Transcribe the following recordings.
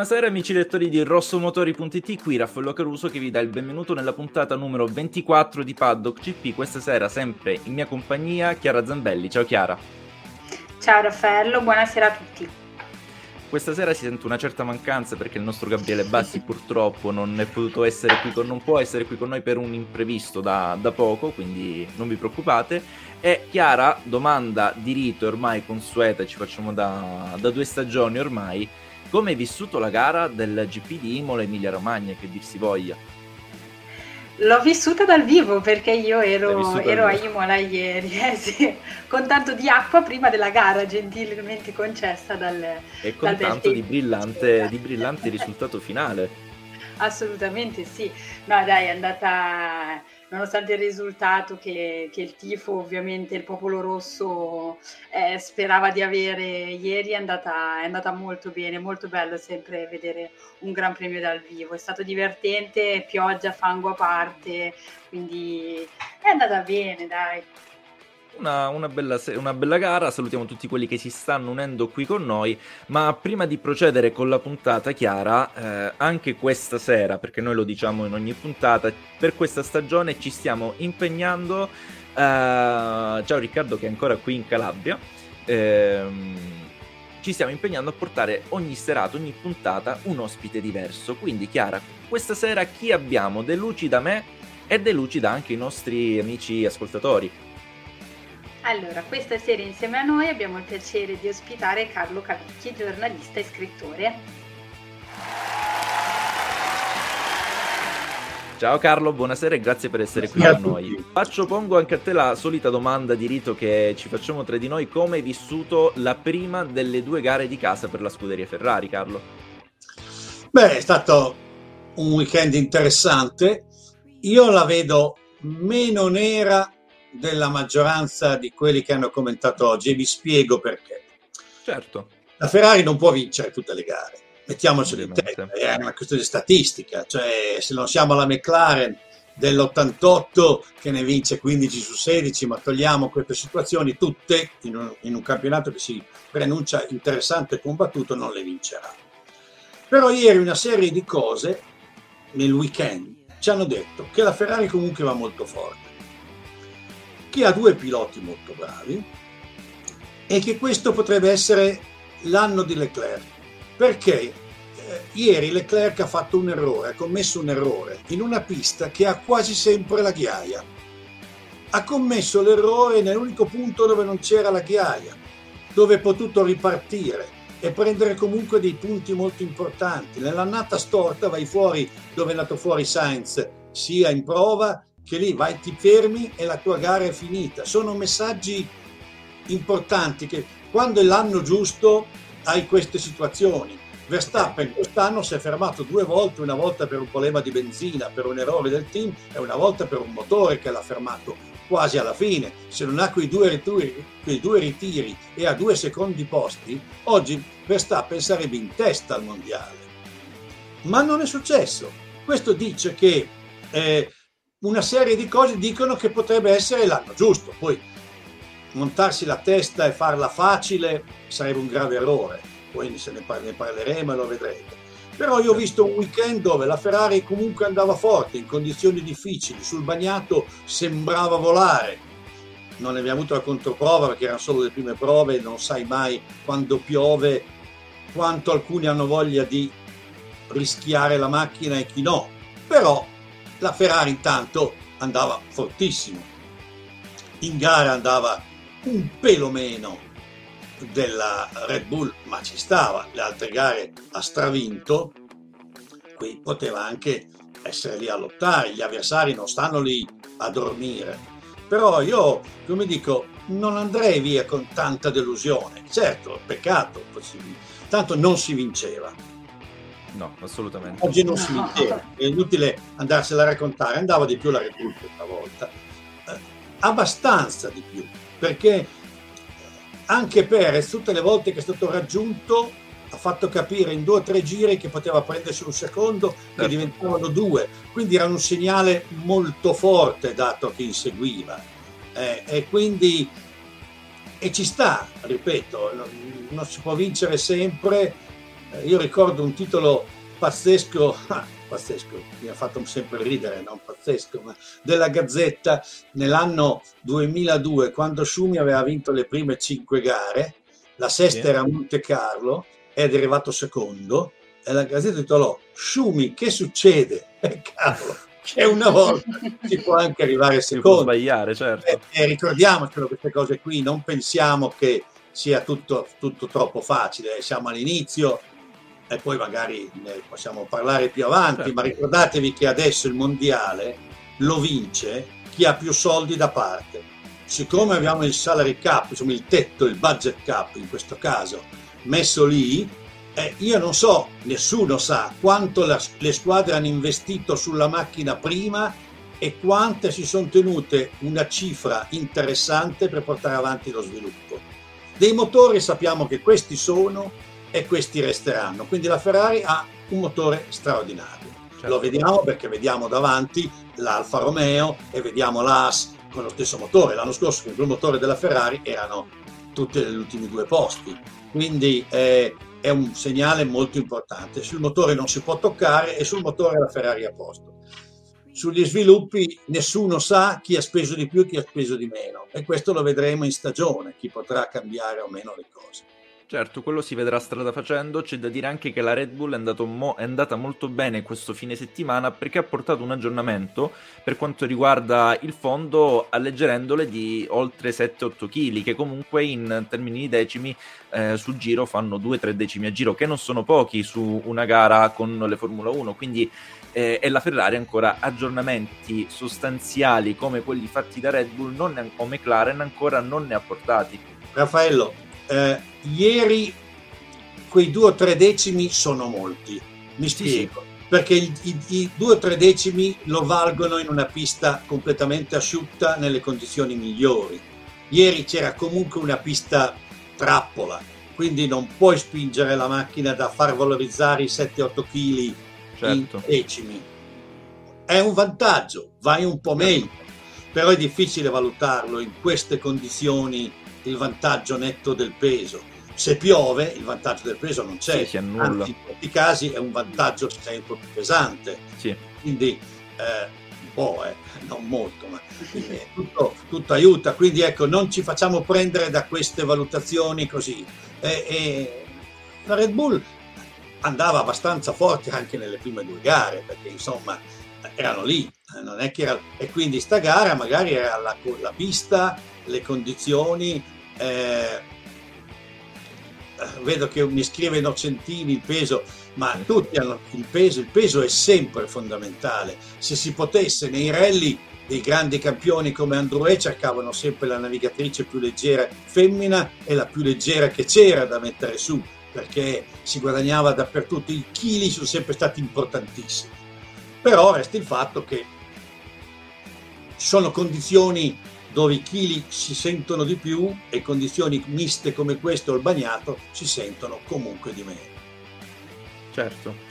Buonasera amici lettori di rossomotori.it, qui Raffaello Caruso che vi dà il benvenuto nella puntata numero 24 di Paddock GP, questa sera sempre in mia compagnia Chiara Zambelli. Ciao Chiara. Ciao Raffaello, buonasera a tutti. Questa sera si sente una certa mancanza perché il nostro Gabriele Bassi purtroppo non, è potuto essere qui con, non può essere qui con noi per un imprevisto da, da poco, quindi non vi preoccupate. E Chiara, domanda di rito ormai consueta, ci facciamo da, da due stagioni ormai, come hai vissuto la gara del GP di Imola Emilia Romagna, che dir si voglia? L'ho vissuta dal vivo perché io ero, ero a Imola ieri, eh, sì, con tanto di acqua prima della gara gentilmente concessa dal E con dal tanto di brillante, di brillante risultato finale. Assolutamente sì. No dai, è andata nonostante il risultato che, che, il tifo, ovviamente il popolo rosso eh, sperava di avere ieri, è andata, è andata, molto bene, molto bello sempre vedere un Gran Premio dal vivo. È stato divertente, pioggia, fango a parte, quindi è andata bene, dai. Una, una, bella, una, bella, gara, salutiamo tutti quelli che si stanno unendo qui con noi, ma prima di procedere con la puntata chiara, eh, anche questa sera, perché noi lo diciamo in ogni puntata, per questa stagione ci stiamo impegnando, eh, ciao Riccardo che è ancora qui in Calabria, ehm, ci stiamo impegnando a portare ogni serata, ogni puntata un ospite diverso, quindi Chiara, questa sera chi abbiamo? Delucida me e delucida anche i nostri amici ascoltatori. Allora, questa sera insieme a noi abbiamo il piacere di ospitare Carlo Cavicchi, giornalista e scrittore. Ciao Carlo, buonasera e grazie per essere qui con noi. Faccio, pongo anche a te la solita domanda di rito che ci facciamo tra di noi. Come hai vissuto la prima delle due gare di casa per la scuderia Ferrari, Carlo? Beh, è stato un weekend interessante. Io la vedo meno nera della maggioranza di quelli che hanno commentato oggi e vi spiego perché. Certo. La Ferrari non può vincere tutte le gare, mettiamocelo in testa, è una questione statistica, cioè se non siamo alla McLaren dell'88 che ne vince 15 su 16, ma togliamo queste situazioni tutte in un, in un campionato che si preannuncia interessante e combattuto, non le vincerà. Però ieri una serie di cose nel weekend ci hanno detto che la Ferrari comunque va molto forte che ha due piloti molto bravi e che questo potrebbe essere l'anno di Leclerc. Perché eh, ieri Leclerc ha fatto un errore, ha commesso un errore in una pista che ha quasi sempre la ghiaia. Ha commesso l'errore nell'unico punto dove non c'era la ghiaia, dove è potuto ripartire e prendere comunque dei punti molto importanti. Nell'annata storta vai fuori dove è andato fuori Sainz, sia in prova che lì vai, ti fermi e la tua gara è finita. Sono messaggi importanti che quando è l'anno giusto hai queste situazioni. Verstappen quest'anno si è fermato due volte, una volta per un problema di benzina, per un errore del team e una volta per un motore che l'ha fermato quasi alla fine. Se non ha quei due ritiri, quei due ritiri e ha due secondi posti, oggi Verstappen sarebbe in testa al mondiale. Ma non è successo. Questo dice che eh, una serie di cose dicono che potrebbe essere l'anno giusto. Poi montarsi la testa e farla facile sarebbe un grave errore. Poi se ne, ne parleremo e lo vedrete. Però io ho visto un weekend dove la Ferrari comunque andava forte, in condizioni difficili, sul bagnato sembrava volare. Non abbiamo avuto la controprova perché erano solo le prime prove, non sai mai quando piove quanto alcuni hanno voglia di rischiare la macchina e chi no. Però la Ferrari intanto andava fortissimo. In gara andava un pelo meno della Red Bull, ma ci stava. Le altre gare ha stravinto. Qui poteva anche essere lì a lottare. Gli avversari non stanno lì a dormire. Però io, come dico, non andrei via con tanta delusione. Certo, peccato, tanto non si vinceva No, assolutamente. Oggi non si vinceva, è inutile andarsela a raccontare, andava di più la Bull questa volta. Eh, abbastanza di più, perché anche Perez tutte le volte che è stato raggiunto ha fatto capire in due o tre giri che poteva prendersi un secondo certo. diventavano due, quindi era un segnale molto forte dato che inseguiva. Eh, e quindi e ci sta, ripeto, non, non si può vincere sempre, Eh, io ricordo un titolo pazzesco, ah, pazzesco, mi ha fatto sempre ridere, non pazzesco, ma della Gazzetta nell'anno 2002, quando Schumi aveva vinto le prime cinque gare, la sesta era Monte Carlo, è arrivato secondo, e la Gazzetta titolò Schumi, che succede? Eh, cavolo, che una volta si può anche arrivare secondo. Si può sbagliare, certo. E, e ricordiamocelo queste cose qui, non pensiamo che sia tutto, tutto troppo facile, siamo all'inizio, e poi magari ne possiamo parlare più avanti, certo. ma ricordatevi che adesso il mondiale lo vince chi ha più soldi da parte. Siccome abbiamo il salary cap, insomma il tetto, il budget cap in questo caso, messo lì, eh, io non so, nessuno sa quanto la, le squadre hanno investito sulla macchina prima e quante si sono tenute una cifra interessante per portare avanti lo sviluppo. Dei motori sappiamo che questi sono e questi resteranno. Quindi la Ferrari ha un motore straordinario. Certo. Lo vediamo perché vediamo davanti l'Alfa Romeo e vediamo l'As con lo stesso motore. L'anno scorso con il motore della Ferrari erano tutti negli ultimi due posti. Quindi eh, è un segnale molto importante. Sul motore non si può toccare e sul motore la Ferrari a posto. Sugli sviluppi nessuno sa chi ha speso di più e chi ha speso di meno e questo lo vedremo in stagione, chi potrà cambiare o meno le cose. Certo, quello si vedrà strada facendo. C'è da dire anche che la Red Bull è, mo- è, andata molto bene questo fine settimana perché ha portato un aggiornamento per quanto riguarda il fondo, alleggerendole di oltre 7-8 kg, che comunque in termini di decimi eh, sul giro fanno 2-3 decimi a giro, che non sono pochi su una gara con le Formula 1. Quindi eh, e la Ferrari ancora aggiornamenti sostanziali come quelli fatti da Red Bull ne, o McLaren ancora non ne ha portati. Raffaello, eh, ieri quei due o tre decimi sono molti, mi spiego, sì. perché i, i, i, due o tre decimi lo valgono in una pista completamente asciutta nelle condizioni migliori. Ieri c'era comunque una pista trappola, quindi non puoi spingere la macchina da far valorizzare i 7-8 kg certo. in decimi. È un vantaggio, vai un po' certo. meglio, però è difficile valutarlo in queste condizioni il vantaggio netto del peso. Se piove il vantaggio del peso non c'è, sì, anzi in molti casi è un vantaggio sempre più pesante. Sì. Quindi eh, un po', eh, non molto, ma eh, tutto, tutto, aiuta. Quindi ecco, non ci facciamo prendere da queste valutazioni così. La Red Bull andava abbastanza forte anche nelle prime due gare, perché insomma erano lì, eh, non è che era... e quindi sta gara magari era la, la pista le condizioni. Eh, vedo che mi scrive Innocentini il peso, ma tutti hanno il peso, il peso è sempre fondamentale. Se si potesse nei rally dei grandi campioni come Andrew cercavano sempre la navigatrice più leggera femmina e la più leggera che c'era da mettere su, perché si guadagnava dappertutto, i chili sono sempre stati importantissimi. Però resta il fatto che sono condizioni dove i chili si sentono di più e condizioni miste come questo o il bagnato si sentono comunque di meno. Certo.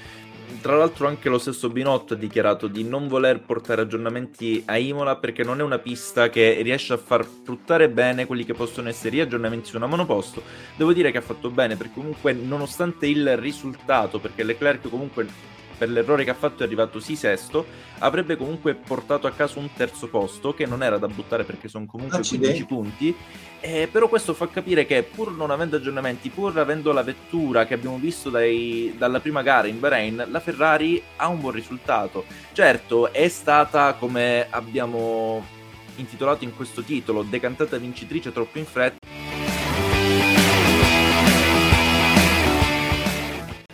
Tra l'altro anche lo stesso Binotto ha dichiarato di non voler portare aggiornamenti a Imola perché non è una pista che riesce a far fruttare bene quelli che possono essere gli aggiornamenti su una monoposto. Devo dire che ha fatto bene perché comunque nonostante il risultato, perché Leclerc comunque per l'errore che ha fatto è arrivato sì sesto, avrebbe comunque portato a caso un terzo posto, che non era da buttare perché sono comunque Accidenti. 15 punti. Eh, però questo fa capire che pur non avendo aggiornamenti, pur avendo la vettura che abbiamo visto dai, dalla prima gara in Bahrain, la Ferrari ha un buon risultato. Certo, è stata, come abbiamo intitolato in questo titolo, decantata vincitrice troppo in fretta.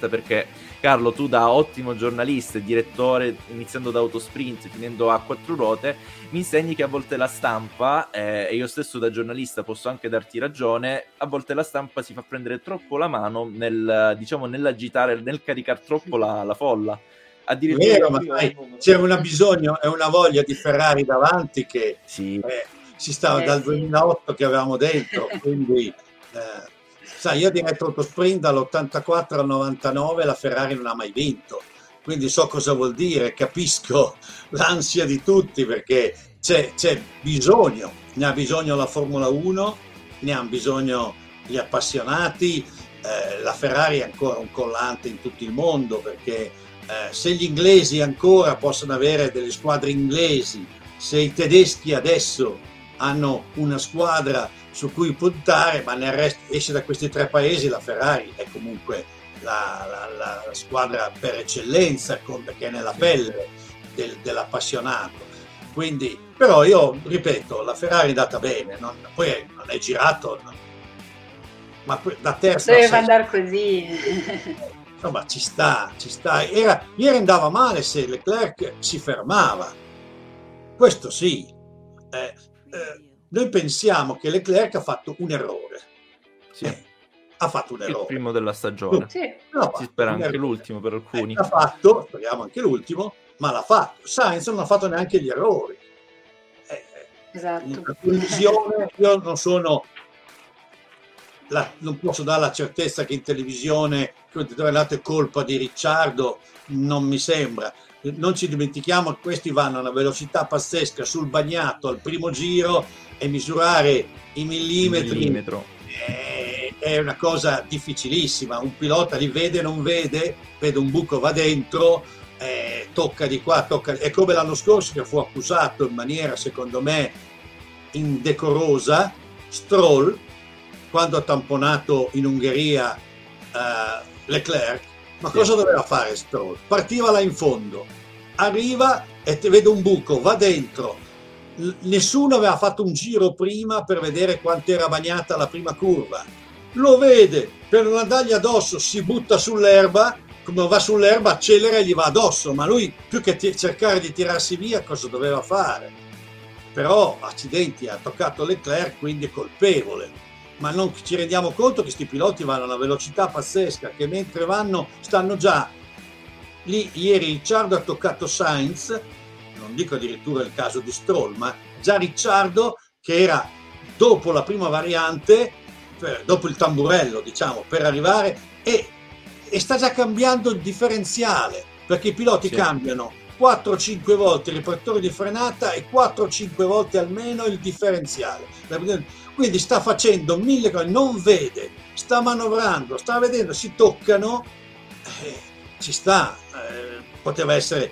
Perché Carlo, tu da ottimo giornalista e direttore, iniziando da autosprint, finendo a quattro ruote, mi insegni che a volte la stampa, eh, e io stesso da giornalista posso anche darti ragione, a volte la stampa si fa prendere troppo la mano nel, diciamo, nell'agitare, nel caricare troppo la, la folla. Addirittura Vero, ma sai, c'è una bisogno e una voglia di Ferrari davanti che sì. eh, si stava eh, dal 2008 che avevamo dentro, quindi... Sai, io ho diretto autosprint dall'84 al 99, la Ferrari non ha mai vinto, quindi so cosa vuol dire, capisco l'ansia di tutti perché c'è, c'è bisogno, ne ha bisogno la Formula 1, ne hanno bisogno gli appassionati, eh, la Ferrari è ancora un collante in tutto il mondo perché eh, se gli inglesi ancora possono avere delle squadre inglesi, se i tedeschi adesso hanno una squadra su cui puntare, ma nel resto esce da questi tre paesi, la Ferrari è comunque la, la, la squadra per eccellenza, perché è nella pelle del, dell'appassionato. Quindi, però io ripeto, la Ferrari è andata bene, non, poi non è girato, non, ma da terza... Doveva andare così. Insomma, ci sta, ci sta. Era, ieri andava male se Leclerc si fermava. Questo sì. Eh, eh, noi pensiamo che Leclerc ha fatto un errore. Sì. Eh, ha fatto un errore. Il primo della stagione. Sì. Si spera anche errore. l'ultimo per alcuni. Eh, l'ha fatto, speriamo anche l'ultimo, ma l'ha fatto. Sainz non ha fatto neanche gli errori. Eh, esatto. io non sono la, non posso dare la certezza che in televisione è colpa di Ricciardo, non mi sembra. Non ci dimentichiamo che questi vanno a una velocità pazzesca sul bagnato al primo giro e misurare i millimetri è, è una cosa difficilissima. Un pilota li vede, non vede, vede un buco, va dentro, eh, tocca di qua, tocca. È come l'anno scorso che fu accusato in maniera, secondo me, indecorosa, Stroll, quando ha tamponato in Ungheria uh, Leclerc, ma cosa doveva fare Stroll? Partiva là in fondo, arriva e vede un buco, va dentro. Nessuno aveva fatto un giro prima per vedere quanto era bagnata la prima curva. Lo vede, per non andargli addosso si butta sull'erba, come va sull'erba accelera e gli va addosso, ma lui più che t- cercare di tirarsi via cosa doveva fare? Però accidenti ha toccato Leclerc, quindi è colpevole ma non ci rendiamo conto che questi piloti vanno a una velocità pazzesca, che mentre vanno stanno già lì. Ieri Ricciardo ha toccato Sainz, non dico addirittura il caso di Stroll, ma già Ricciardo che era dopo la prima variante, dopo il tamburello, diciamo, per arrivare e, e sta già cambiando il differenziale, perché i piloti sì. cambiano 4-5 volte il ripartitore di frenata e 4-5 volte almeno il differenziale quindi sta facendo mille cose, non vede, sta manovrando, sta vedendo, si toccano, eh, ci sta, eh, poteva essere,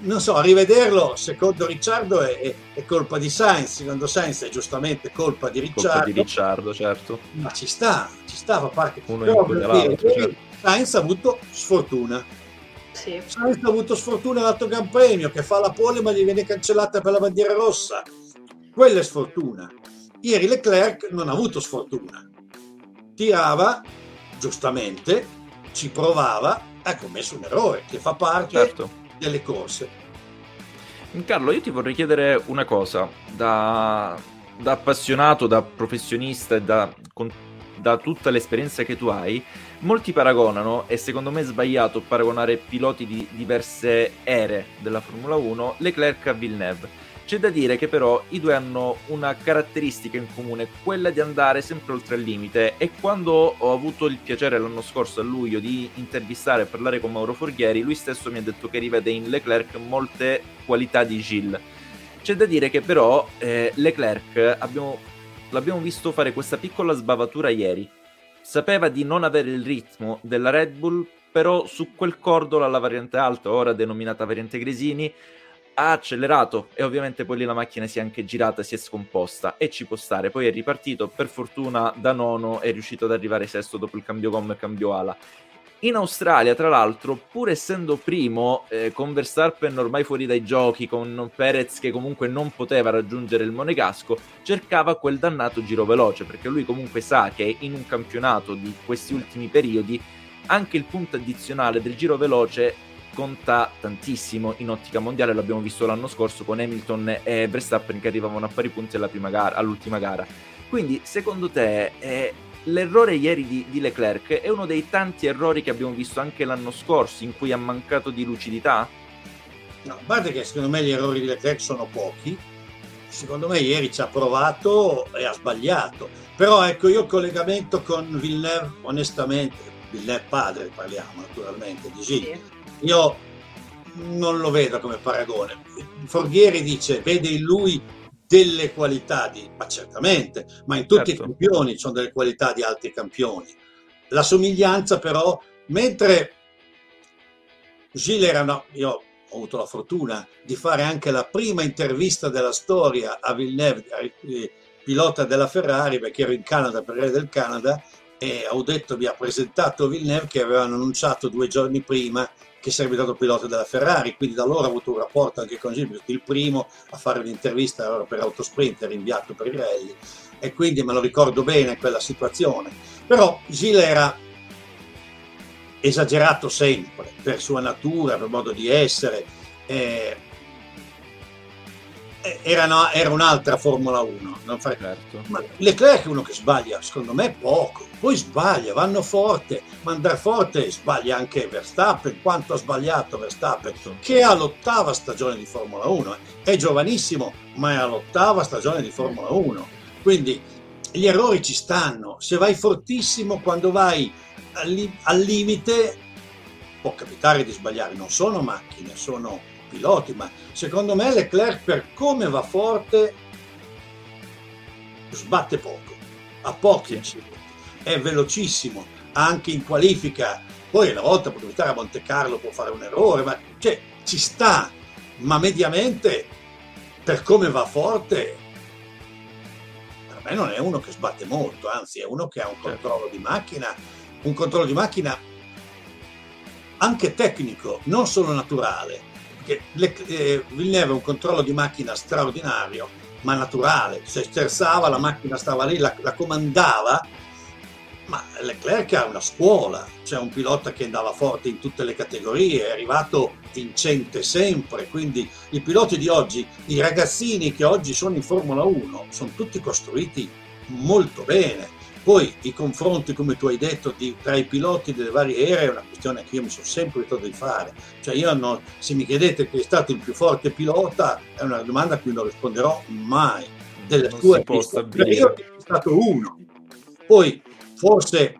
non so, a rivederlo, secondo Ricciardo è, è, è, colpa di Sainz, secondo Sainz è giustamente colpa di Ricciardo. Colpa di Ricciardo, certo. Ma ci sta, ci sta, fa parte. Uno Però, dire, certo. Sainz ha avuto sfortuna. Sì. Sainz ha avuto sfortuna all'altro Gran Premio, che fa la pole ma gli viene cancellata per la bandiera rossa. Quella è sfortuna Ieri Leclerc non ha avuto sfortuna, tirava giustamente, ci provava, ha commesso un errore che fa parte certo. delle corse. Carlo, io ti vorrei chiedere una cosa, da, da appassionato, da professionista e da, con, da tutta l'esperienza che tu hai, molti paragonano, e secondo me è sbagliato paragonare piloti di diverse ere della Formula 1, Leclerc a Villeneuve c'è da dire che però i due hanno una caratteristica in comune, quella di andare sempre oltre il limite e quando ho avuto il piacere l'anno scorso a luglio di intervistare e parlare con Mauro Forghieri, lui stesso mi ha detto che rivede in Leclerc molte qualità di Gilles. C'è da dire che però eh, Leclerc abbiamo, l'abbiamo visto fare questa piccola sbavatura ieri. Sapeva di non avere il ritmo della Red Bull, però su quel cordolo alla variante alta, ora denominata variante Gresini, ha accelerato e ovviamente poi lì la macchina si è anche girata, si è scomposta e ci può stare. Poi è ripartito, per fortuna da nono è riuscito ad arrivare sesto dopo il cambio gomma e cambio ala. In Australia, tra l'altro, pur essendo primo, eh, con Verstappen ormai fuori dai giochi, con Perez che comunque non poteva raggiungere il Monegasco, cercava quel dannato giro veloce, perché lui comunque sa che in un campionato di questi ultimi periodi anche il punto addizionale del giro veloce conta tantissimo in ottica mondiale, l'abbiamo visto l'anno scorso con Hamilton e Verstappen che arrivavano a pari punti gara, all'ultima gara. Quindi, secondo te, eh, l'errore ieri di, di, Leclerc è uno dei tanti errori che abbiamo visto anche l'anno scorso in cui ha mancato di lucidità? No, a parte che secondo me gli errori di Leclerc sono pochi, secondo me ieri ci ha provato e ha sbagliato. Però ecco, io il collegamento con Villeneuve, onestamente, Villeneuve padre parliamo naturalmente, di Gilles, sì io non lo vedo come paragone. Forghieri dice, vede in lui delle qualità, di, ma certamente, ma in tutti certo. i campioni ci sono delle qualità di altri campioni. la somiglianza però, mentre Gilles era, no, io ho avuto la fortuna di fare anche la prima intervista della storia a Villeneuve, pilota della Ferrari, perché ero in Canada per il del Canada, e ho detto, mi ha presentato Villeneuve che avevano annunciato due giorni prima che sarebbe stato pilota della Ferrari, quindi da allora ho avuto un rapporto anche con Gilles, il primo a fare un'intervista per Autosprint, era inviato per i rally, e quindi me lo ricordo bene quella situazione. Però Gilles era esagerato sempre per sua natura, per modo di essere. Eh, era, no, era, un'altra Formula 1. Non fare... certo. Ma Leclerc è uno che sbaglia, secondo me, poco. Poi sbaglia, vanno forte, ma andare forte sbaglia anche Verstappen. Quanto ha sbagliato Verstappen, che ha l'ottava stagione di Formula 1. Eh. È giovanissimo, ma è all'ottava stagione di Formula 1. Quindi gli errori ci stanno. Se vai fortissimo, quando vai al, limite può capitare di sbagliare, non sono macchine, sono piloti, ma secondo me Leclerc per come va forte sbatte poco, a pochi incidenti, è velocissimo, anche in qualifica, poi una volta può capitare a Monte Carlo, può fare un errore, ma cioè, ci sta, ma mediamente per come va forte per me non è uno che sbatte molto, anzi è uno che ha un certo. controllo di macchina un controllo di macchina anche tecnico, non solo naturale, perché eh, Villeneuve ha un controllo di macchina straordinario, ma naturale, se sterzava la macchina stava lì, la, la comandava, ma Leclerc ha una scuola, c'è un pilota che andava forte in tutte le categorie, è arrivato vincente sempre, quindi i piloti di oggi, i ragazzini che oggi sono in Formula 1, sono tutti costruiti molto bene poi i confronti, come tu hai detto, di, tra i piloti delle varie ere è una questione che io mi sono sempre ritrovato di fare. Cioè io non, se mi chiedete chi è stato il più forte pilota, è una domanda a cui non risponderò mai. Delle non tue io sono stato uno. Poi forse,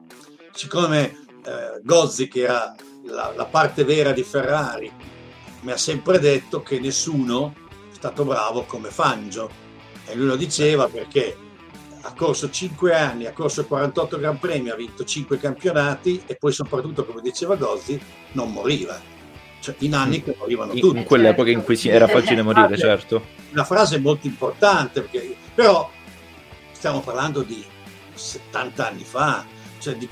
siccome eh, Gozzi, che era la, la parte vera di Ferrari, mi ha sempre detto che nessuno è stato bravo come Fangio. E lui lo diceva perché ha corso 5 anni, ha corso 48 Gran Premi, ha vinto 5 campionati e poi soprattutto, come diceva Gozzi, non moriva. Cioè, in anni che morivano in, tutti. In quell'epoca in cui era facile morire, certo. La frase molto importante, perché, però stiamo parlando di 70 anni fa, cioè di,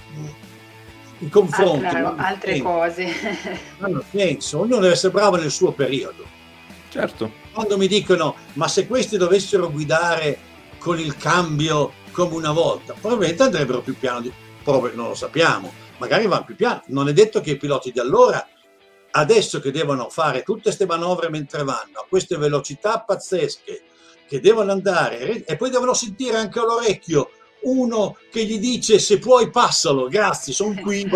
in confronto. Altra, altre senso, cose. Hanno senso, ognuno deve essere bravo nel suo periodo. Certo. Quando mi dicono, ma se questi dovessero guidare con il cambio come una volta. Probabilmente andrebbero più piano, di, non lo sappiamo, magari vanno più piano. Non è detto che i piloti di allora, adesso che devono fare tutte queste manovre mentre vanno, a queste velocità pazzesche, che devono andare e poi devono sentire anche all'orecchio uno che gli dice se puoi passalo, grazie, sono qui.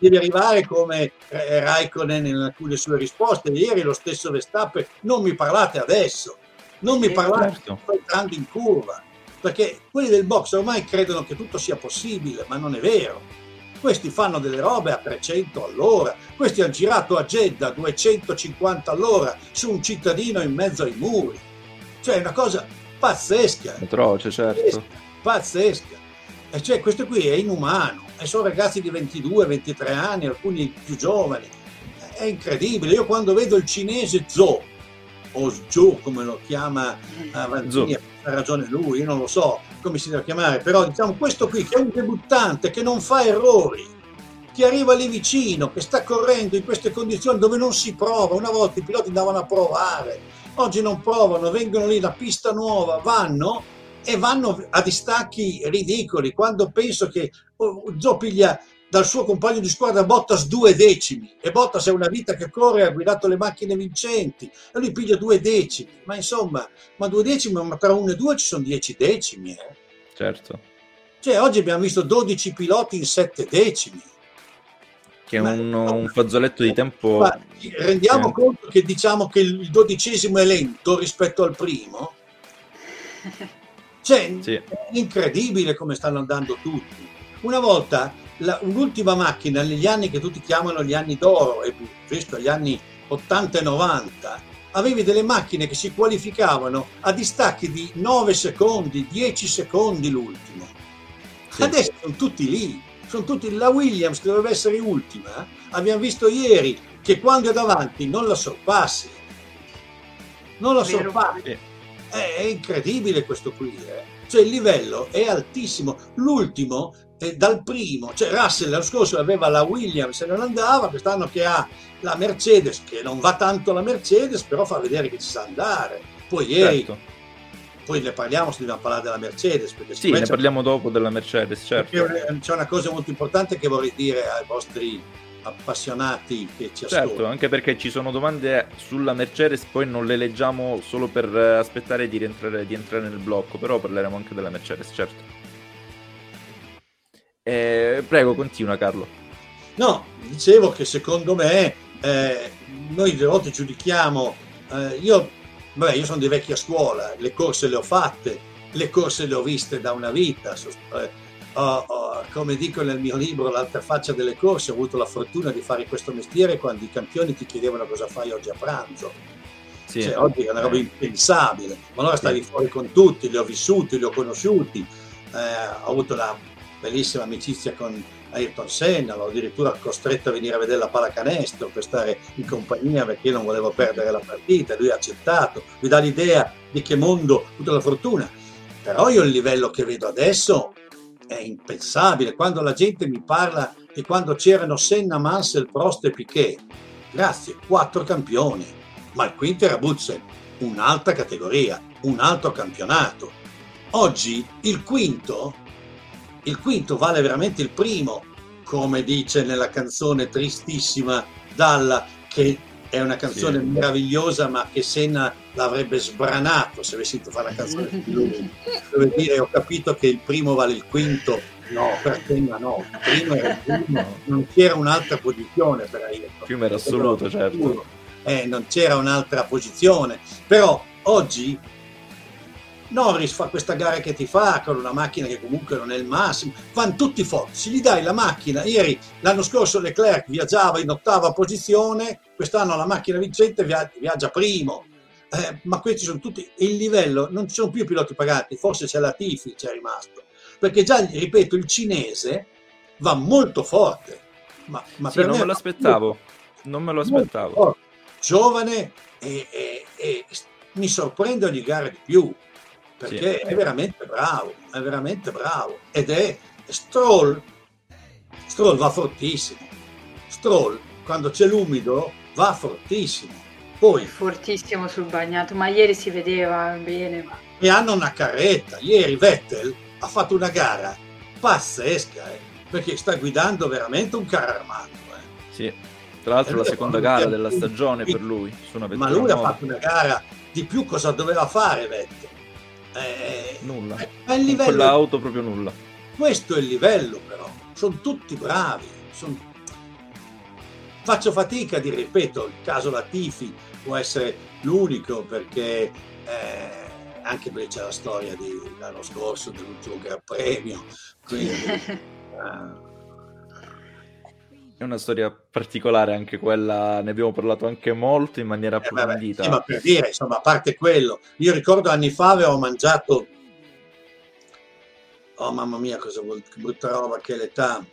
Devi arrivare come Raikkonen in alcune sue risposte. Ieri lo stesso Verstappen, non mi parlate adesso non mi parlare certo. sto entrando in curva, perché quelli del box ormai credono che tutto sia possibile, ma non è vero. Questi fanno delle robe a 300 all'ora, questi hanno girato a Jeddah a 250 all'ora su un cittadino in mezzo ai muri. Cioè è una cosa pazzesca. Atroce, certo. Pazzesca. E cioè questo qui è inumano. E sono ragazzi di 22, 23 anni, alcuni più giovani. È incredibile. Io quando vedo il cinese Zo, o Joe come lo chiama Avanzini, ha ragione lui, io non lo so come si deve chiamare, però diciamo questo qui che è un debuttante che non fa errori, che arriva lì vicino, che sta correndo in queste condizioni dove non si prova, una volta i piloti andavano a provare, oggi non provano, vengono lì la pista nuova, vanno e vanno a distacchi ridicoli, quando penso che oh, Joe piglia dal suo compagno di squadra Bottas due decimi e Bottas è una vita che corre, ha guidato le macchine vincenti e lui piglia due decimi, ma insomma, ma due decimi, ma tra uno e due ci sono dieci decimi. Eh? Certo. Cioè oggi abbiamo visto 12 piloti in sette decimi. Che è un, un, fazzoletto di tempo... Ma rendiamo sì. conto che diciamo che il dodicesimo è lento rispetto al primo? Cioè, sì. è incredibile come stanno andando tutti. Una volta la, un'ultima macchina negli anni che tutti chiamano gli anni d'oro, e visto gli anni 80 e 90, avevi delle macchine che si qualificavano a distacchi di 9 secondi, 10 secondi l'ultimo. Sì. Adesso sono tutti lì, sono tutti la Williams che doveva essere ultima. Abbiamo visto ieri che quando è davanti non la sorpassi. Non la sorpassi. È, incredibile questo qui. Eh. Cioè il livello è altissimo. L'ultimo è dal primo, cioè Russell l'anno scorso aveva la Williams e non andava, quest'anno che ha la Mercedes, che non va tanto la Mercedes, però fa vedere che ci sa andare. Poi ieri certo poi ne parliamo se dobbiamo parlare della Mercedes. Sì, ne parliamo dopo della Mercedes, certo. C'è una cosa molto importante che vorrei dire ai vostri appassionati che ci ascoltano. Certo, anche perché ci sono domande sulla Mercedes, poi non le leggiamo solo per eh, aspettare di, rientrare, di entrare nel blocco, però parleremo anche della Mercedes, certo. Eh, prego, continua Carlo. No, dicevo che secondo me eh, noi delle volte giudichiamo, eh, io Beh, io sono di vecchia scuola, le corse le ho fatte, le corse le ho viste da una vita. Eh, ho, ho, come dico nel mio libro, l'altra faccia delle corse, ho avuto la fortuna di fare questo mestiere quando i campioni ti chiedevano cosa fai oggi a pranzo. Sì. Cioè, oggi è una roba impensabile, ma allora stavi sì. fuori con tutti, li ho vissuti, li ho conosciuti, eh, ho avuto una bellissima amicizia con Ayrton Senna, l'ho addirittura costretto a venire a vedere la pallacanestro per stare in compagnia perché io non volevo perdere la partita, lui ha accettato, mi dà l'idea di che mondo, tutta la fortuna. Però io il livello che vedo adesso è impensabile. Quando la gente mi parla di quando c'erano Senna, Mansell, Prost e Piquet, grazie, quattro campioni, ma il quinto era Butzen, un'altra categoria, un altro campionato. Oggi il quinto il quinto vale veramente il primo, come dice nella canzone tristissima Dalla, che è una canzone sì. meravigliosa, ma che Senna l'avrebbe sbranato se avessi fatto fare una canzone di lui. Dove dire, ho capito che il primo vale il quinto, no, per Senna no, il primo era il primo, non c'era un'altra posizione per Ayrton. Il primo era assoluto, certo. Eh, non c'era un'altra posizione, però oggi Norris fa questa gara che ti fa con una macchina che comunque non è il massimo, vanno tutti forti, gli dai la macchina, ieri l'anno scorso Leclerc viaggiava in ottava posizione, quest'anno la macchina vincente viaggia primo, eh, ma questi sono tutti, il livello, non ci sono più piloti pagati, forse c'è la Tifi, c'è rimasto, perché già, ripeto, il cinese va molto forte. Ma, ma sì, non me, me lo aspettavo, non me lo aspettavo. Giovane e, e, e mi sorprende ogni gara di più perché sì. è veramente bravo, è veramente bravo ed è Stroll. Stroll va fortissimo. Stroll quando c'è l'umido va fortissimo. Poi fortissimo sul bagnato, ma ieri si vedeva bene. Ma... E hanno una carretta. Ieri Vettel ha fatto una gara pazzesca, eh, perché sta guidando veramente un carro armato. Eh. Sì, tra l'altro la seconda gara della stagione per lui. ma lui nuova. ha fatto una gara di più cosa doveva fare Vettel eh, nulla. È il livello... quell'auto proprio nulla. Questo è il livello però, sono tutti bravi. Sono... Faccio fatica a dire, ripeto, il caso Latifi può essere l'unico perché eh, anche perché c'è la storia dell'anno scorso dell'ultimo Gran Premio. Quindi, eh, è una storia particolare anche quella, ne abbiamo parlato anche molto in maniera eh, approfondita. Eh, sì, ma per dire, insomma, a parte quello, io ricordo anni fa avevo mangiato, oh mamma mia, cosa vuol, che brutta roba, che l'età,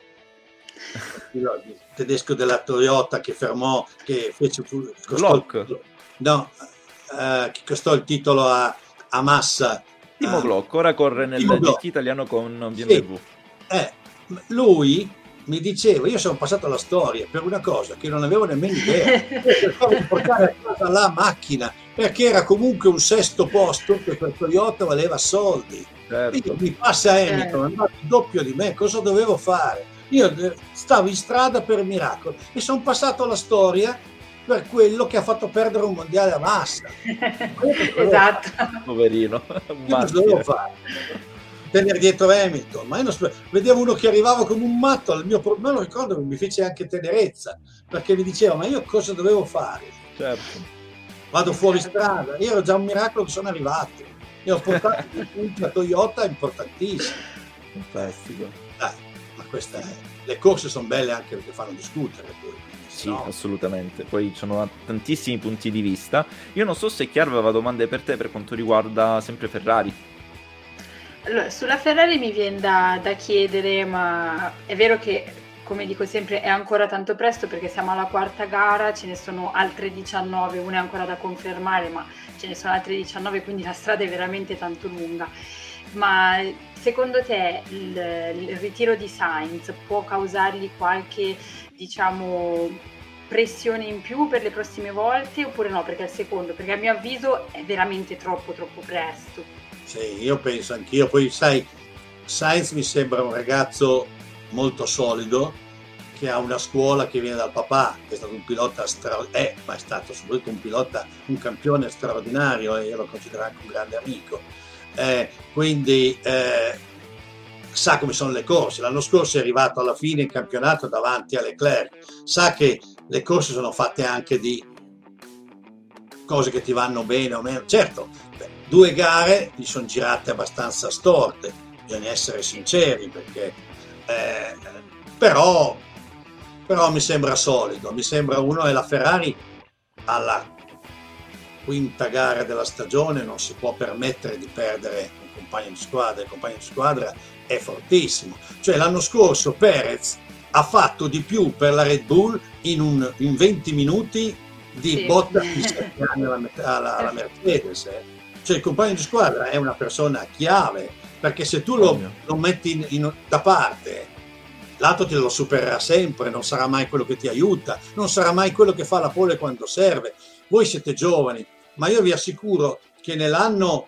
il tedesco della Toyota che fermò, che fece... Costò, no, eh, che costò il titolo a, a Massa. Timo uh, Glock, ora corre nel GT italiano con BMW. Sì. Eh, lui mi diceva, io sono passato alla storia per una cosa che non avevo nemmeno idea, cercavo di portare a casa la macchina, perché era comunque un sesto posto che per Toyota valeva soldi. Certo. mi passa Hamilton, è andato il doppio di me, cosa dovevo fare? Io eh, stavo in strada per miracolo e sono passato alla storia per quello che ha fatto perdere un mondiale a massa. esatto. Poverino. Cosa dovevo fare? Tenere dietro Hamilton, ma io non vedevo uno che arrivava come un matto, al mio me lo ricordo, mi fece anche tenerezza, perché mi diceva, ma io cosa dovevo fare? Certo. Vado fuori strada, io ero già un miracolo che sono arrivato, io ho portato un punti a Toyota importantissimo. Fantastico. Dai, ma questa è... le corse sono belle anche perché fanno discutere poi. Sì, no. assolutamente. Poi ci sono tantissimi punti di vista. Io non so se Chiara aveva domande per te per quanto riguarda sempre Ferrari. Allora, sulla Ferrari mi viene da, da chiedere, ma è vero che come dico sempre, è ancora tanto presto perché siamo alla quarta gara, ce ne sono altre 19, una è ancora da confermare, ma ce ne sono altre 19, quindi la strada è veramente tanto lunga. Ma secondo te il, il ritiro di Sainz può causargli qualche, diciamo, pressione in più per le prossime volte oppure no? Perché è il secondo, perché a mio avviso è veramente troppo, troppo presto. Sì, io penso anch'io. Poi sai, Sainz mi sembra un ragazzo molto solido che ha una scuola che viene dal papà, che è stato un pilota straordinario, è, ma è stato soprattutto un pilota, un campione straordinario e io lo considero anche un grande amico. Eh, quindi eh, sa come sono le corse. L'anno scorso è arrivato alla fine in campionato davanti a Leclerc, sa che le corse sono fatte anche di cose che ti vanno bene o meno. Certo, due gare gli sono girate abbastanza storte, bisogna essere sinceri perché eh, però, però mi sembra solido, mi sembra uno e la Ferrari alla quinta gara della stagione non si può permettere di perdere un compagno di squadra, il compagno di squadra è fortissimo. Cioè l'anno scorso Perez ha fatto di più per la Red Bull in, un, in 20 minuti di sì. botta di 7 anni alla, alla, alla Mercedes. Eh. Cioè il compagno di squadra è una persona chiave, perché se tu lo, lo metti in, in, da parte, l'altro te lo supererà sempre, non sarà mai quello che ti aiuta, non sarà mai quello che fa la pole quando serve. Voi siete giovani, ma io vi assicuro che nell'anno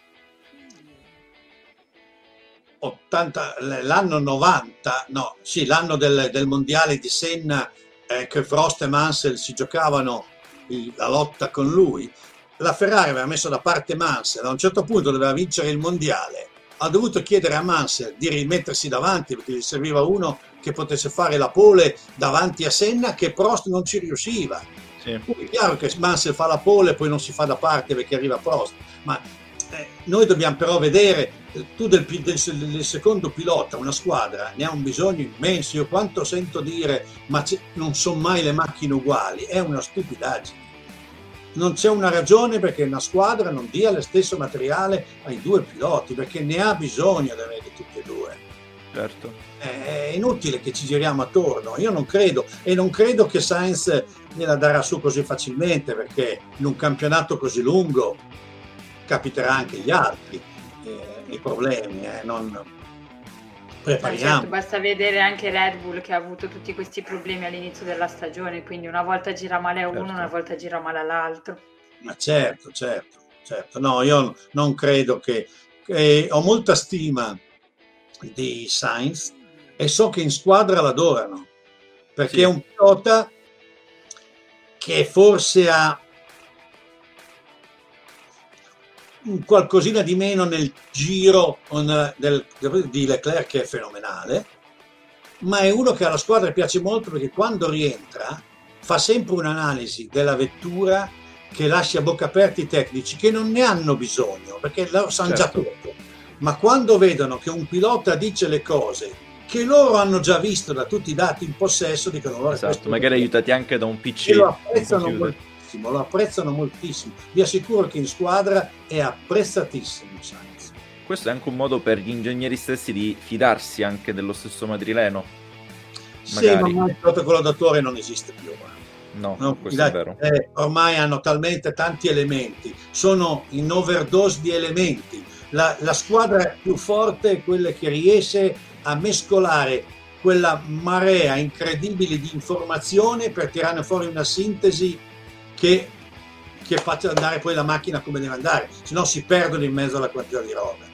80, l'anno 90, no, sì, l'anno del, del mondiale di Senna, eh, che Frost e Mansell si giocavano il, la lotta con lui, la Ferrari aveva messo da parte Mansell, a un certo punto doveva vincere il mondiale, ha dovuto chiedere a Mansell di rimettersi davanti perché gli serviva uno che potesse fare la pole davanti a Senna che Prost non ci riusciva. Sì. è chiaro che Mansell fa la pole e poi non si fa da parte perché arriva Prost, ma eh, noi dobbiamo però vedere, eh, tu del, del, del, secondo pilota, una squadra, ne ha un bisogno immenso, io quanto sento dire ma non sono mai le macchine uguali, è una stupidaggine. Non c'è una ragione perché una squadra non dia lo stesso materiale ai due piloti, perché ne ha bisogno di avere tutti e due. Certo. È inutile che ci giriamo attorno, io non credo e non credo che Sainz gliela darà su così facilmente perché in un campionato così lungo capiterà anche agli altri eh, i problemi, eh, non prepariamo. Certo, basta vedere anche Red Bull che ha avuto tutti questi problemi all'inizio della stagione, quindi una volta gira male a uno, certo. una volta gira male all'altro. Ma certo, certo, certo. No, io non credo che, che ho molta stima di Sainz e so che in squadra l'adorano, perché sì. è un pilota che forse ha qualcosina di meno nel giro del, di Leclerc che è fenomenale, ma è uno che alla squadra piace molto perché quando rientra fa sempre un'analisi della vettura che lascia a bocca aperta i tecnici che non ne hanno bisogno perché lo sanno certo. già tutto, ma quando vedono che un pilota dice le cose che loro hanno già visto da tutti i dati in possesso dicono loro esatto, magari aiutati anche da un PC e lo apprezzano molto moltissimo, lo apprezzano moltissimo. Vi assicuro che in squadra è apprezzatissimo Sainz. Questo è anche un modo per gli ingegneri stessi di fidarsi anche dello stesso madrileno. Magari. Sì, ma il protocollo d'autore non esiste più. No, no questo è vero. Eh, ormai hanno talmente tanti elementi, sono in overdose di elementi. La, la squadra più forte è quella che riesce a mescolare quella marea incredibile di informazione per tirare fuori una sintesi che, che faccia andare poi la macchina come deve andare, se no si perdono in mezzo alla quantità di roba.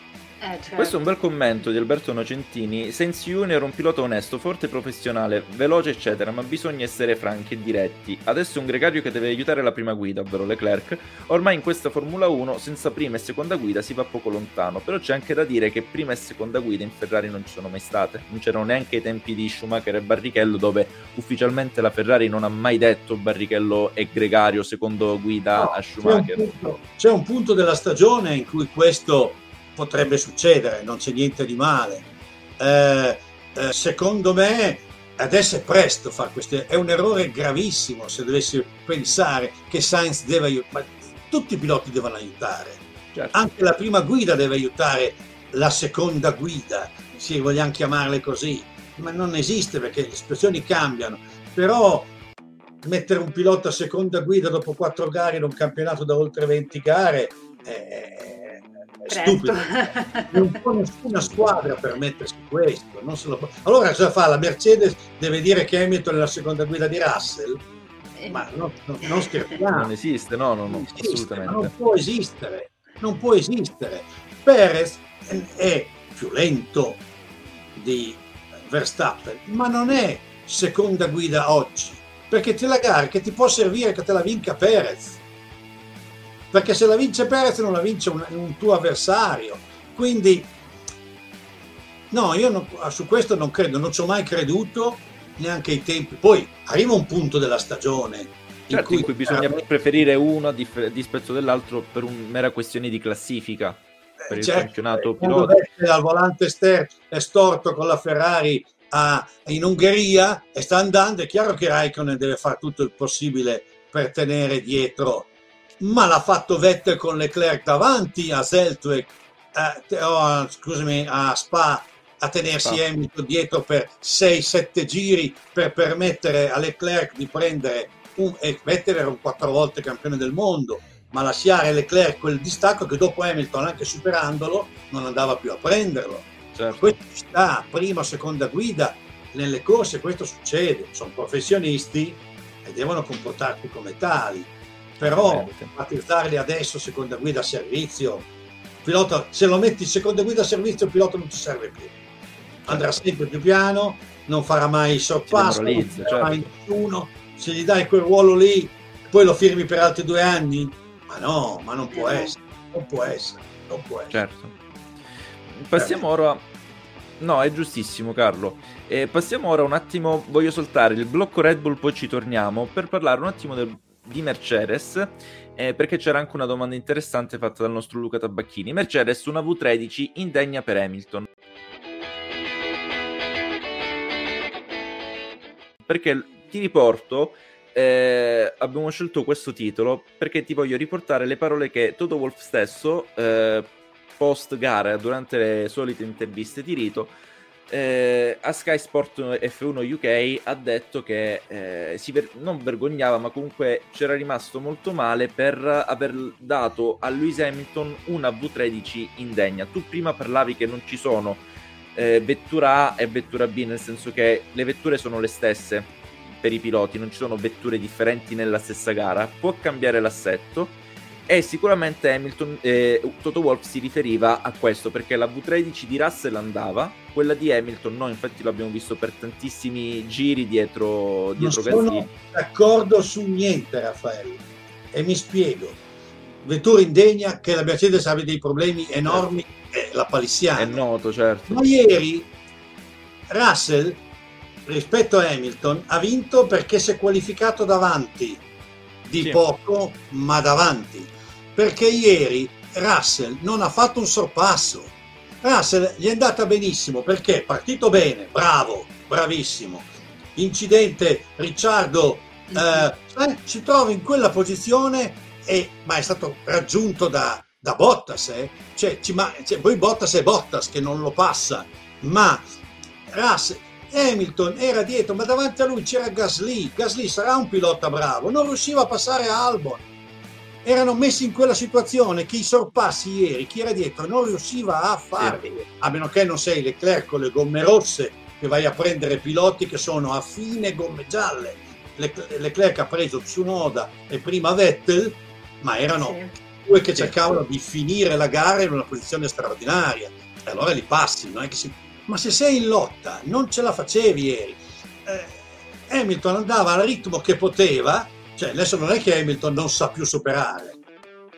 Eh, certo. Questo è un bel commento di Alberto Nocentini. Sensi Junior è un pilota onesto, forte, professionale, veloce, eccetera, ma bisogna essere franchi e diretti. Adesso è un gregario che deve aiutare la prima guida, ovvero Leclerc. Ormai in questa Formula 1, senza prima e seconda guida, si va poco lontano. Però c'è anche da dire che prima e seconda guida in Ferrari non ci sono mai state. Non c'erano neanche i tempi di Schumacher e Barrichello, dove ufficialmente la Ferrari non ha mai detto Barrichello è gregario, secondo guida no, a Schumacher. C'è un, punto, c'è un punto della stagione in cui questo potrebbe succedere, non c'è niente di male. Eh, eh, secondo me adesso è presto fare questo, è un errore gravissimo se dovessi pensare che Sainz deve aiutare, tutti i piloti devono aiutare, certo. anche la prima guida deve aiutare la seconda guida, se vogliamo chiamarle così, ma non esiste perché le situazioni cambiano, però mettere un pilota a seconda guida dopo quattro gare in un campionato da oltre 20 gare è, è stupido. Non può nessuna squadra permettersi questo. Non se lo può. Allora cosa fa? La Mercedes deve dire che Hamilton è la seconda guida di Russell? Eh. Ma no, no, non scherziamo. Non esiste, no, no, no non esiste, assolutamente. Non può esistere, non può esistere. Perez è più lento di Verstappen, ma non è seconda guida oggi, perché c'è la gara che ti può servire che te la vinca Perez, perché se la vince Perez non la vince un, un tuo avversario, quindi no, io non, su questo non credo, non ci ho mai creduto neanche ai tempi, poi arriva un punto della stagione Certo, in cui, in cui bisogna veramente... preferire uno a dispetto dell'altro per una mera questione di classifica per il certo, campionato pilota. Al volante ster è storto con la Ferrari a, in Ungheria e sta andando, è chiaro che Raikkonen deve fare tutto il possibile per tenere dietro, ma l'ha fatto Vettel con Leclerc davanti a Zeltweg, eh, oh, scusami, a Spa a tenersi. Hamilton dietro per 6-7 giri per permettere a Leclerc di prendere un, e Vettel era un quattro volte campione del mondo ma lasciare Leclerc quel distacco che dopo Hamilton, anche superandolo, non andava più a prenderlo. Certo. Questo sta, prima o seconda guida, nelle corse questo succede, sono professionisti e devono comportarsi come tali. Però battezzarli adesso seconda guida a servizio, pilota, se lo metti seconda guida a servizio il pilota non ti serve più. Andrà certo. sempre più piano, non farà mai sorpasso, non farà certo. mai nessuno. Se gli dai quel ruolo lì, poi lo firmi per altri due anni, ma no, ma non può essere, non può essere, non può essere. Certo. Passiamo ora... No, è giustissimo Carlo. E passiamo ora un attimo, voglio soltare il blocco Red Bull, poi ci torniamo, per parlare un attimo del, di Mercedes, eh, perché c'era anche una domanda interessante fatta dal nostro Luca Tabacchini. Mercedes una V13 indegna per Hamilton. Perché ti riporto eh, abbiamo scelto questo titolo perché ti voglio riportare le parole che Toto Wolf stesso, eh, post gara, durante le solite interviste di Rito, eh, a Sky Sport F1 UK ha detto che eh, si ver- non vergognava, ma comunque c'era rimasto molto male per aver dato a Lewis Hamilton una V13 indegna. Tu prima parlavi che non ci sono eh, vettura A e vettura B, nel senso che le vetture sono le stesse per i piloti, non ci sono vetture differenti nella stessa gara, può cambiare l'assetto e sicuramente Hamilton, eh, Toto Wolff si riferiva a questo perché la V13 di Russell andava, quella di Hamilton no, infatti l'abbiamo visto per tantissimi giri dietro, dietro Non sono d'accordo su niente Raffaele e mi spiego. Vettura indegna che la Mercedes abbia dei problemi enormi è la palissiana. È noto, certo. Ma ieri Russell rispetto a Hamilton ha vinto perché si è qualificato davanti di sì. poco ma davanti perché ieri Russell non ha fatto un sorpasso Russell gli è andata benissimo perché è partito bene bravo bravissimo incidente Ricciardo eh, eh, si trova in quella posizione e, ma è stato raggiunto da, da Bottas eh? cioè, ci, ma, cioè, poi Bottas è Bottas che non lo passa ma Russell Hamilton era dietro, ma davanti a lui c'era Gasly. Gasly sarà un pilota bravo, non riusciva a passare a Albon. Erano messi in quella situazione che i sorpassi ieri, chi era dietro, non riusciva a farli, a meno che non sei Leclerc con le gomme rosse che vai a prendere piloti che sono a fine gomme gialle. Leclerc ha preso Tsunoda e prima Vettel, ma erano sì. due che cercavano di finire la gara in una posizione straordinaria. E allora li passi, non è che si ma se sei in lotta non ce la facevi ieri. Eh, Hamilton andava al ritmo che poteva, cioè adesso non è che Hamilton non sa più superare.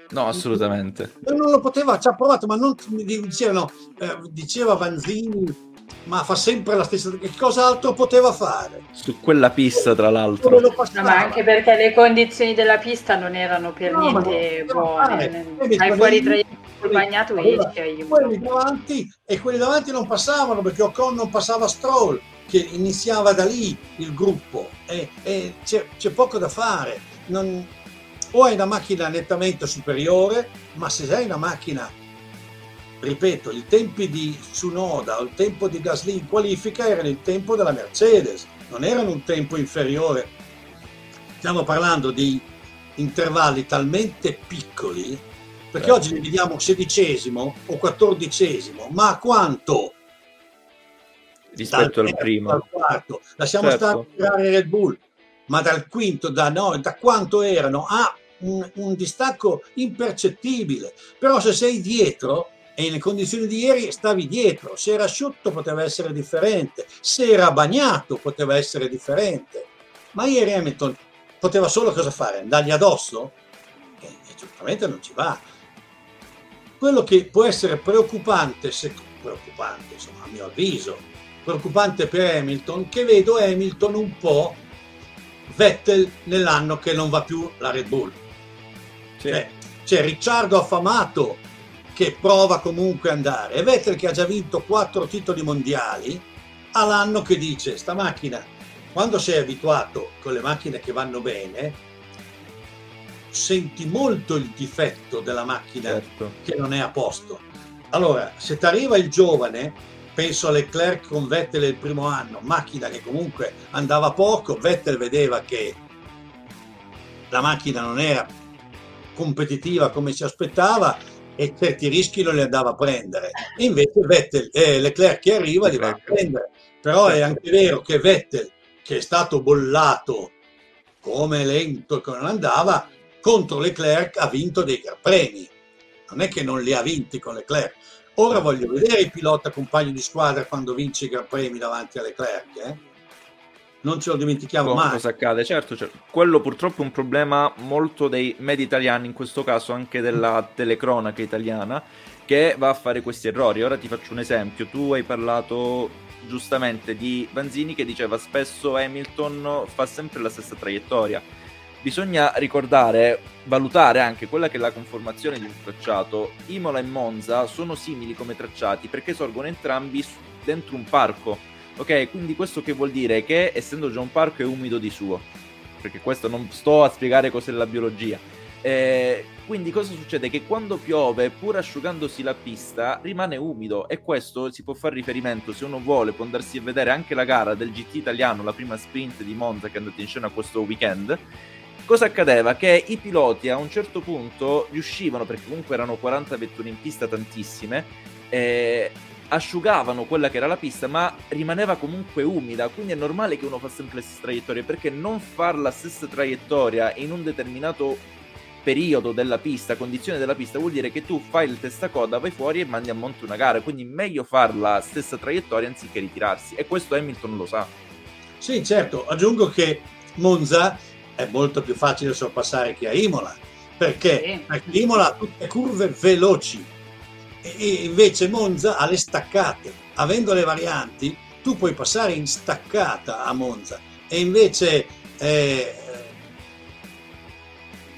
No, assolutamente. Non lo poteva, ci ha provato, ma non dicevano, eh, diceva Vanzini, ma fa sempre la stessa che cosa altro poteva fare? Su quella pista tra l'altro. No, ma anche perché le condizioni della pista non erano per no, niente buone. hai fuori tra col bagnato esci quelli davanti e quelli davanti non passavano perché Ocon non passava Stroll che iniziava da lì il gruppo e, e c'è, c'è, poco da fare non, o hai una macchina nettamente superiore ma se hai una macchina ripeto, i tempi di Tsunoda o il tempo di Gasly in qualifica erano il tempo della Mercedes, non erano un tempo inferiore. Stiamo parlando di intervalli talmente piccoli, perché oggi li vediamo sedicesimo o quattordicesimo, ma a quanto? Rispetto al primo. Al quarto. Lasciamo certo. stare Red Bull, ma dal quinto, da, no, da quanto erano? Ah, un, un distacco impercettibile. Però se sei dietro, e nelle condizioni di ieri stavi dietro, se era asciutto poteva essere differente, se era bagnato poteva essere differente, ma ieri Hamilton poteva solo cosa fare? Andargli addosso? E, e giustamente non ci va. Quello che può essere preoccupante, se, preoccupante insomma, a mio avviso, preoccupante per Hamilton, che vedo Hamilton un po' Vettel nell'anno che non va più la Red Bull. Sì. Cioè, c'è Ricciardo affamato che prova comunque ad andare e Vettel che ha già vinto quattro titoli mondiali ha l'anno che dice sta macchina quando sei abituato con le macchine che vanno bene senti molto il difetto della macchina certo. che non è a posto allora se ti arriva il giovane penso a Leclerc con Vettel il primo anno macchina che comunque andava poco Vettel vedeva che la macchina non era competitiva come si aspettava e certi rischi non li andava a prendere. E invece Vettel, eh, Leclerc che arriva li va a prendere. Però è anche vero che Vettel, che è stato bollato come lento e che non andava, contro Leclerc ha vinto dei Gran Premi. Non è che non li ha vinti con Leclerc. Ora voglio vedere il pilota compagno di squadra quando vince i Gran Premi davanti a Leclerc. Eh? non ce lo dimentichiamo Co- mai. Cosa accade? Certo, certo, quello purtroppo è un problema molto dei media italiani, in questo caso anche della telecronaca italiana, che va a fare questi errori. Ora ti faccio un esempio, tu hai parlato giustamente di Vanzini che diceva spesso Hamilton fa sempre la stessa traiettoria. Bisogna ricordare, valutare anche quella che è la conformazione di un tracciato. Imola e Monza sono simili come tracciati perché sorgono entrambi dentro un parco Ok, quindi questo che vuol dire? Che essendo già un parco è umido di suo, perché questo non sto a spiegare cos'è la biologia. Eh, quindi cosa succede? Che quando piove, pur asciugandosi la pista, rimane umido e questo si può fare riferimento, se uno vuole, può andarsi a vedere anche la gara del GT italiano, la prima sprint di Monza che è andata in scena questo weekend. Cosa accadeva? Che i piloti a un certo punto riuscivano, perché comunque erano 40 vetture in pista, tantissime, eh, asciugavano quella che era la pista, ma rimaneva comunque umida, quindi è normale che uno fa sempre le stesse traiettorie, perché non fare la stessa traiettoria in un determinato periodo della pista, condizione della pista, vuol dire che tu fai il testacoda, vai fuori e mandi a monte una gara, quindi meglio fare la stessa traiettoria anziché ritirarsi, e questo Hamilton lo sa. Sì, certo, aggiungo che Monza è molto più facile sorpassare che a Imola, perché? Perché Imola ha tutte curve veloci, e invece Monza ha le staccate. Avendo le varianti, tu puoi passare in staccata a Monza e invece eh,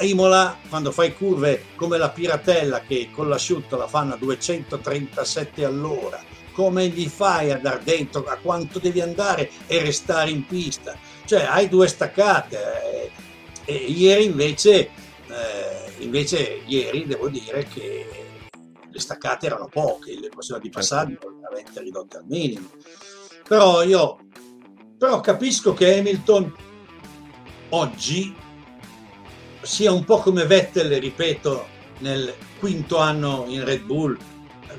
Imola, quando fai curve come la Piratella che con l'asciutto la fanno a 237 all'ora, come gli fai ad andare dentro, a quanto devi andare e restare in pista? Cioè hai due staccate. E ieri invece, eh, invece ieri devo dire che le staccate erano poche, le possibilità di passaggio erano veramente ridotte al minimo. Però io però capisco che Hamilton oggi sia un po' come Vettel, ripeto, nel quinto anno in Red Bull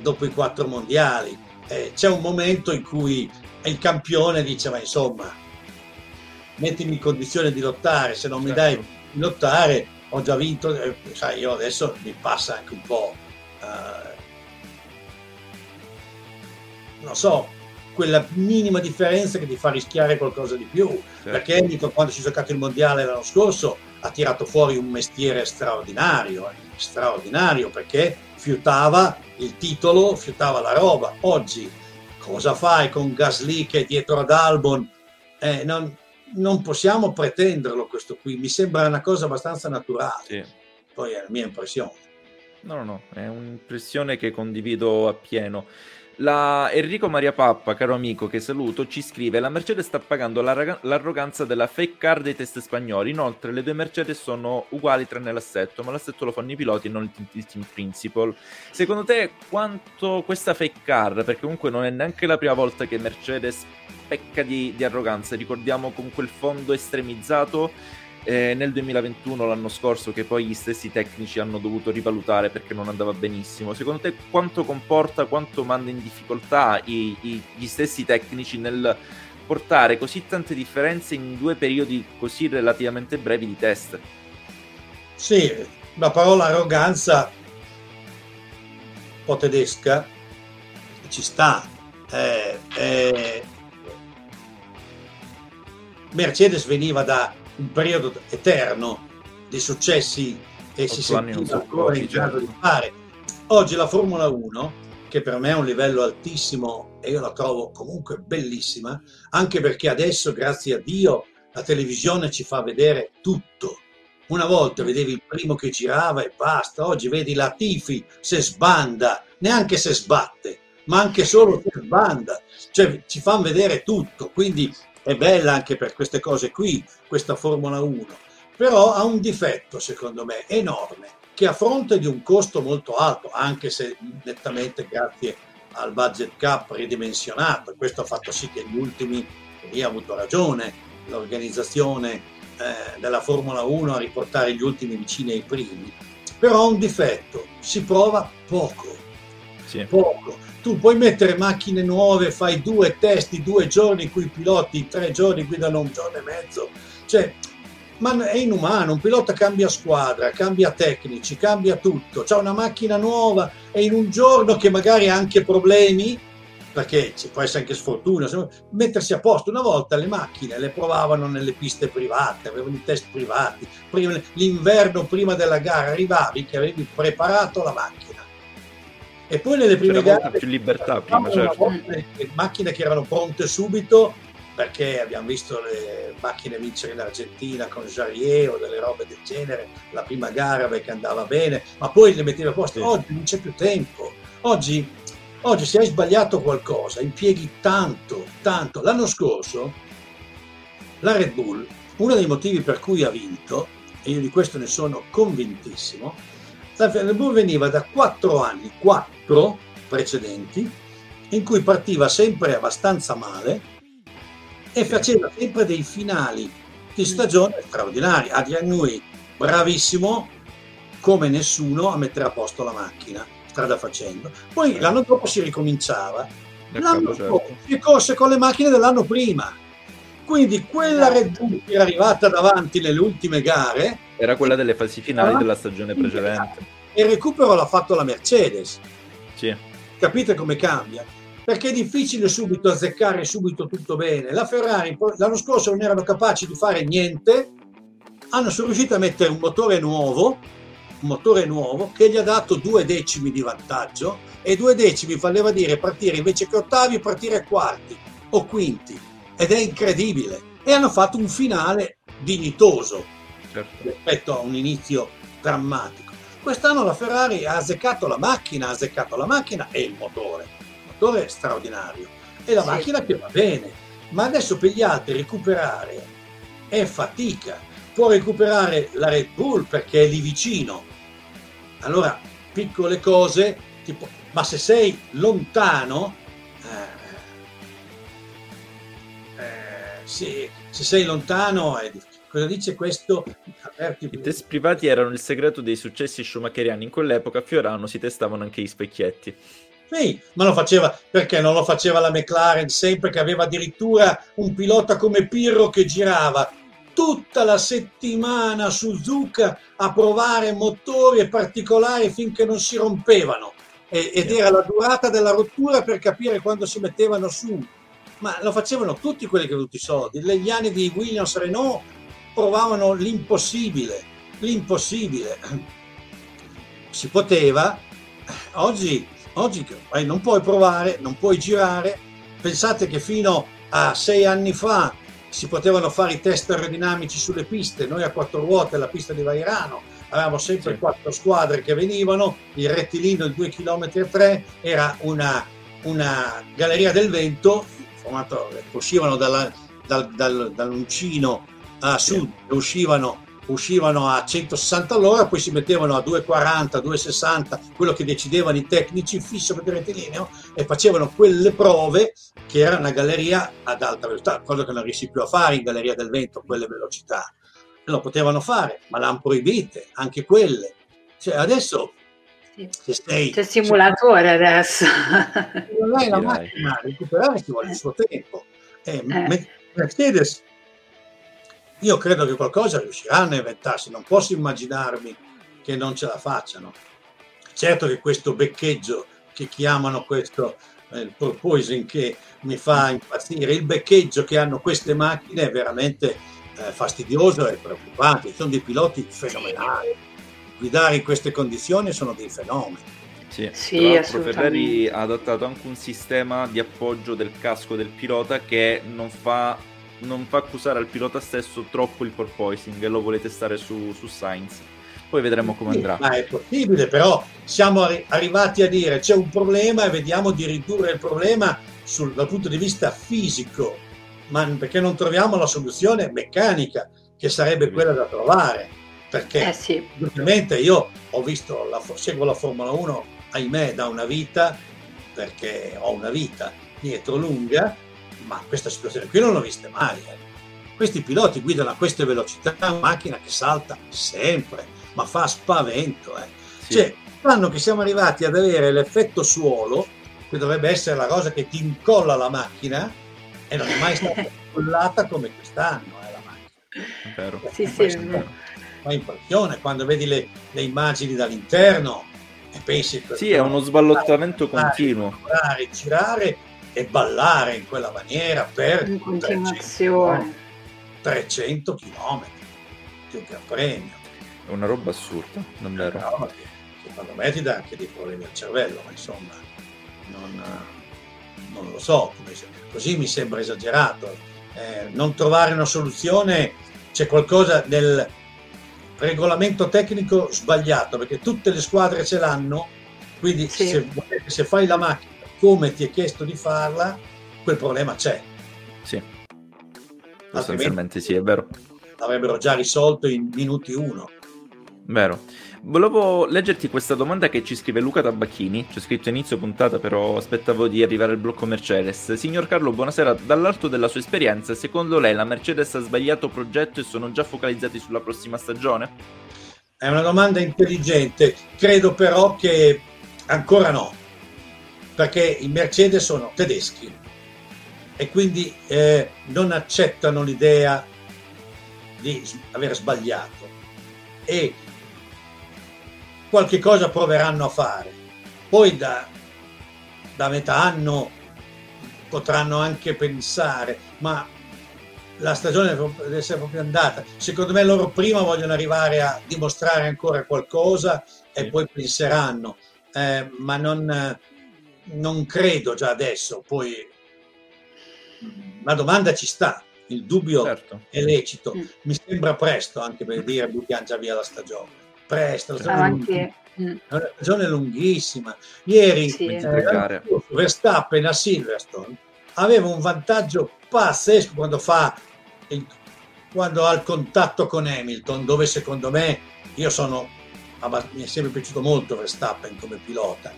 dopo i quattro mondiali. Eh, c'è un momento in cui il campione dice ma insomma mettimi in condizione di lottare, se non mi dai certo. di lottare ho già vinto, eh, sai io adesso mi passa anche un po' uh, non so, quella minima differenza che ti fa rischiare qualcosa di più. Certo. Perché Hamilton, quando si è giocato il mondiale l'anno scorso, ha tirato fuori un mestiere straordinario, eh? straordinario perché fiutava il titolo, fiutava la roba. Oggi cosa fai con Gasly che è dietro ad Albon? Eh, non, non, possiamo pretenderlo questo qui, mi sembra una cosa abbastanza naturale. Sì. Poi è la mia impressione. No, no, no, è un'impressione che condivido appieno. La Enrico Maria Pappa, caro amico che saluto, ci scrive: La Mercedes sta pagando l'arroganza della fake car dei test spagnoli. Inoltre, le due Mercedes sono uguali tranne l'assetto, ma l'assetto lo fanno i piloti e non il team principal. Secondo te, quanto questa fake car, perché comunque non è neanche la prima volta che Mercedes pecca di, di arroganza, ricordiamo con quel fondo estremizzato eh, nel 2021, l'anno scorso, che poi gli stessi tecnici hanno dovuto rivalutare perché non andava benissimo. Secondo te quanto comporta, quanto manda in difficoltà i, i, gli stessi tecnici nel portare così tante differenze in due periodi così relativamente brevi di test? Sì, la parola arroganza un po' tedesca ci sta. Eh, eh, Mercedes veniva da un periodo eterno di successi e si sentiva ancora in grado di fare. Oggi la Formula 1, che per me è un livello altissimo e io la trovo comunque bellissima, anche perché adesso, grazie a Dio, la televisione ci fa vedere tutto. Una volta vedevi il primo che girava e basta, oggi vedi la Tifi se sbanda, neanche se sbatte, ma anche solo se sbanda, cioè ci fanno vedere tutto, quindi è bella anche per queste cose qui, questa Formula 1, però ha un difetto secondo me enorme, che a fronte di un costo molto alto, anche se nettamente grazie al budget cap ridimensionato, questo ha fatto sì che gli ultimi, lì ha avuto ragione, l'organizzazione eh, della Formula 1 a riportare gli ultimi vicini ai primi, però ha un difetto, si prova poco, sì. poco tu puoi mettere macchine nuove, fai due testi, due giorni in cui piloti tre giorni guidano un giorno e mezzo. Cioè, ma è inumano, un pilota cambia squadra, cambia tecnici, cambia tutto, c'ha una macchina nuova e in un giorno che magari ha anche problemi, perché ci può essere anche sfortuna, mettersi a posto. Una volta le macchine le provavano nelle piste private, avevano i test privati, l'inverno prima della gara arrivavi che avevi preparato la macchina e poi nelle prime C'era gare più libertà prima, certo. le macchine che erano pronte subito perché abbiamo visto le macchine vincere in Argentina con Jarier o delle robe del genere, la prima gara perché andava bene, ma poi le metteva a posto. Oggi non c'è più tempo. Oggi, oggi se hai sbagliato qualcosa, impieghi tanto, tanto. L'anno scorso la Red Bull, uno dei motivi per cui ha vinto, e io di questo ne sono convintissimo, la Red Bull veniva da quattro anni, quattro precedenti, in cui partiva sempre abbastanza male e faceva sempre dei finali di stagione straordinari. Adrian Nui, bravissimo come nessuno a mettere a posto la macchina, strada facendo. Poi l'anno dopo si ricominciava. L'anno certo. dopo si corse con le macchine dell'anno prima. Quindi quella Red Bull che era arrivata davanti nelle ultime gare era quella delle fasi finali della stagione precedente. E il recupero l'ha fatto la Mercedes. Sì. Capite come cambia? Perché è difficile subito azzeccare subito tutto bene. La Ferrari l'anno scorso non erano capaci di fare niente, hanno sono riusciti a mettere un motore nuovo, un motore nuovo che gli ha dato due decimi di vantaggio e due decimi valeva dire partire invece che ottavi, partire quarti o quinti. Ed è incredibile. E hanno fatto un finale dignitoso certo. rispetto a un inizio drammatico. Quest'anno la Ferrari ha azzeccato la macchina, ha azzeccato la macchina e il motore. Il motore è straordinario e la sì. macchina che va bene, ma adesso per gli altri recuperare è fatica. Può recuperare la Red Bull perché è lì vicino. Allora, piccole cose, tipo, ma se sei lontano, eh, eh, se, se sei lontano è difficile Cosa dice questo? I test privati erano il segreto dei successi schumacheriani in quell'epoca, a Fiorano si testavano anche gli specchietti. Sì, ma lo faceva perché non lo faceva la McLaren sempre che aveva addirittura un pilota come Pirro che girava tutta la settimana su Zucca a provare motori e particolari finché non si rompevano ed era la durata della rottura per capire quando si mettevano su. Ma lo facevano tutti quelli che avevano i soldi. Negli anni di Williams Renault provavano l'impossibile, l'impossibile. Si poteva, oggi, oggi eh, non puoi provare, non puoi girare. Pensate che fino a sei anni fa si potevano fare i test aerodinamici sulle piste, noi a quattro ruote, la pista di Vairano, avevamo sempre sì. quattro squadre che venivano, il rettilineo di 2 km e 3 era una, una galleria del vento, formato, uscivano dalla, dal, dal, dall'Uncino a sud, sì. uscivano, uscivano a 160 all'ora, poi si mettevano a 240, 260, quello che decidevano i tecnici fisso per rettilineo, e facevano quelle prove che era una galleria ad alta velocità, cosa che non riesci più a fare in galleria del vento, quelle velocità. Lo potevano fare, ma l'hanno proibite, anche quelle. Cioè, adesso sì. sei, C'è il simulatore se... adesso. Non hai la macchina, recuperare ci vuole il suo tempo. Eh, eh. Mercedes, io credo che qualcosa riusciranno a inventarsi, non posso immaginarmi che non ce la facciano. Certo che questo beccheggio che chiamano questo eh, il porpoising che mi fa impazzire, il beccheggio che hanno queste macchine è veramente eh, fastidioso e preoccupante, sono dei piloti fenomenali guidare in queste condizioni sono dei fenomeni. Sì, sì Ferrari ha adottato anche un sistema di appoggio del casco del pilota che non fa, non fa accusare al pilota stesso troppo il porpoising e lo vuole testare su, su Sainz. Poi vedremo come andrà. Ma è possibile, però siamo arri- arrivati a dire c'è un problema e vediamo di ridurre il problema sul, dal punto di vista fisico, ma perché non troviamo la soluzione meccanica che sarebbe quella da trovare perché eh sì. ovviamente io ho visto, la, seguo la Formula 1, ahimè, da una vita, perché ho una vita dietro lunga, ma questa situazione qui non l'ho vista mai. Eh. Questi piloti guidano a queste velocità una macchina che salta sempre, ma fa spavento. Eh. Sì. Cioè, sanno che siamo arrivati ad avere l'effetto suolo, che dovrebbe essere la cosa che ti incolla la macchina, e non è mai stata incollata come quest'anno eh, la macchina. Vero. Sì, sì, fa impressione quando vedi le, le immagini dall'interno e pensi sì è uno sballottamento continuo girare, girare e ballare in quella maniera per in continuazione. 300 km più che a premio. È una roba assurda davvero no, che, secondo me ti dà anche dei problemi al cervello ma insomma non, non lo so così mi sembra esagerato. Eh, non trovare una soluzione c'è qualcosa nel, regolamento tecnico sbagliato perché tutte le squadre ce l'hanno, quindi sì. se, se, fai la macchina come ti è chiesto di farla, quel problema c'è. Sì, sostanzialmente sì, è vero. L'avrebbero già risolto in minuti uno. Vero. Volevo leggerti questa domanda che ci scrive Luca Tabacchini, c'è scritto inizio puntata però aspettavo di arrivare al blocco Mercedes. Signor Carlo, buonasera, dall'alto della sua esperienza, secondo lei la Mercedes ha sbagliato progetto e sono già focalizzati sulla prossima stagione? È una domanda intelligente, credo però che ancora no, perché i Mercedes sono tedeschi e quindi eh, non accettano l'idea di aver sbagliato e qualche cosa proveranno a fare. Poi da, da metà anno potranno anche pensare, ma la stagione deve essere proprio andata. Secondo me loro prima vogliono arrivare a dimostrare ancora qualcosa e poi penseranno, eh, ma non, non, credo già adesso. Poi la domanda ci sta, il dubbio certo. è lecito. Mm. Mi sembra presto anche per dire buttiamo già via la stagione presto, la stagione, anche... Mm. una stagione lunghissima. Ieri sì. eh, Verstappen a Silverstone aveva un vantaggio pazzesco quando fa il, quando ha il contatto con Hamilton, dove secondo me io sono mi è sempre piaciuto molto Verstappen come pilota,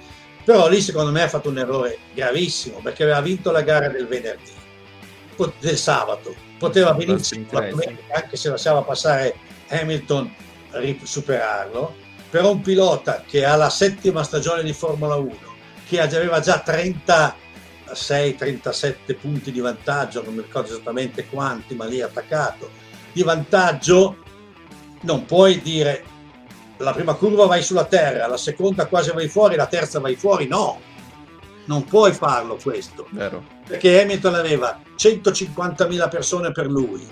però lì secondo me ha fatto un errore gravissimo perché aveva vinto la gara del venerdì, del sabato, poteva benissimo anche se lasciava passare Hamilton superarlo, però un pilota che ha la settima stagione di Formula 1, che aveva già 36-37 punti di vantaggio, non mi ricordo esattamente quanti, ma lì attaccato, di vantaggio, non puoi dire la prima curva vai sulla terra, la seconda quasi vai fuori, la terza vai fuori, no, non puoi farlo questo, Vero. perché Hamilton aveva 150.000 persone per lui,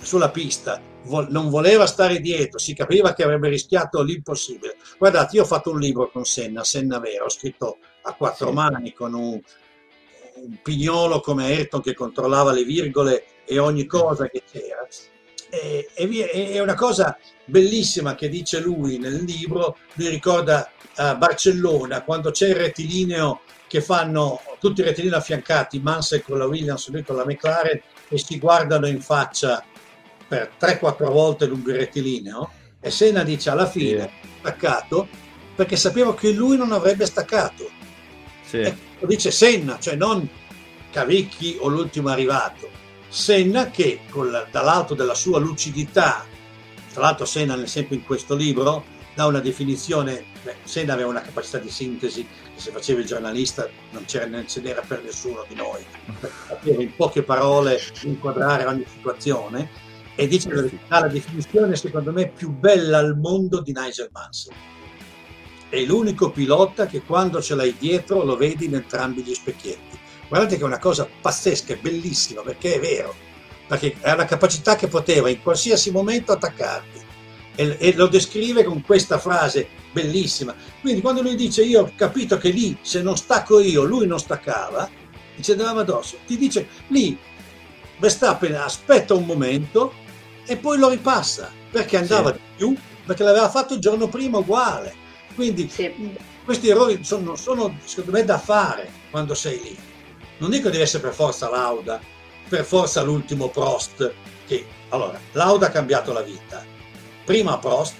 sulla pista, non voleva stare dietro, si capiva che avrebbe rischiato l'impossibile. Guardate, io ho fatto un libro con Senna, Senna Vero, ho scritto a quattro sì. mani con un, un, pignolo come Ayrton che controllava le virgole e ogni cosa che c'era. E, e, è una cosa bellissima che dice lui nel libro, lui ricorda a Barcellona quando c'è il rettilineo che fanno tutti i rettilinei affiancati, Mansell con la Williams, lui con la McLaren e si guardano in faccia per 3-4 volte lungo il rettilineo e Senna dice alla fine sì. staccato perché sapevo che lui non avrebbe staccato. Sì. Dice Senna, cioè non Cavicchi o l'ultimo arrivato. Senna che la, dall'alto della sua lucidità, tra l'altro Senna sempre in questo libro dà una definizione, beh, Senna aveva una capacità di sintesi che se faceva il giornalista non ce n'era per nessuno di noi, capire in poche parole inquadrare ogni situazione e dice che ha la definizione secondo me più bella al mondo di Nigel Mansell. È l'unico pilota che quando ce l'hai dietro lo vedi in entrambi gli specchietti. Guardate che è una cosa pazzesca, bellissima, perché è vero, perché ha la capacità che poteva in qualsiasi momento attaccarti. E, e, lo descrive con questa frase bellissima. Quindi quando lui dice io ho capito che lì se non stacco io lui non staccava, dice andava addosso, ti dice lì Verstappen aspetta un momento e poi lo ripassa perché andava sì. di più, perché l'aveva fatto il giorno prima uguale. Quindi sì. questi errori sono, sono, secondo me da fare quando sei lì. Non dico deve essere per forza Lauda, per forza l'ultimo Prost, che allora Lauda ha cambiato la vita. Prima Prost,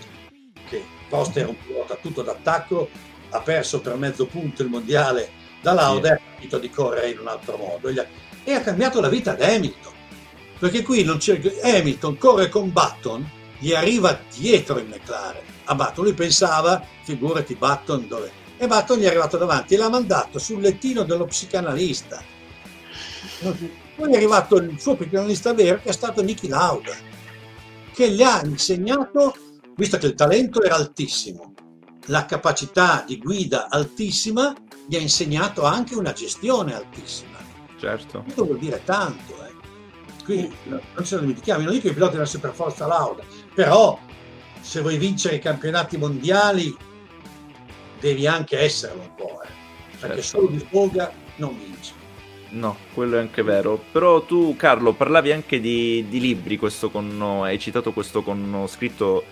che Prost era un pilota tutto d'attacco, ha perso per mezzo punto il mondiale da Lauda sì. e ha capito di correre in un altro modo. E ha cambiato la vita ad Hamilton perché qui non c'è Hamilton corre con Button gli arriva dietro il McLaren a Button lui pensava figurati Button dove e Button gli è arrivato davanti e l'ha mandato sul lettino dello psicanalista. Poi è arrivato il suo psicanalista vero che è stato Niki Lauda che gli ha insegnato visto che il talento era altissimo la capacità di guida altissima gli ha insegnato anche una gestione altissima. Certo. Questo vuol dire tanto eh. Qui non ce lo dimentichiamo, non dico che i piloti essere per forza lauda, però se vuoi vincere i campionati mondiali devi anche esserlo un po', eh, perché certo. solo di foga non vinci. No, quello è anche vero. Però tu, Carlo, parlavi anche di, di libri, questo con, hai citato questo con scritto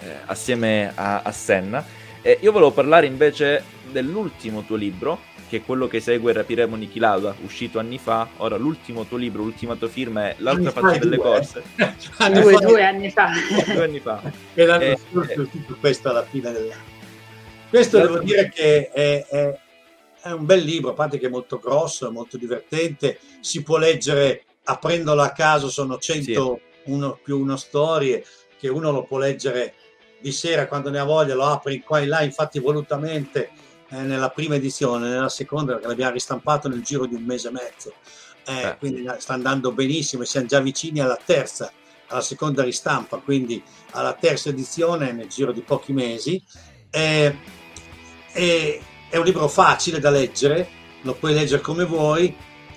eh, assieme a, a Senna. Eh, io volevo parlare invece dell'ultimo tuo libro, che è quello che segue Rapiremo Niki Lauda, uscito anni fa. Ora l'ultimo tuo libro, l'ultima tua firma è L'altra faccia delle due. corse. anni due, due anni fa. due anni fa. E l'anno eh, scorso eh, tutto questo alla fine dell'anno. Questo devo dire che è, è, è, un bel libro, a parte che è molto grosso, è molto divertente, si può leggere aprendolo a caso, sono 100 sì. più una storie, che uno lo può leggere di sera quando ne ha voglia, lo apri qua e là, infatti volutamente eh, nella prima edizione, nella seconda perché l'abbiamo ristampato nel giro di un mese e mezzo, eh, eh. quindi sta andando benissimo e siamo già vicini alla terza, alla seconda ristampa, quindi alla terza edizione nel giro di pochi mesi. Eh, è un libro facile da leggere, lo puoi leggere come vuoi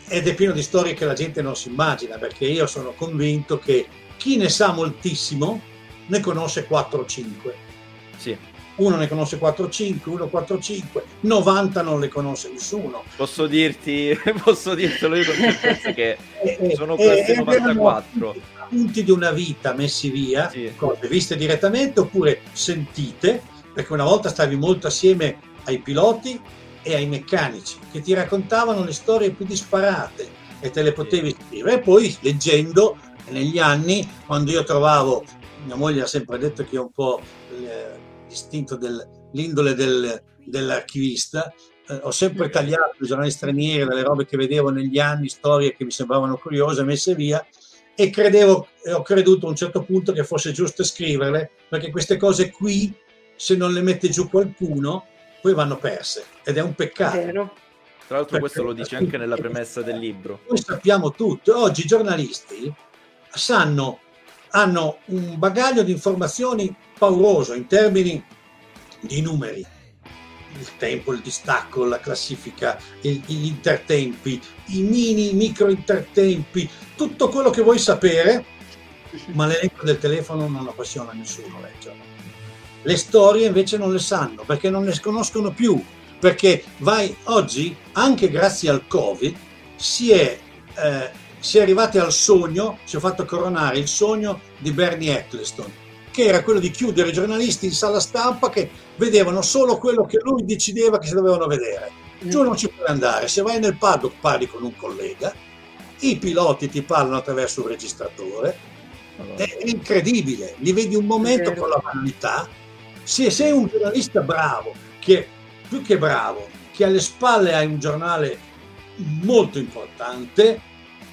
ed è pieno di storie che la gente non si immagina, perché io sono convinto che chi ne sa moltissimo ne conosce 4 o 5. Sì uno ne conosce 4-5, uno 4-5, 90 non le conosce nessuno. Posso dirti, posso dirtelo io con che eh, eh, sono questi eh, 94. Punti di una vita messi via, sì. cose viste direttamente oppure sentite, perché una volta stavi molto assieme ai piloti e ai meccanici che ti raccontavano le storie più disparate e te le potevi scrivere. E poi leggendo negli anni, quando io trovavo, mia moglie ha sempre detto che io un po' distinto dell'indole del, dell'archivista. Eh, ho sempre tagliato i giornali stranieri, dalle robe che vedevo negli anni, storie che mi sembravano curiose, messe via, e credevo e ho creduto a un certo punto che fosse giusto scriverle, perché queste cose qui, se non le mette giù qualcuno, poi vanno perse ed è un peccato. Vero. Tra l'altro questo lo dice anche nella premessa del libro. Noi sappiamo tutto, oggi i giornalisti sanno, hanno un bagaglio di informazioni pauroso in termini di numeri. Il tempo, il distacco, la classifica, il, gli intertempi, i mini, micro intertempi, tutto quello che vuoi sapere, ma l'elenco del telefono non appassiona nessuno leggerlo. Le storie invece non le sanno perché non le conoscono più, perché vai oggi, anche grazie al Covid, si è eh, si è arrivati al sogno, si è fatto coronare il sogno di Bernie Eccleston, che era quello di chiudere i giornalisti in sala stampa che vedevano solo quello che lui decideva che si dovevano vedere. Giù non ci puoi andare, se vai nel paddock parli con un collega, i piloti ti parlano attraverso un registratore, è incredibile, li vedi un momento con la vanità, se sei un giornalista bravo, che più che bravo, che alle spalle hai un giornale molto importante,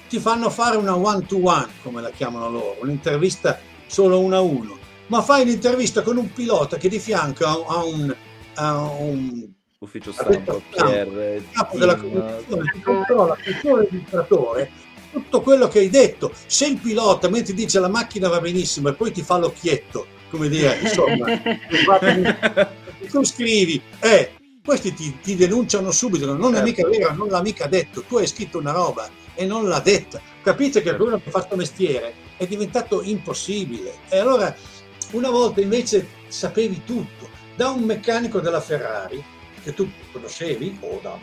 ti fanno fare una one to one, come la chiamano loro, un'intervista solo uno a uno, ma fai un'intervista con un pilota che di fianco ha, un, ha un ufficio stampa, PR, capo della commissione che controlla il tuo registratore tutto quello che hai detto. Se il pilota mentre dice la macchina va benissimo e poi ti fa l'occhietto, come dire, insomma, tu scrivi, eh, questi ti, ti, denunciano subito, non è certo. mica vero, non l'ha mica detto, tu hai scritto una roba e non l'ha detta. Capite che uno che fa questo mestiere è diventato impossibile. E allora una volta invece sapevi tutto, da un meccanico della Ferrari che tu conoscevi, o da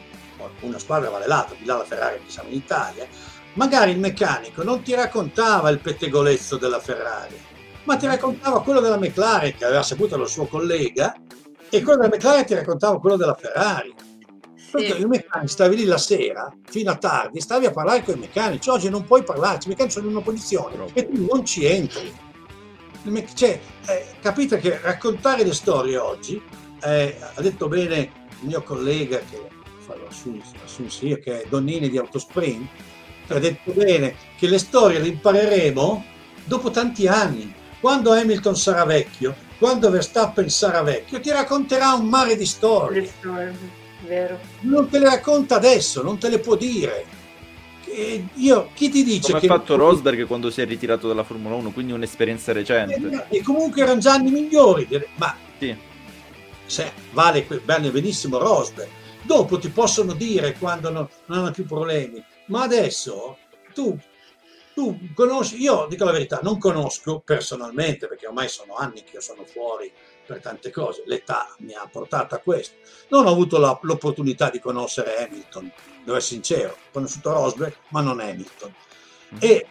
una squadra vale l'altra, di là la Ferrari che siamo in Italia, magari il meccanico non ti raccontava il pettegolezzo della Ferrari, ma ti raccontava quello della McLaren che aveva saputo dal suo collega e quello della McLaren ti raccontava quello della Ferrari. Perché i meccanici stavi lì la sera fino a tardi, stavi a parlare con i meccanici. Oggi non puoi parlarci, i meccanici sono in una posizione e tu non ci entri. Cioè, eh, capite che raccontare le storie oggi, eh, ha detto bene il mio collega che fa l'assunzio, che è Donnini di Autosprint, ha detto bene che le storie le impareremo dopo tanti anni. Quando Hamilton sarà vecchio, quando Verstappen sarà vecchio, ti racconterà un mare di storie. Vero. Non te le racconta adesso, non te le può dire. Io, chi ti dice Come che... ha fatto Rosberg quando si è ritirato dalla Formula 1, quindi un'esperienza recente. E comunque erano già anni migliori, ma sì. se, vale bene benissimo Rosberg. Dopo ti possono dire quando non, non hanno più problemi, ma adesso tu, tu conosci, io dico la verità, non conosco personalmente, perché ormai sono anni che io sono fuori per tante cose, l'età mi ha portato a questo. Non ho avuto la, l'opportunità di conoscere Hamilton, devo essere sincero, ho conosciuto Rosberg, ma non Hamilton. Mm. E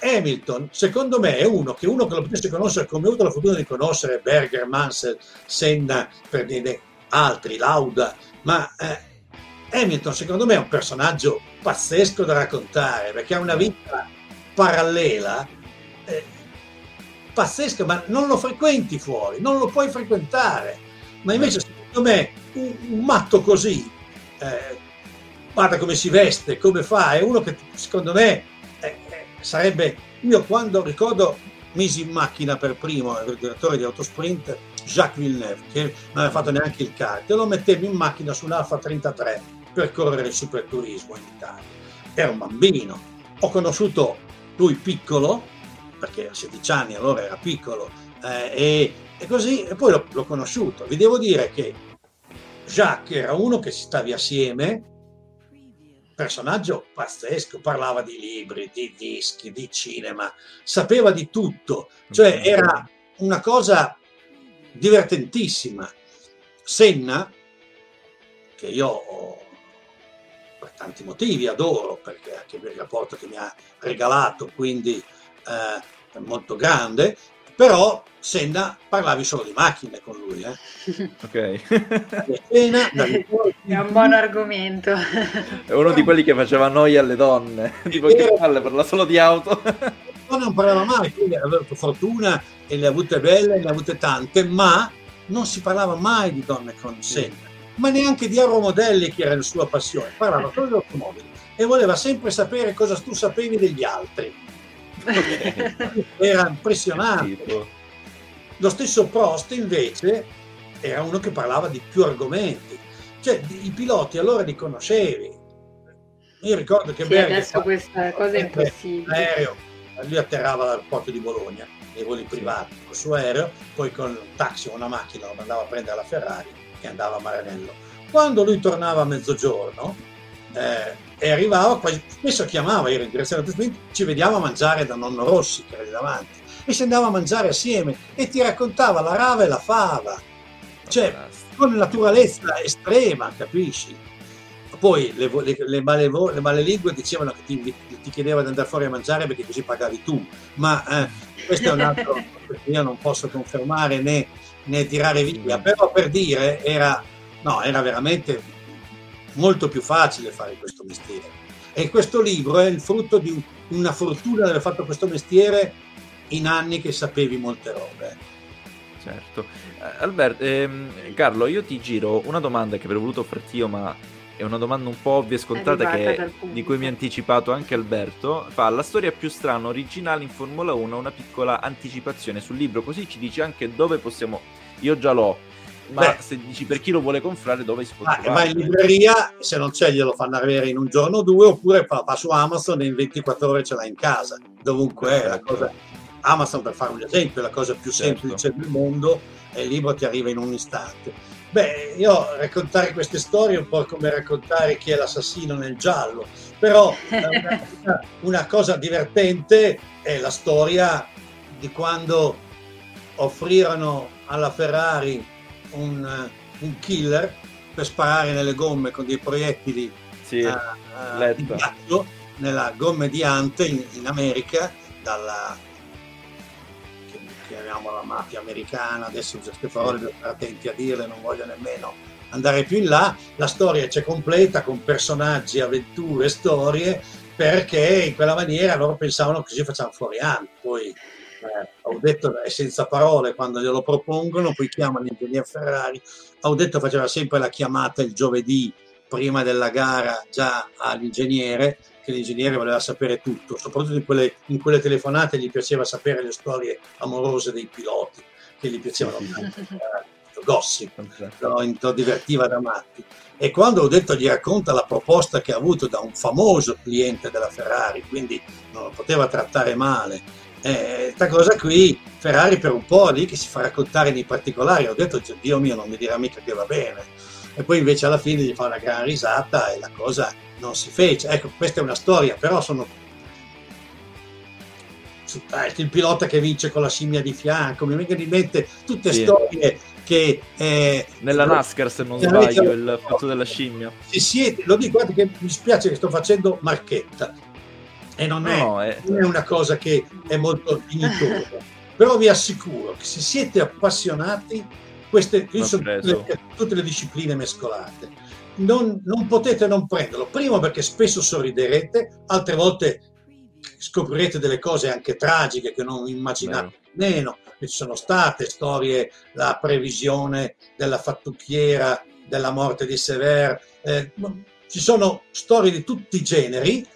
Hamilton, secondo me, è uno che uno che lo potesse conoscere come ho avuto la fortuna di conoscere Berger, Mansell, Senna, per dire altri, Lauda, ma eh, Hamilton secondo me è un personaggio pazzesco da raccontare perché ha una vita parallela eh, pazzesca, ma non lo frequenti fuori, non lo puoi frequentare. Ma invece secondo me un, un matto così, eh, guarda come si veste, come fa, è uno che secondo me eh, eh sarebbe, io quando ricordo misi in macchina per primo il direttore di Autosprint, Jacques Villeneuve, che non aveva fatto neanche il kart, e lo mettevo in macchina su un Alfa 33 per correre il superturismo in Italia. Era un bambino. Ho conosciuto lui piccolo, perché a 16 anni allora era piccolo, eh, e, e, così, e poi l'ho, l'ho conosciuto. Vi devo dire che Jacques era uno che si stavi assieme, personaggio pazzesco, parlava di libri, di dischi, di cinema, sapeva di tutto, cioè era una cosa divertentissima. Senna, che io ho tanti motivi, adoro, perché anche il rapporto che mi ha regalato, quindi eh, è molto grande, però Senna parlavi solo di macchine con lui. Eh. Ok. Senna, è un buon argomento. È uno di quelli che faceva noia alle donne, tipo che palle, parla solo di auto. non parlava mai, quindi avevo avuto fortuna e le ha avute belle, le ha avute tante, ma non si parlava mai di donne con Senna ma neanche di aeromodelli che era la sua passione, parlava solo di automobili e voleva sempre sapere cosa tu sapevi degli altri. era impressionante. Lo stesso Prost invece era uno che parlava di più argomenti, cioè i piloti allora li conoscevi. Io ricordo che sì, Berger, adesso questa cosa è impossibile. L'aereo, lui atterrava dall'aeroporto di Bologna, nei voli privati, col suo aereo, poi con un taxi o una macchina lo mandava a prendere la Ferrari che andava a Maranello. Quando lui tornava a mezzogiorno eh, e arrivava, spesso chiamava, io in direzione del Sprint, ci vediamo a mangiare da nonno Rossi che era lì davanti e si andava a mangiare assieme e ti raccontava la rava e la fava, cioè con naturalezza estrema, capisci? poi le, le, le, malevo, le malelingue dicevano che ti, ti chiedeva di andare fuori a mangiare perché così pagavi tu, ma eh, questo è un altro che io non posso confermare né, né tirare via, però per dire era, no, era veramente molto più facile fare questo mestiere. E questo libro è il frutto di una fortuna di aver fatto questo mestiere in anni che sapevi molte robe. Certo. Eh, Alberto, ehm, Carlo, io ti giro una domanda che avrei voluto farti io, ma è una domanda un po' ovvia e scontata che, di cui mi ha anticipato anche Alberto. Fa la storia più strana, originale in Formula 1, una piccola anticipazione sul libro, così ci dici anche dove possiamo... Io già l'ho, ma Beh, se dici per chi lo vuole comprare dove si può trovare? Va in libreria, se non c'è glielo fanno avere in un giorno o due, oppure va, va su Amazon e in 24 ore ce l'ha in casa, dovunque è la cosa. Amazon per fare un esempio, è la cosa più certo. semplice del mondo e il libro ti arriva in un istante. Beh, io raccontare queste storie è un po' come raccontare chi è l'assassino nel giallo, però una, una cosa divertente è la storia di quando offrirono alla Ferrari un, un killer per sparare nelle gomme con dei proiettili sì, uh, uh, di ghiaccio nella gomme di Ante in, in America dalla chiamiamola mafia americana adesso parole devo stare attenti a dirle non voglio nemmeno andare più in là. La storia c'è completa con personaggi avventure storie perché in quella maniera loro pensavano così facciamo fuori Ante poi eh, ho detto è senza parole quando glielo propongono, poi chiamano l'ingegnere Ferrari, ho detto faceva sempre la chiamata il giovedì prima della gara già all'ingegnere, che l'ingegnere voleva sapere tutto, soprattutto in quelle, in quelle telefonate gli piaceva sapere le storie amorose dei piloti, che gli piacevano tanto, gossip, lo, lo divertiva da matti. E quando ho detto gli racconta la proposta che ha avuto da un famoso cliente della Ferrari, quindi non lo poteva trattare male, questa eh, cosa qui Ferrari per un po' lì che si fa raccontare nei particolari ho detto Dio mio non mi dirà mica che va bene. E poi invece alla fine gli fa una gran risata e la cosa non si fece ecco questa è una storia però sono il pilota che vince con la scimmia di fianco mi vengono in mente tutte sì. storie che eh, nella NASCAR se non sbaglio il fatto della scimmia se siete, lo dico guarda che mi spiace che sto facendo marchetta e non, no, è, è... non è, una cosa che è molto dignitosa. Però vi assicuro che se siete appassionati, queste sono tutte, tutte le discipline mescolate. Non, non, potete non prenderlo. Primo perché spesso sorriderete, altre volte scoprirete delle cose anche tragiche che non immaginate nemmeno. Ci sono state storie, la previsione della fattucchiera, della morte di Sever. Eh, ci sono storie di tutti i generi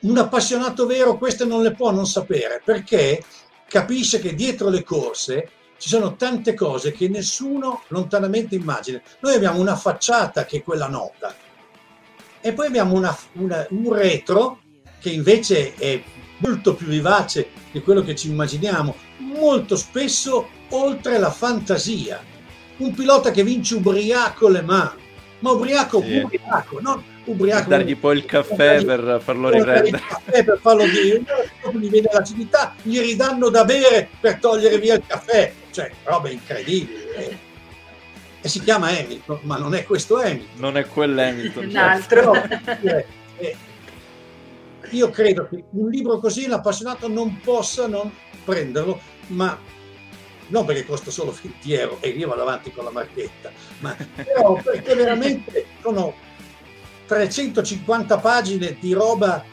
un appassionato vero queste non le può non sapere perché capisce che dietro le corse ci sono tante cose che nessuno lontanamente immagina. Noi abbiamo una facciata che è quella nota e poi abbiamo una, una, un retro che invece è molto più vivace di quello che ci immaginiamo, molto spesso oltre la fantasia. Un pilota che vince ubriaco le mani, ma ubriaco, sì. ubriaco, non ubriaco. Dargli poi il caffè per farlo riprendere. Il caffè per farlo dire, gli viene l'acidità, gli ridanno da bere per togliere via il caffè, cioè roba incredibile. E si chiama Hamilton, ma non è questo Hamilton. Non è quell'Hamilton. Un altro. Cioè, eh, io credo che un libro così l'appassionato non possa non prenderlo, ma non perché costa solo 20 euro e io vado avanti con la marchetta, ma però perché veramente sono 350 pagine di roba,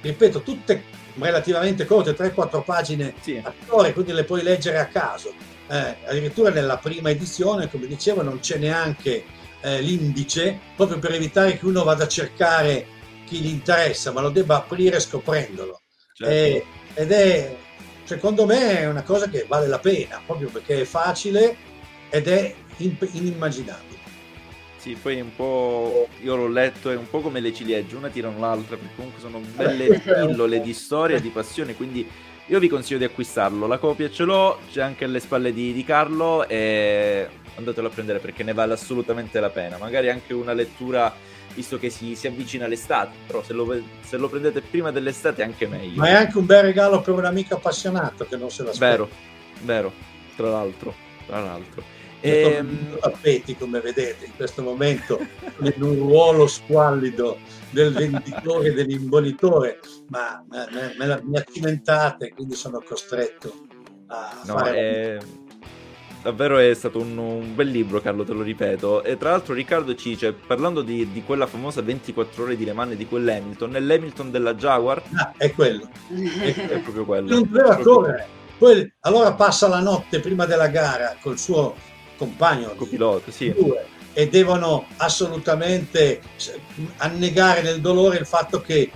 ripeto, tutte relativamente corte, 3-4 pagine sì. a storia, quindi le puoi leggere a caso. Eh, addirittura nella prima edizione, come dicevo, non c'è neanche eh, l'indice, proprio per evitare che uno vada a cercare chi gli interessa, ma lo debba aprire scoprendolo. Certo. Eh, ed è, secondo me, è una cosa che vale la pena, proprio perché è facile ed è inimmaginabile. Sì, poi un po'. Io l'ho letto, è un po' come le ciliegie, una tirano l'altra, perché comunque sono belle pillole di storia e di passione. Quindi io vi consiglio di acquistarlo. La copia ce l'ho, c'è anche alle spalle di, di Carlo e andatelo a prendere perché ne vale assolutamente la pena. Magari anche una lettura, visto che si, si avvicina l'estate, però se lo, se lo, prendete prima dell'estate è anche meglio. Ma è anche un bel regalo per un amico appassionato che non se l'aspetta. Vero, vero, tra l'altro, tra l'altro. E... Ehm, tappeti, come vedete, in questo momento, in un ruolo squallido del venditore, dell'imbonitore, ma me, me, mi ha cimentate, quindi sono costretto a no, fare... È... Davvero è stato un, un, bel libro, Carlo, te lo ripeto. E tra l'altro Riccardo ci dice, parlando di, di quella famosa 24 ore di Le Mani di quell'Hamilton, nell'Hamilton della Jaguar... Ah, è quello. È, è proprio quello. Non doveva correre. Poi, allora passa la notte prima della gara col suo compagno, copilota, sì. Due, e devono assolutamente annegare nel dolore il fatto che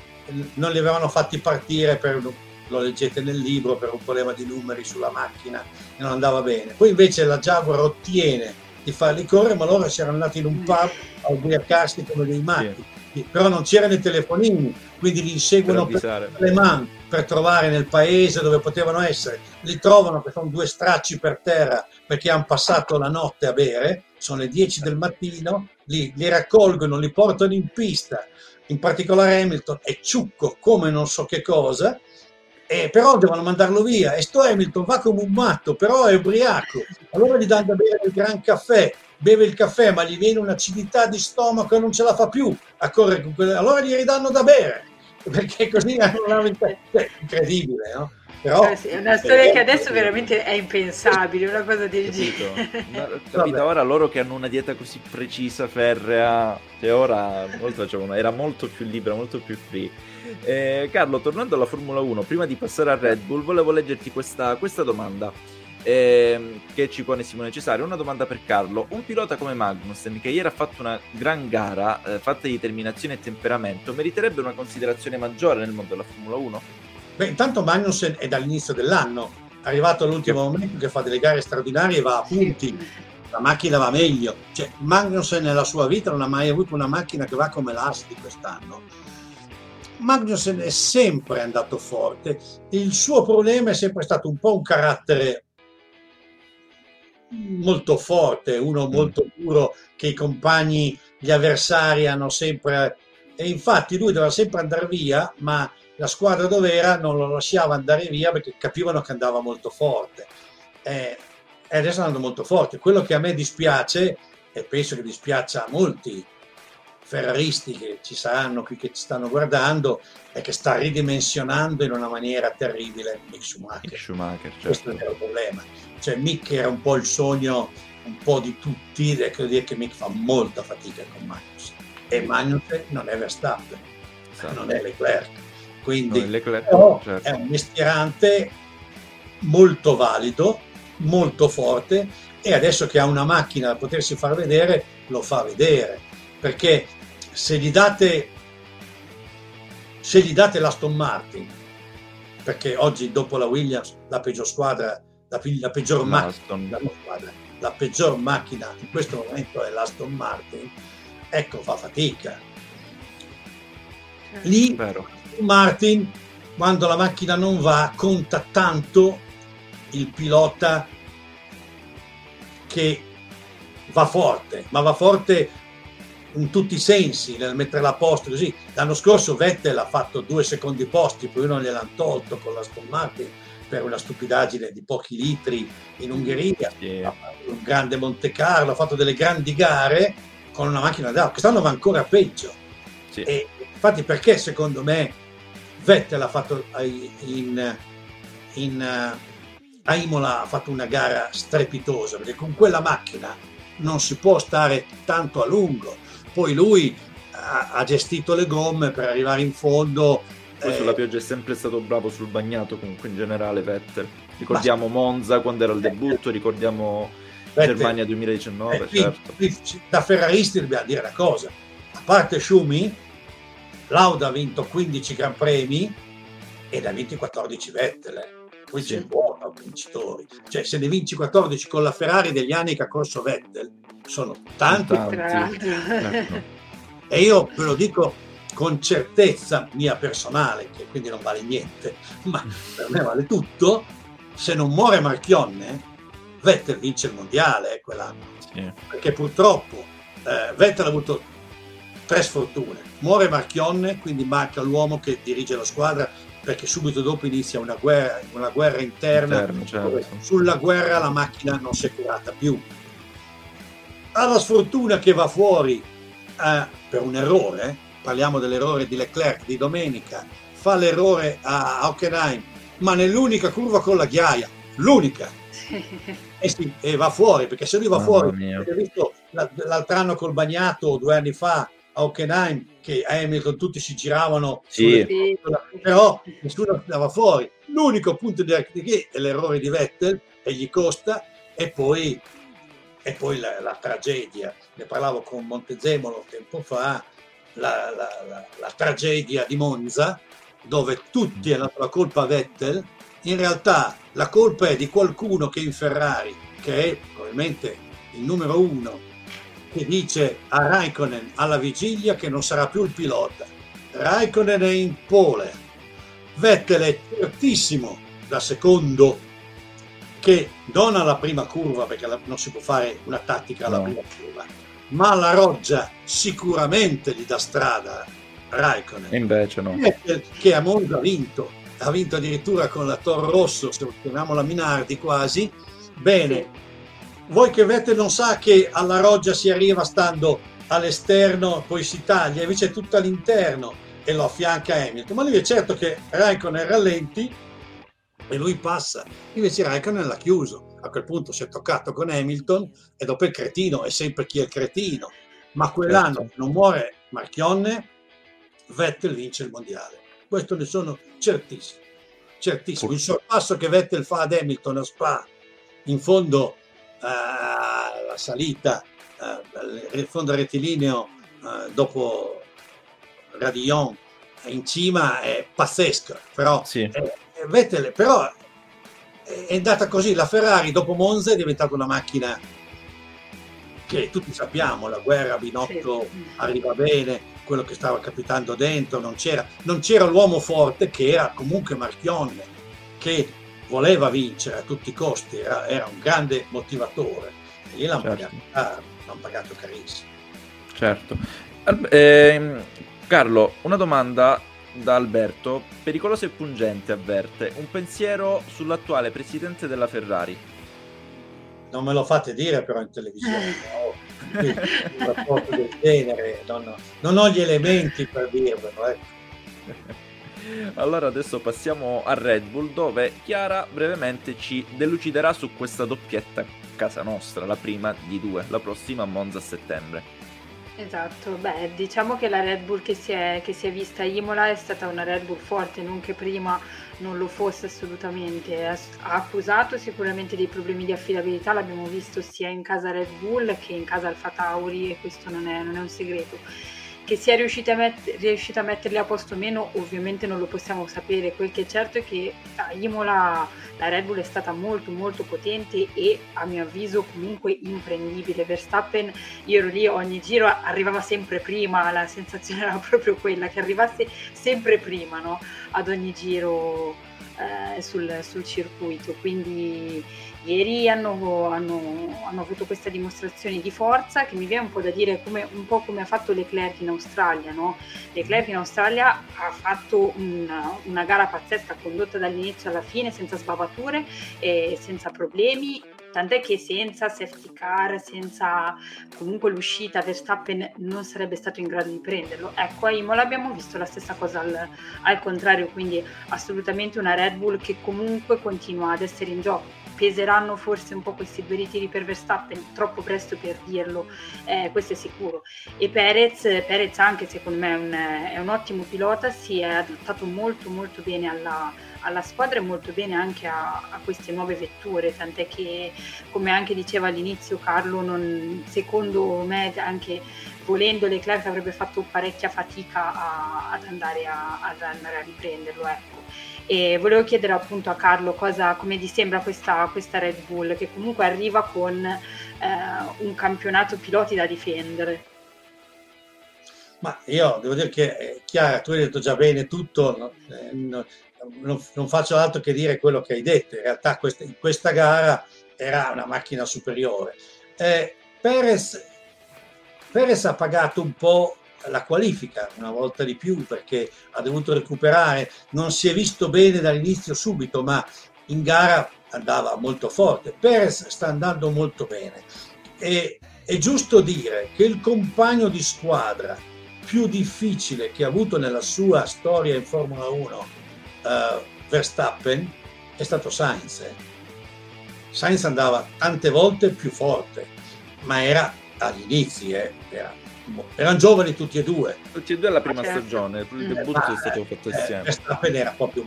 non li avevano fatti partire per lo leggete nel libro per un problema di numeri sulla macchina e non andava bene. Poi invece la Jaguar ottiene di farli correre, ma loro si erano andati in un pub a ubriacarsi come dei matti. Sì. Però non c'erano i telefonini, quindi li inseguono per, per le mani per trovare nel paese dove potevano essere. Li trovano che sono due stracci per terra perché hanno passato la notte a bere, sono le 10 del mattino, li, li raccolgono, li portano in pista, in particolare Hamilton è ciucco come non so che cosa, eh, però devono mandarlo via. E sto Hamilton va come un matto, però è ubriaco, allora gli danno da bere il gran caffè, beve il caffè ma gli viene un'acidità di stomaco e non ce la fa più a correre con quelle, allora gli ridanno da bere, perché così è incredibile, no? Però, eh sì, è una storia che adesso veramente è impensabile, una cosa del genere. Capita ora loro che hanno una dieta così precisa, ferrea, cioè ora molto, era molto più libera, molto più free. Eh, Carlo, tornando alla Formula 1, prima di passare a Red Bull, volevo leggerti questa, questa domanda eh, che ci pone Simone Cesario. Una domanda per Carlo. Un pilota come Magnussen, che ieri ha fatto una gran gara, eh, fatta di determinazione e temperamento, meriterebbe una considerazione maggiore nel mondo della Formula 1? Beh, intanto Magnussen è dall'inizio dell'anno, è arrivato all'ultimo momento che fa delle gare straordinarie e va a punti. La macchina va meglio. Cioè, Magnussen nella sua vita non ha mai avuto una macchina che va come l'As di quest'anno Magnussen è sempre andato forte, il suo problema è sempre stato un po' un carattere molto forte, uno mm. molto duro che i compagni, gli avversari hanno sempre... E infatti lui doveva sempre andare via, ma la squadra dove era non lo lasciava andare via perché capivano che andava molto forte. E adesso andando molto forte. Quello che a me dispiace, e penso che dispiaccia a molti ferraristi che ci saranno qui che ci stanno guardando è che sta ridimensionando in una maniera terribile Mick Schumacher. Mick Schumacher certo. Questo è il problema. Cioè Mick era un po' il sogno un po' di tutti e credo dire che Mick fa molta fatica con Magnus e Magnus non è Verstappen, esatto. non è Leclerc. Quindi no, Leclerc, certo. è un mestierante molto valido, molto forte e adesso che ha una macchina da potersi far vedere, lo fa vedere. Perché se gli date se gli date l'Aston Martin perché oggi dopo la Williams la peggior squadra la, la peggior macchina la, la peggior macchina in questo momento è l'Aston Martin ecco fa fatica. Lì Martin quando la macchina non va conta tanto il pilota che va forte ma va forte in tutti i sensi nel metterla a posto così. L'anno scorso Vettel ha fatto due secondi posti, poi non gliel'hanno tolto con la Aston Martin per una stupidaggine di pochi litri in Ungheria, yeah. un grande Monte Carlo, ha fatto delle grandi gare con una macchina d'acqua, quest'anno va ancora peggio. Sì. E infatti perché secondo me Vettel ha fatto in, in, a Imola ha fatto una gara strepitosa, perché con quella macchina non si può stare tanto a lungo poi lui ha, ha gestito le gomme per arrivare in fondo. Poi eh, sulla pioggia è sempre stato bravo sul bagnato, comunque in generale Vettel. Ricordiamo ma... Monza quando era il debutto, ricordiamo Vettel. Germania 2019, eh, certo. da ferraristi dobbiamo dire una cosa, a parte Schumi, Lauda ha vinto 15 Gran Premi e ne ha vinti 14 Vettel. Sì. c'è buono vincitori. Cioè, se ne vinci 14 con la Ferrari degli anni che ha corso Vettel, sono tanti. tanti. Ecco. E io ve lo dico con certezza mia personale, che quindi non vale niente, ma per me vale tutto, se non muore Marchionne, Vettel vince il mondiale eh, quell'anno. Sì. Perché purtroppo eh, Vettel ha avuto tre sfortune. Muore Marchionne, quindi manca l'uomo che dirige la squadra, perché subito dopo inizia una guerra, una guerra interna. Interno, certo. Sulla guerra la macchina non si è curata più ha la sfortuna che va fuori eh, per un errore, eh. parliamo dell'errore di Leclerc di domenica, fa l'errore a Hockenheim, ma nell'unica curva con la ghiaia, l'unica. E, sì, e va fuori, perché se lui va Mamma fuori, visto l'altro anno col bagnato, due anni fa, a Hockenheim, che a Hamilton tutti si giravano, sì. sulle, però nessuno andava fuori. L'unico punto di che è l'errore di Vettel e gli costa, e poi, e poi la, la, tragedia. Ne parlavo con Montezemolo tempo fa, la, la, la tragedia di Monza, dove tutti hanno la colpa a Vettel, in realtà la colpa è di qualcuno che in Ferrari, che è probabilmente il numero uno, che dice a Raikkonen alla vigilia che non sarà più il pilota. Raikkonen è in pole, Vettel è certissimo da secondo che non alla prima curva, perché non si può fare una tattica alla no. prima curva, ma alla roggia sicuramente gli dà strada Raikkonen. Invece no. Che a Monza ha vinto, ha vinto addirittura con la Toro Rosso, se chiamiamola Minardi quasi. Bene, voi che Vettel non sa che alla roggia si arriva stando all'esterno, poi si taglia, invece è tutto all'interno e lo affianca Hamilton. Ma lui è certo che Raikkonen rallenti e lui passa. Invece Raikkonen l'ha chiuso. A quel punto si è toccato con Hamilton e dopo il cretino è sempre chi è il cretino. Ma quell'anno certo. non muore Marchionne, Vettel vince il mondiale. Questo ne sono certissimo. Certissimo. Il sorpasso che Vettel fa ad Hamilton a Spa, in fondo la salita, uh, il fondo rettilineo uh, dopo Radillon in cima è pazzesco, però sì. è, Vettel però è andata così, la Ferrari dopo Monza è diventata una macchina che tutti sappiamo, la guerra Binotto sì. arriva bene, quello che stava capitando dentro, non c'era, non c'era l'uomo forte che era comunque Marchionne, che voleva vincere a tutti i costi, era, era un grande motivatore e l'hanno certo. pagato caro, l'hanno pagato carissimo. Certo. Eh, Carlo, una domanda da Alberto. Pericoloso e pungente, avverte. Un pensiero sull'attuale presidente della Ferrari. Non me lo fate dire però in televisione. No? un rapporto del genere, non, non, ho gli elementi per dirvelo. Ecco. Allora adesso passiamo a Red Bull dove Chiara brevemente ci deluciderà su questa doppietta casa nostra, la prima di due, la prossima a Monza a settembre. Esatto, beh, diciamo che la Red Bull che si, è, che si è vista a Imola è stata una Red Bull forte, non che prima non lo fosse assolutamente. Ha accusato sicuramente dei problemi di affidabilità, l'abbiamo visto sia in casa Red Bull che in casa Alfa Tauri e questo non è, non è un segreto che sia riuscita a, met- riuscita a metterli a posto o meno, ovviamente non lo possiamo sapere. Quel che è certo è che a Imola la Red Bull è stata molto molto potente e a mio avviso comunque imprendibile. Verstappen, io ero lì ogni giro, arrivava sempre prima, la sensazione era proprio quella che arrivasse sempre prima no? ad ogni giro eh, sul, sul circuito. Quindi ieri hanno, hanno, hanno, avuto questa dimostrazione di forza che mi viene un po' da dire come, un po' come ha fatto Leclerc in Australia. No? Leclerc in Australia ha fatto una, una gara pazzesca, condotta dall'inizio alla fine senza sbavature e senza problemi tant'è che senza safety car, senza comunque l'uscita Verstappen non sarebbe stato in grado di prenderlo. Ecco, a Imola abbiamo visto la stessa cosa al, al contrario, quindi assolutamente una Red Bull che comunque continua ad essere in gioco peseranno forse un po' questi due ritiri per Verstappen, troppo presto per dirlo, eh, questo è sicuro. E Perez, Perez anche secondo me è un, è un, ottimo pilota, si è adattato molto molto bene alla, alla squadra e molto bene anche a, a, queste nuove vetture, tant'è che come anche diceva all'inizio Carlo, non, secondo me anche volendo Leclerc avrebbe fatto parecchia fatica a, ad, andare a, ad andare a riprenderlo. Ecco e volevo chiedere appunto a Carlo cosa, come gli sembra questa, questa Red Bull che comunque arriva con eh, un campionato piloti da difendere. Ma io devo dire che eh, Chiara, tu hai detto già bene tutto, eh, non, non, faccio altro che dire quello che hai detto. In realtà questa, in questa gara era una macchina superiore. Eh, Perez, Perez ha pagato un po' la qualifica una volta di più perché ha dovuto recuperare, non si è visto bene dall'inizio subito, ma in gara andava molto forte. Perez sta andando molto bene e, È giusto dire che il compagno di squadra più difficile che ha avuto nella sua storia in Formula 1 uh, Verstappen è stato Sainz. Eh. Sainz andava tante volte più forte, ma era agli inizi, eh, era, erano giovani tutti e due. Tutti e due alla prima certo. stagione, il debutto è stato fatto eh, insieme. Verstappen era proprio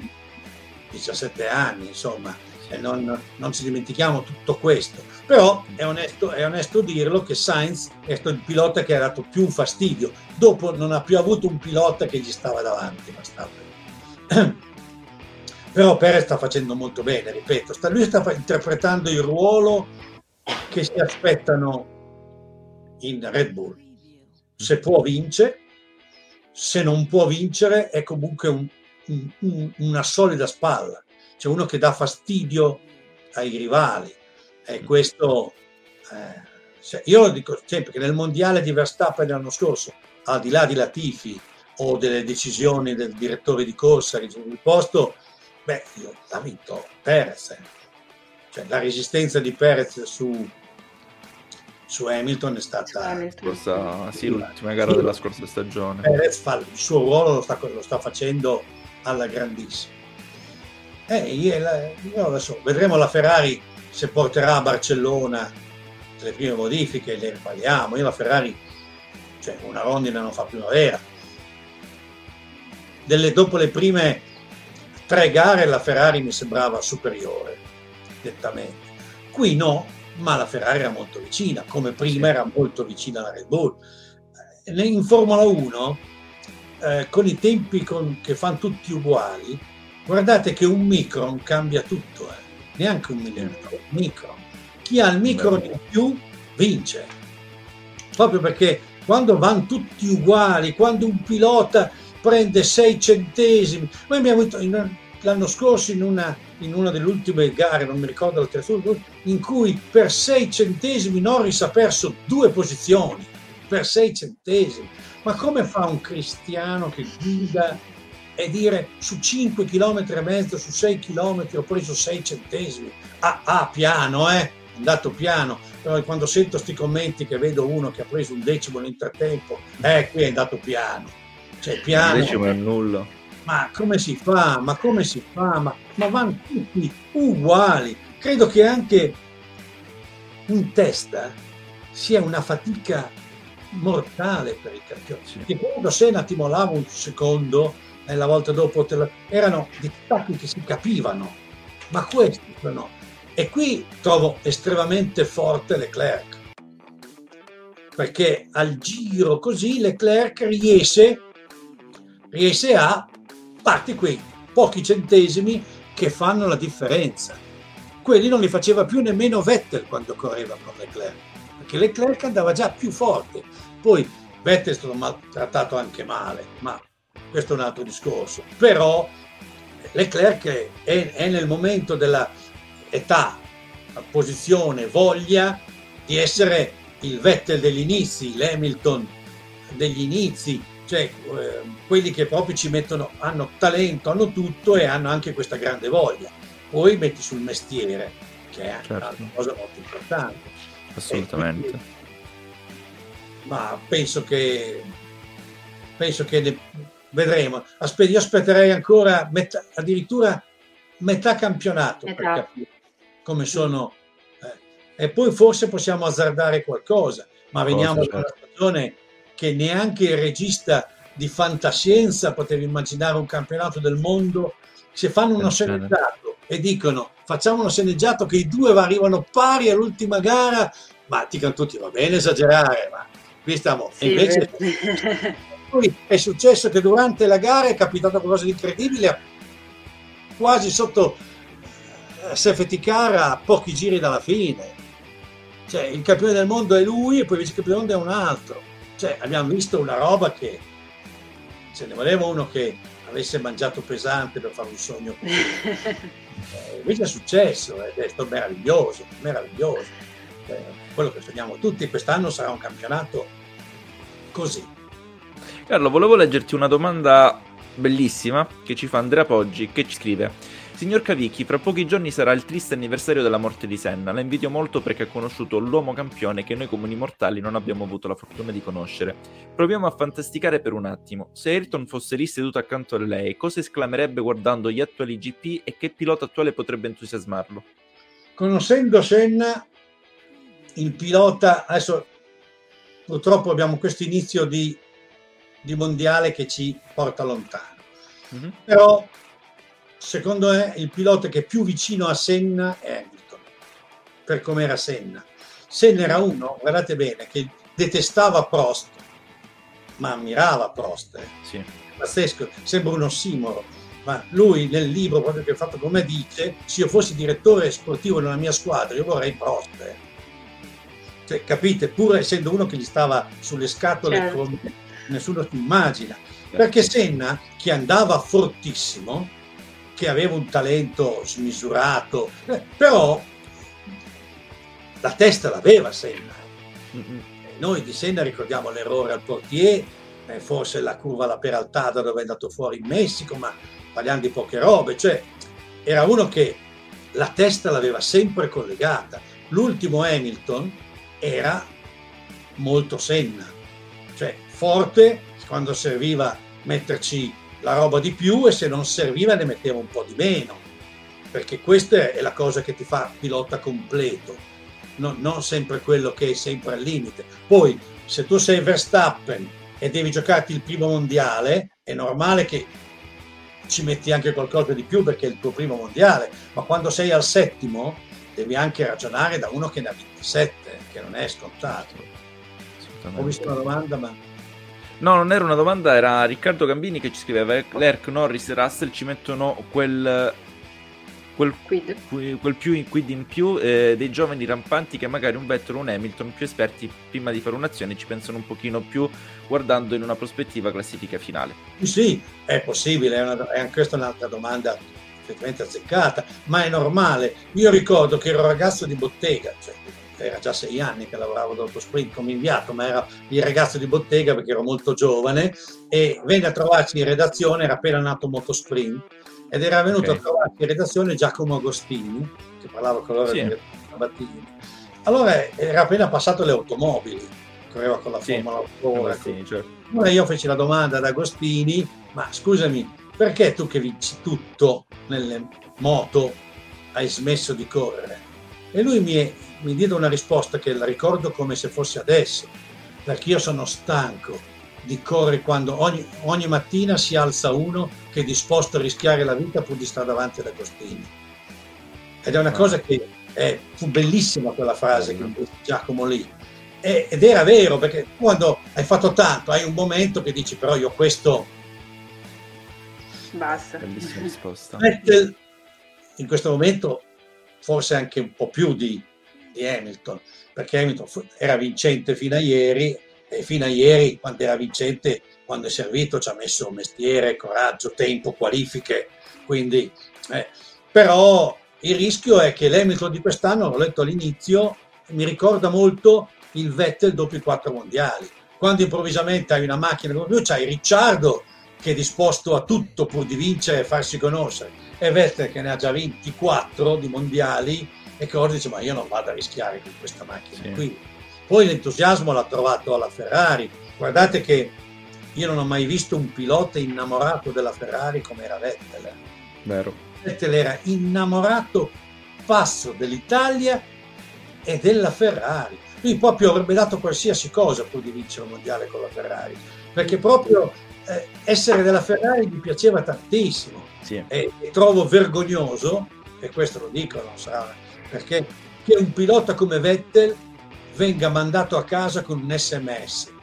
17 anni, insomma, e non, non, ci dimentichiamo tutto questo. Però è onesto, è onesto dirlo che Sainz è stato il pilota che ha dato più fastidio. Dopo non ha più avuto un pilota che gli stava davanti, Però Perez sta facendo molto bene, ripeto, sta, lui sta interpretando il ruolo che si aspettano in Red Bull. Se può vince, se non può vincere è comunque un, un, una solida spalla c'è uno che dà fastidio ai rivali e questo eh, io dico sempre che nel mondiale di Verstappen dell'anno scorso al di là di Latifi o delle decisioni del direttore di corsa il posto beh l'ha vinto Perez. Cioè la resistenza di Perez su su Hamilton è stata scorsa, sì, l'ultima gara della scorsa stagione. Perez fa il suo ruolo lo sta, lo sta facendo alla grandissima. Eh, io adesso vedremo la Ferrari se porterà a Barcellona le prime modifiche, le ripariamo. Io la Ferrari, cioè una rondine non fa primavera. Delle, dopo le prime tre gare la Ferrari mi sembrava superiore, nettamente. Qui no, ma la Ferrari era molto vicina, come prima era molto vicina alla Red Bull. Eh, in Formula 1, eh, con i tempi con, che fanno tutti uguali, Guardate che un micron cambia tutto, eh. neanche un millimetro, un micron. Chi ha il micron in più vince. Proprio perché quando vanno tutti uguali, quando un pilota prende 6 centesimi, noi abbiamo avuto l'anno scorso in una, in una delle ultime gare, non mi ricordo la terza, in cui per 6 centesimi Norris ha perso due posizioni, per 6 centesimi. Ma come fa un cristiano che guida e dire su 5 km e mezzo, su 6 km ho preso 6 centesimi. Ah, ah piano, eh, andato piano. Però quando sento questi commenti che vedo uno che ha preso un decimo nell'intertempo, eh, qui è andato piano. Cioè, piano. Un decimo è nulla. Ma come si fa? Ma come si fa? Ma, ma vanno tutti uguali. Credo che anche in testa sia una fatica mortale per i campioni. Sì. Che quando Senna ti mollava un secondo, e la volta dopo lo... erano distacchi che si capivano, ma questi no. E qui trovo estremamente forte Leclerc, perché al giro così Leclerc riesce, riesce a farti quei pochi centesimi che fanno la differenza. Quelli non li faceva più nemmeno Vettel quando correva con Leclerc, perché Leclerc andava già più forte. Poi Vettel è stato maltrattato anche male, ma questo è un altro discorso. Però Leclerc è, è nel momento della età, posizione, voglia di essere il Vettel degli inizi, l'Hamilton degli inizi, cioè eh, quelli che proprio ci mettono, hanno talento, hanno tutto e hanno anche questa grande voglia. Poi metti sul mestiere, che è certo. una cosa molto importante. Assolutamente. Quindi, ma penso che penso che vedremo. Aspetti, io aspetterei ancora metà, addirittura metà campionato metà. per capire come sono. Eh. E poi forse possiamo azzardare qualcosa, ma veniamo da una stagione che neanche il regista di fantascienza poteva immaginare un campionato del mondo. Se fanno uno sceneggiato e dicono facciamo uno sceneggiato che i due arrivano pari all'ultima gara, ma dicono tutti va bene esagerare, ma qui stiamo. Sì, invece poi è successo che durante la gara è capitato qualcosa di incredibile, quasi sotto eh, safety car a pochi giri dalla fine. Cioè, il campione del mondo è lui e poi il vice campione del mondo è un altro. Cioè, abbiamo visto una roba che se ne voleva uno che avesse mangiato pesante per fare un sogno. eh, invece è successo ed è stato meraviglioso, meraviglioso. Eh, quello che sogniamo tutti, quest'anno sarà un campionato così. Carlo, volevo leggerti una domanda bellissima che ci fa Andrea Poggi che ci scrive Signor Cavicchi, fra pochi giorni sarà il triste anniversario della morte di Senna. La invidio molto perché ha conosciuto l'uomo campione che noi comuni mortali non abbiamo avuto la fortuna di conoscere. Proviamo a fantasticare per un attimo. Se Ayrton fosse lì seduto accanto a lei, cosa esclamerebbe guardando gli attuali GP e che pilota attuale potrebbe entusiasmarlo? Conoscendo Senna, il pilota, adesso purtroppo abbiamo questo inizio di, di mondiale che ci porta lontano. Mm-hmm. Però secondo me il pilota che è più vicino a Senna è Hamilton, per come era Senna. Senna era uno, guardate bene, che detestava Prost, ma ammirava Prost. Eh. Sì. Pazzesco, sembra un ossimoro. Ma lui nel libro, proprio che ha fatto come dice, se io fossi direttore sportivo nella mia squadra, io vorrei Prost. Eh. Cioè, capite, pur essendo uno che gli stava sulle scatole certo. come nessuno si immagina. Perché Senna, che andava fortissimo, che aveva un talento smisurato, eh, però la testa l'aveva Senna. Noi di Senna ricordiamo l'errore al portier, eh, forse la curva alla Peraltada dove è andato fuori in Messico, ma parliamo di poche robe, cioè era uno che la testa l'aveva sempre collegata. L'ultimo Hamilton era molto Senna, cioè forte quando serviva metterci la roba di più e se non serviva ne mettevo un po' di meno, perché questa è la cosa che ti fa pilota completo, no, non sempre quello che è sempre al limite. Poi se tu sei Verstappen e devi giocarti il primo mondiale, è normale che ci metti anche qualcosa di più perché è il tuo primo mondiale, ma quando sei al settimo devi anche ragionare da uno che ne ha 27, che non è scontato. Ho visto una domanda, ma No, non era una domanda, era Riccardo Gambini che ci scriveva Lerk, Norris e Russell ci mettono quel quel, quid. quel più in quid in più eh, dei giovani rampanti che magari un Vettel o un Hamilton più esperti prima di fare un'azione ci pensano un pochino più guardando in una prospettiva classifica finale. Sì, è possibile, è, una, è anche questa un'altra domanda effettivamente azzeccata, ma è normale. Io ricordo che ero ragazzo di bottega, cioè era già sei anni che lavoravo dopo Sprint come inviato, ma era il ragazzo di bottega perché ero molto giovane e venne a trovarci in redazione, era appena nato Motosprint ed era venuto okay. a trovarci in redazione Giacomo Agostini, che parlava con loro sì. di Sabatini. Allora era appena passato le automobili, correva con la sì. Formula 1. Agostini, certo. Allora io feci la domanda ad Agostini, ma scusami, perché tu che vinci tutto nelle moto hai smesso di correre? E lui mi, mi diede una risposta che la ricordo come se fosse adesso, perché io sono stanco di correre quando ogni, ogni mattina si alza uno che è disposto a rischiare la vita pur di stare davanti ad Agostini. Ed è una cosa che è, fu bellissima quella frase che disse Giacomo lì. E, ed era vero, perché quando hai fatto tanto, hai un momento che dici però io questo... Basta. Bellissima risposta. Vettel in questo momento forse anche un po' più di, di Hamilton, perché Hamilton era vincente fino a ieri e fino a ieri quando era vincente, quando è servito ci ha messo mestiere, coraggio, tempo, qualifiche, quindi eh, però il rischio è che l'Hamilton di quest'anno, l'ho letto all'inizio, mi ricorda molto il Vettel dopo i quattro mondiali, quando improvvisamente hai una macchina come lui, c'hai Ricciardo che è disposto a tutto pur di vincere e farsi conoscere, e Vettel che ne ha già 24 di mondiali e ora dice ma io non vado a rischiare con questa macchina sì. qui. Poi l'entusiasmo l'ha trovato alla Ferrari, guardate che io non ho mai visto un pilota innamorato della Ferrari come era Vettel. Vero. Vettel era innamorato passo dell'Italia e della Ferrari. Lui proprio avrebbe dato qualsiasi cosa pur di vincere un mondiale con la Ferrari, perché proprio eh, essere della Ferrari mi piaceva tantissimo sì. e, e, trovo vergognoso, e questo lo dico, non sarà perché che un pilota come Vettel venga mandato a casa con un sms.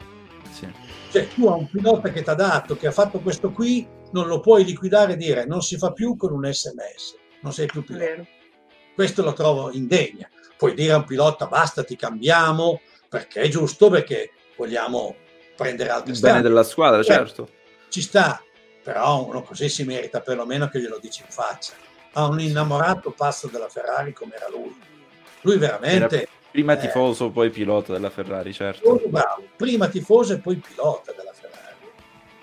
Sì. Cioè tu hai un pilota che ti ha dato, che ha fatto questo qui, non lo puoi liquidare e dire non si fa più con un sms, non sei più pilota. Vero. Questo lo trovo indegna. Puoi dire a un pilota basta, ti cambiamo, perché è giusto, perché vogliamo prendere altri Il bene della squadra, certo. certo. Ci sta, però uno così si merita perlomeno che glielo dici in faccia. Ha un innamorato passo della Ferrari come era lui. Lui veramente... Era prima eh, tifoso, poi pilota della Ferrari, certo. Bravo, prima tifoso e poi pilota della Ferrari.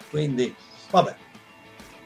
Quindi, vabbè,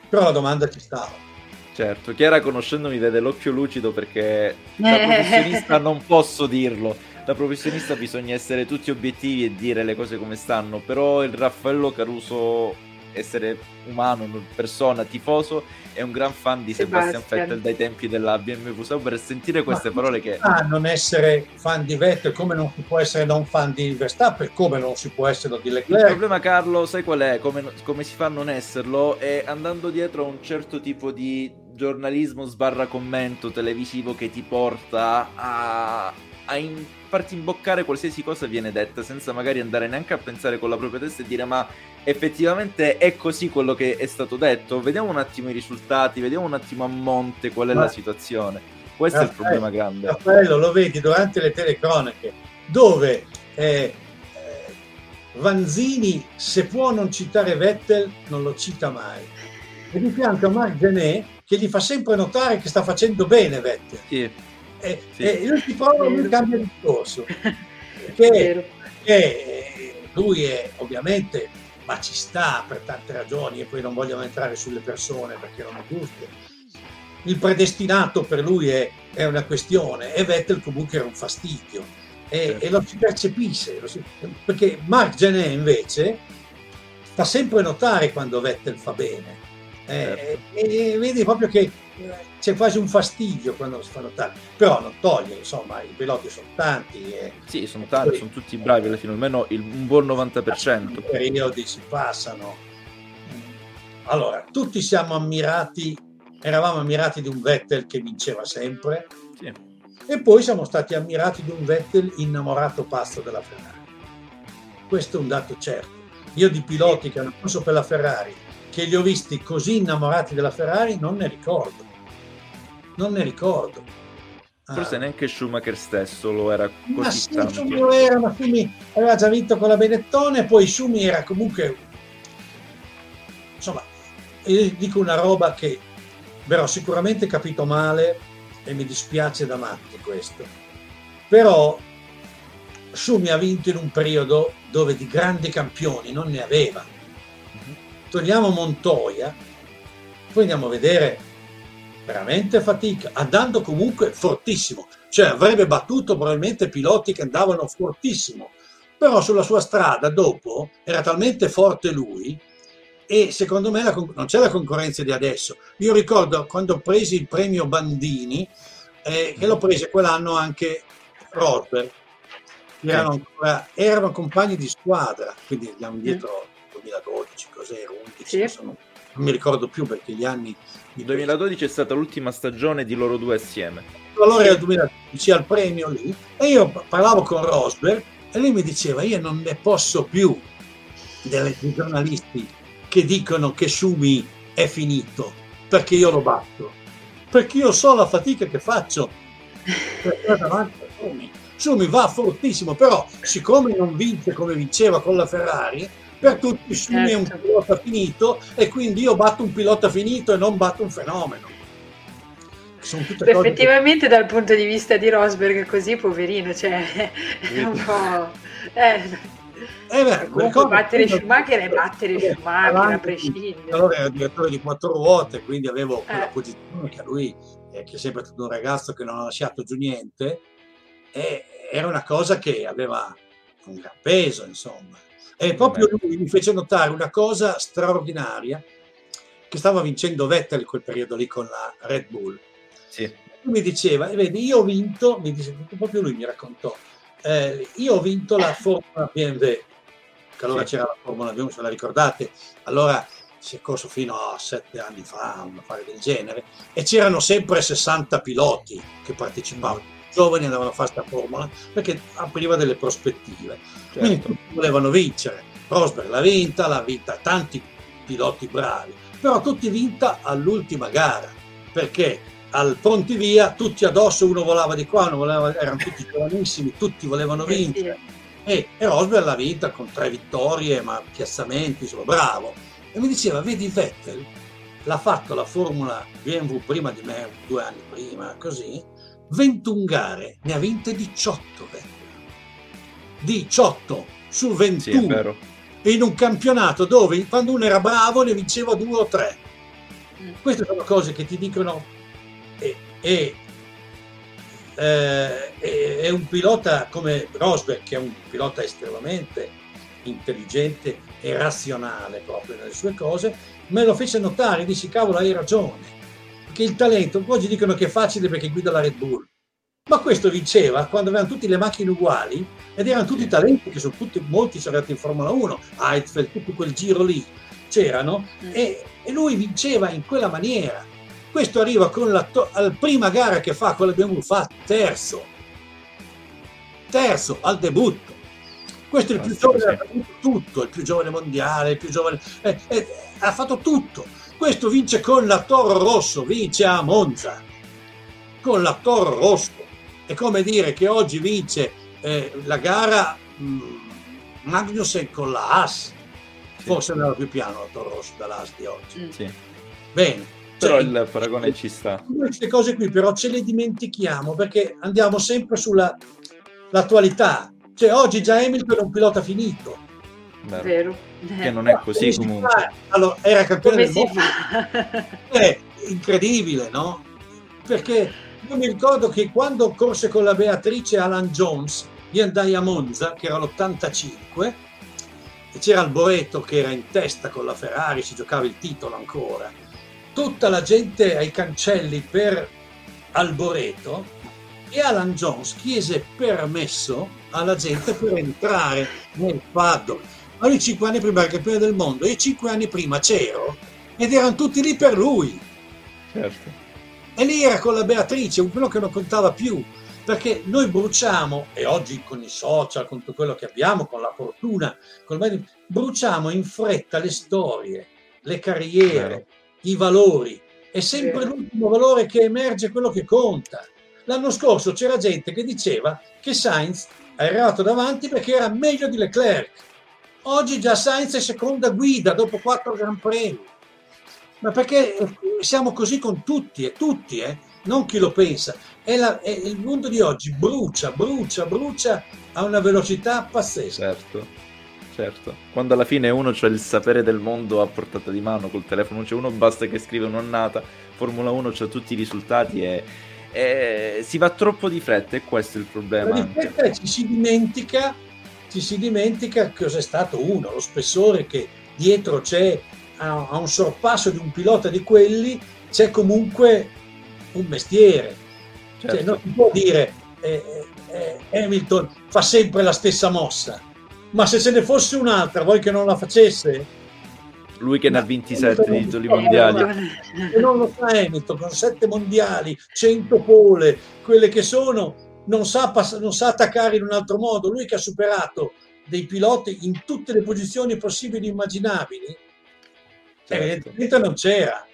Però la domanda ci stava. Certo, Chiara conoscendomi vede l'occhio lucido perché da professionista non posso dirlo. Da professionista bisogna essere tutti obiettivi e dire le cose come stanno, però il Raffaello Caruso, essere umano, persona, tifoso, è un gran fan di Sebastian, Sebastian. Vettel dai tempi della BMW Sauber sentire queste Ma parole che... Ah, non essere fan di Vettel, come non si può essere non fan di Verstappen, come non si può essere di Leclerc. Il problema Carlo, sai qual è? Come, come si fa a non esserlo? È andando dietro a un certo tipo di giornalismo sbarra commento televisivo che ti porta a, a in, farti imboccare qualsiasi cosa viene detta senza magari andare neanche a pensare con la propria testa e dire ma effettivamente è così quello che è stato detto vediamo un attimo i risultati vediamo un attimo a monte qual è ma, la situazione questo Raffaello, è il problema grande Raffaello lo vedi durante le telecronache dove eh, eh, Vanzini se può non citare Vettel non lo cita mai e di fianco a Marc Genet che gli fa sempre notare che sta facendo bene Vettel. Sì. E, sì. e lui si prova lui cambia discorso. Perché, perché lui è ovviamente, ma ci sta per tante ragioni e poi non vogliamo entrare sulle persone perché non è giusto. Il predestinato per lui è, è una questione e Vettel comunque era un fastidio e, certo. e lo si percepisce, lo si, perché Mark Genet invece fa sempre notare quando Vettel fa bene eh, e, e, vedi proprio che eh, c'è quasi un fastidio quando si fa notare, però non toglie, insomma, i piloti sono tanti. E... Sì, sono tanti, sono tutti bravi alla fine, almeno il, un buon 90%. I periodi si passano. Allora, tutti siamo ammirati, eravamo ammirati di un Vettel che vinceva sempre, sì. e poi siamo stati ammirati di un Vettel innamorato pazzo della Ferrari. Questo è un dato certo. Io di piloti che hanno corso per la Ferrari che li ho visti così innamorati della Ferrari non ne ricordo. Non ne ricordo. Forse ah. neanche Schumacher stesso lo era così ma tanto. Schumi lo era, ma Schumi aveva già vinto con la Benettone, poi Schumi era comunque... Insomma, io dico una roba che però sicuramente capito male e mi dispiace da matti questo. Però Schumi ha vinto in un periodo dove di grandi campioni non ne aveva togliamo Montoya, poi andiamo a vedere veramente fatica, andando comunque fortissimo, cioè avrebbe battuto probabilmente piloti che andavano fortissimo, però sulla sua strada dopo era talmente forte lui e secondo me la, non c'è la concorrenza di adesso. Io ricordo quando presi il premio Bandini, eh, che lo prese quell'anno anche Rosberg, erano, ancora, erano compagni di squadra, quindi andiamo indietro 2012, cos'era, 11, sì. non mi ricordo più perché gli anni... Il 2012 è stata l'ultima stagione di loro due assieme. Allora era il 2012 al premio lì e io parlavo con Rosberg e lui mi diceva io non ne posso più dei giornalisti che dicono che Schumi è finito perché io lo batto perché io so la fatica che faccio per davanti a Schumi Schumi va fortissimo però siccome non vince come vinceva con la Ferrari per tutti Schumi certo. è un pilota finito e quindi io batto un pilota finito e non batto un fenomeno. Effettivamente che... dal punto di vista di Rosberg così, poverino, cioè è un po'... Eh, eh beh, comunque battere Schumacher è battere Schumacher a prescindere. Allora era direttore di quattro ruote, quindi avevo quella eh. posizione che a lui, eh, che è sempre stato un ragazzo che non ha lasciato giù niente, e era una cosa che aveva un gran peso, insomma. E proprio lui mi fece notare una cosa straordinaria, che stava vincendo Vettel in quel periodo lì con la Red Bull. Sì. Lui mi diceva, vedi, io ho vinto, mi dice, proprio lui mi raccontò, eh, io ho vinto la Formula BMW, che allora sì. c'era la Formula BMW, se la ricordate, allora si è corso fino a sette anni fa, un affare del genere, e c'erano sempre 60 piloti che partecipavano giovani andavano a fare questa formula perché apriva delle prospettive. Certo. Quindi tutti volevano vincere. Rosberg l'ha vinta, l'ha vinta tanti piloti bravi, però tutti vinta all'ultima gara perché al pronti via tutti addosso, uno volava di qua, uno volava, erano tutti giovanissimi, tutti volevano vincere. E, e Rosberg l'ha vinta con tre vittorie, ma piazzamenti, insomma, bravo. E mi diceva, vedi Vettel, l'ha fatto la Formula BMW prima di me, due anni prima, così, 21 gare, ne ha vinte 18. 18 su 21. Sì, in un campionato dove quando uno era bravo ne vinceva due o tre. Mm. Queste sono cose che ti dicono e, e eh, è un pilota come Rosberg, che è un pilota estremamente intelligente e razionale proprio nelle sue cose, me lo fece notare, dissi cavolo hai ragione, che il talento, oggi dicono che è facile perché guida la Red Bull, ma questo vinceva quando avevano tutte le macchine uguali ed erano tutti talenti che sono tutti, molti sono andati in Formula 1, Heidfeld, tutto quel giro lì c'erano mm. e, e, lui vinceva in quella maniera. Questo arriva con la, to- la prima gara che fa con la BMW, fa terzo, terzo al debutto. Questo è il più giovane, ha fatto tutto, il più giovane mondiale, il più giovane, eh, eh, ha fatto tutto. Questo vince con la Toro Rosso, vince a Monza, con la Toro Rosso. È come dire che oggi vince eh, la gara mh, mm, Magnussen con la Haas, sì. forse andava più piano la Toro Rosso dall'Haas di oggi. Mm. Sì. Bene. Però cioè, il paragone ci sta. Queste cose qui però ce le dimentichiamo perché andiamo sempre sull'attualità. Cioè oggi già Hamilton è un pilota finito. Vero. Vero. Che non è così comunque. Allora, era campione Come del mondo. È incredibile, no? Perché io mi ricordo che quando corse con la Beatrice Alan Jones, io andai a Monza, che era l'85, e c'era il Boreto che era in testa con la Ferrari, si giocava il titolo ancora. Tutta la gente ai cancelli per Alboreto e Alan Jones chiese permesso alla gente per entrare nel paddock. Ma lui cinque anni prima era campione del mondo, io cinque anni prima c'ero ed erano tutti lì per lui. Certo. E lì era con la Beatrice, quello che non contava più, perché noi bruciamo, e oggi con i social, con tutto quello che abbiamo, con la fortuna, con bruciamo in fretta le storie, le carriere, i valori. È sempre l'ultimo valore che emerge quello che conta. L'anno scorso c'era gente che diceva che Sainz è arrivato davanti perché era meglio di Leclerc. Oggi già Sainz è seconda guida dopo quattro Gran Premi ma perché siamo così con tutti, e tutti, eh? non chi lo pensa. È la, è il mondo di oggi brucia, brucia, brucia a una velocità pazzesca. Certo, certo. Quando alla fine uno c'ha il sapere del mondo a portata di mano col telefono, c'è uno basta che scrive un'onnata, Formula 1 c'ha tutti i risultati e, e si va troppo di fretta e questo è il problema. di fretta ci si dimentica, ci si dimentica cos'è stato uno, lo spessore che dietro c'è a, a un sorpasso di un pilota di quelli c'è comunque un mestiere. Cioè, certo. Cioè, non si può dire eh, eh, Hamilton fa sempre la stessa mossa, ma se ce ne fosse un'altra, vuoi che non la facesse? Lui che ne ha 27 di titoli mondiali. E non lo fa Hamilton, con 7 mondiali, 100 pole, quelle che sono, non sa, pass- non sa attaccare in un altro modo. Lui che ha superato dei piloti in tutte le posizioni possibili e immaginabili, Evidentemente non c'era.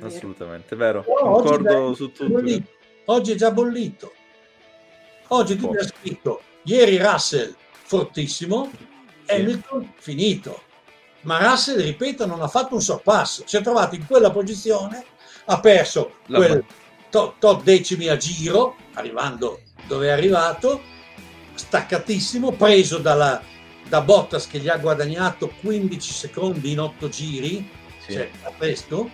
Assolutamente, vero. No, Concordo oggi su tutto. Bollito. Oggi è già bollito. Oggi tu mi hai scritto, ieri Russell fortissimo, sì. Hamilton finito. Ma Russell, ripeto, non ha fatto un sorpasso. Si è trovato in quella posizione, ha perso La quel tot, tot decimi a giro, arrivando dove è arrivato, staccatissimo, preso dalla, da Bottas che gli ha guadagnato 15 secondi in 8 giri, sì. cioè a presto,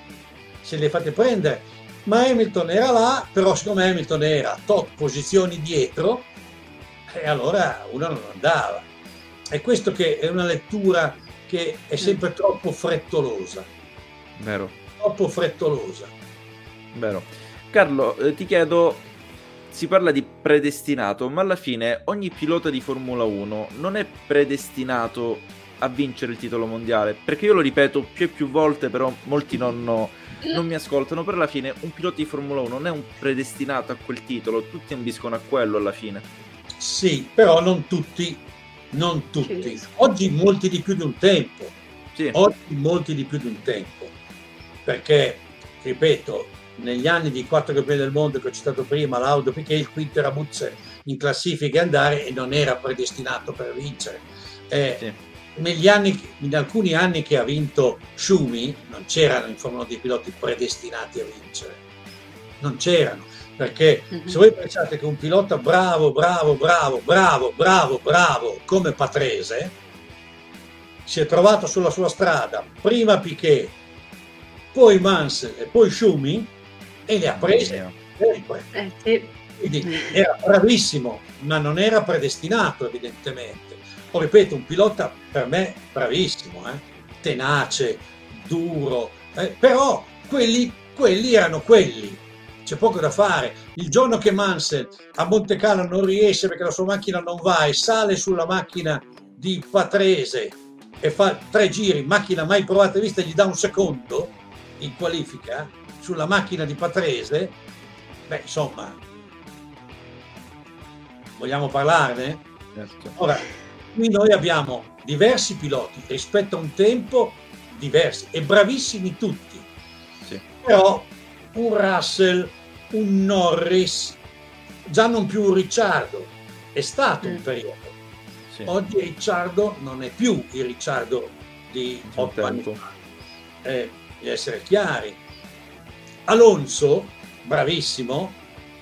se le fate prendere. Ma Hamilton era là, però siccome Hamilton era tot posizioni dietro, e allora uno non andava. È questo che è una lettura che è sempre troppo frettolosa. Vero. Troppo frettolosa. Vero. Carlo, eh, ti chiedo si parla di predestinato, ma alla fine ogni pilota di Formula 1 non è predestinato a vincere il titolo mondiale, perché io lo ripeto più e più volte, però molti non, non mi ascoltano, per alla fine un pilota di Formula 1 non è un predestinato a quel titolo, tutti ambiscono a quello alla fine. Sì, però non tutti, non tutti. Oggi molti di più di un tempo. Sì. Oggi molti di più di un tempo. Perché, ripeto, negli anni di quattro campioni del mondo che ho citato prima, Laudo Piquet, il quinto era Butzer in classifica andare e non era predestinato per vincere. Eh, sì. negli anni, in alcuni anni che ha vinto Schumi non c'erano in Formula dei piloti predestinati a vincere, non c'erano, perché mm-hmm. se voi pensate che un pilota bravo, bravo, bravo, bravo, bravo, bravo come Patrese si è trovato sulla sua strada prima Piquet poi Mansell e poi Schumi e le ha prese. Eh, sì. Quindi era bravissimo, ma non era predestinato evidentemente. O ripeto, un pilota per me bravissimo, eh? tenace, duro, eh? però quelli, quelli erano quelli, c'è poco da fare. Il giorno che Mansell a Monte Carlo non riesce perché la sua macchina non va e sale sulla macchina di Patrese e fa tre giri, macchina mai provata e vista, gli dà un secondo in qualifica sulla macchina di Patrese, beh insomma, vogliamo parlarne? Certo. Ora, qui noi abbiamo diversi piloti rispetto a un tempo diversi e bravissimi tutti, sì. però un Russell, un Norris, già non più un Ricciardo, è stato mm. un periodo. Sì. Oggi Ricciardo non è più il Ricciardo di otto anni fa, eh, di essere chiari. Alonso, bravissimo,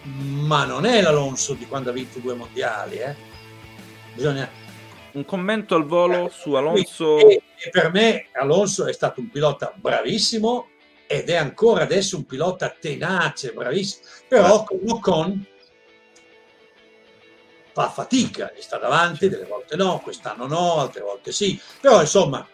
ma non è l'Alonso di quando ha vinto due mondiali. Eh. Bisogna... Un commento al volo su Alonso. E, e per me Alonso è stato un pilota bravissimo, ed è ancora adesso un pilota tenace, bravissimo, però con Ocon fa fatica, gli sta davanti, delle volte no, quest'anno no, altre volte sì, però insomma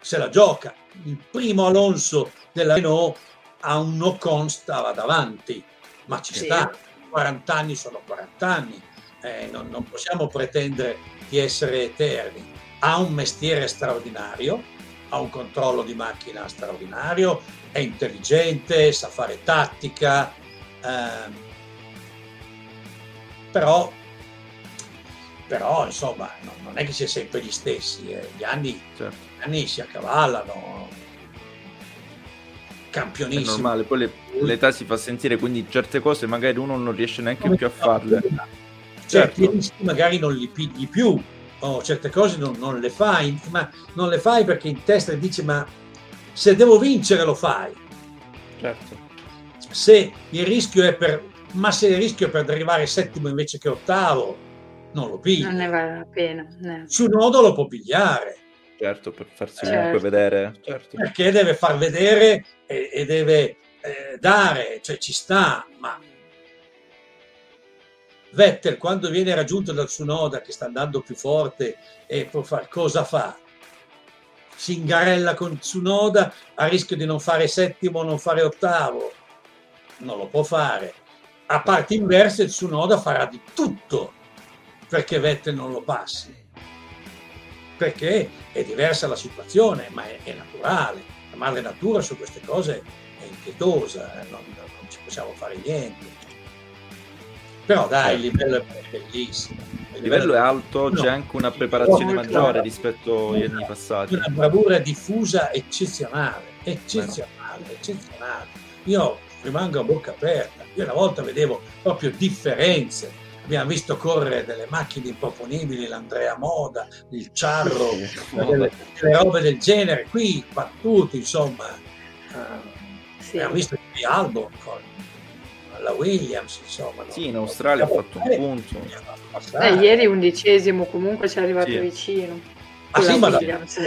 se la gioca. Il primo Alonso della Renault a un Ocon stava davanti, ma ci sì. sta, 40 anni sono 40 anni, eh, non, non possiamo pretendere di essere eterni. Ha un mestiere straordinario, ha un controllo di macchina straordinario, è intelligente, sa fare tattica, ehm, però, però insomma non, non, è che sia sempre gli stessi, eh. gli, anni, certo. gli, anni, si accavallano, campionissimo. È normale, poi le, l'età si fa sentire, quindi certe cose magari uno non riesce neanche più a farle. Certi certo. magari non li pigli più, oh, certe cose non, non, le fai, ma non le fai perché in testa dici ma se devo vincere lo fai. Certo. Se il rischio è per, ma se il rischio è per arrivare settimo invece che ottavo, non lo piglia. Non ne vale la pena. No. Su nodo lo può pigliare. Certo, per farsi certo. comunque vedere. Certo. Perché deve far vedere e, e deve eh, dare, cioè ci sta, ma Vettel quando viene raggiunto dal Sunoda che sta andando più forte e può fare cosa fa? Si ingarella con Tsunoda a rischio di non fare settimo o non fare ottavo. Non lo può fare. A parte inverse, Tsunoda farà di tutto perché Vettel non lo passi. Perché è diversa la situazione, ma è, è naturale. La madre natura su queste cose è impietosa, eh? non, non ci possiamo fare niente però dai, il livello è bellissimo. Il livello è alto, c'è anche una preparazione maggiore rispetto agli anni passati. Una bravura diffusa eccezionale, eccezionale, eccezionale. Io rimango a bocca aperta. Io una volta vedevo proprio differenze. Abbiamo visto correre delle macchine improponibili, l'Andrea Moda, il Ciarro, delle, delle robe del genere. Qui, battuti, insomma. Uh, sì. Abbiamo visto il Albon con la Williams, insomma. Sì, in Australia ha fatto un punto. Eh, ieri undicesimo, comunque ci è arrivato sì. vicino. Ah sì, ma Williams.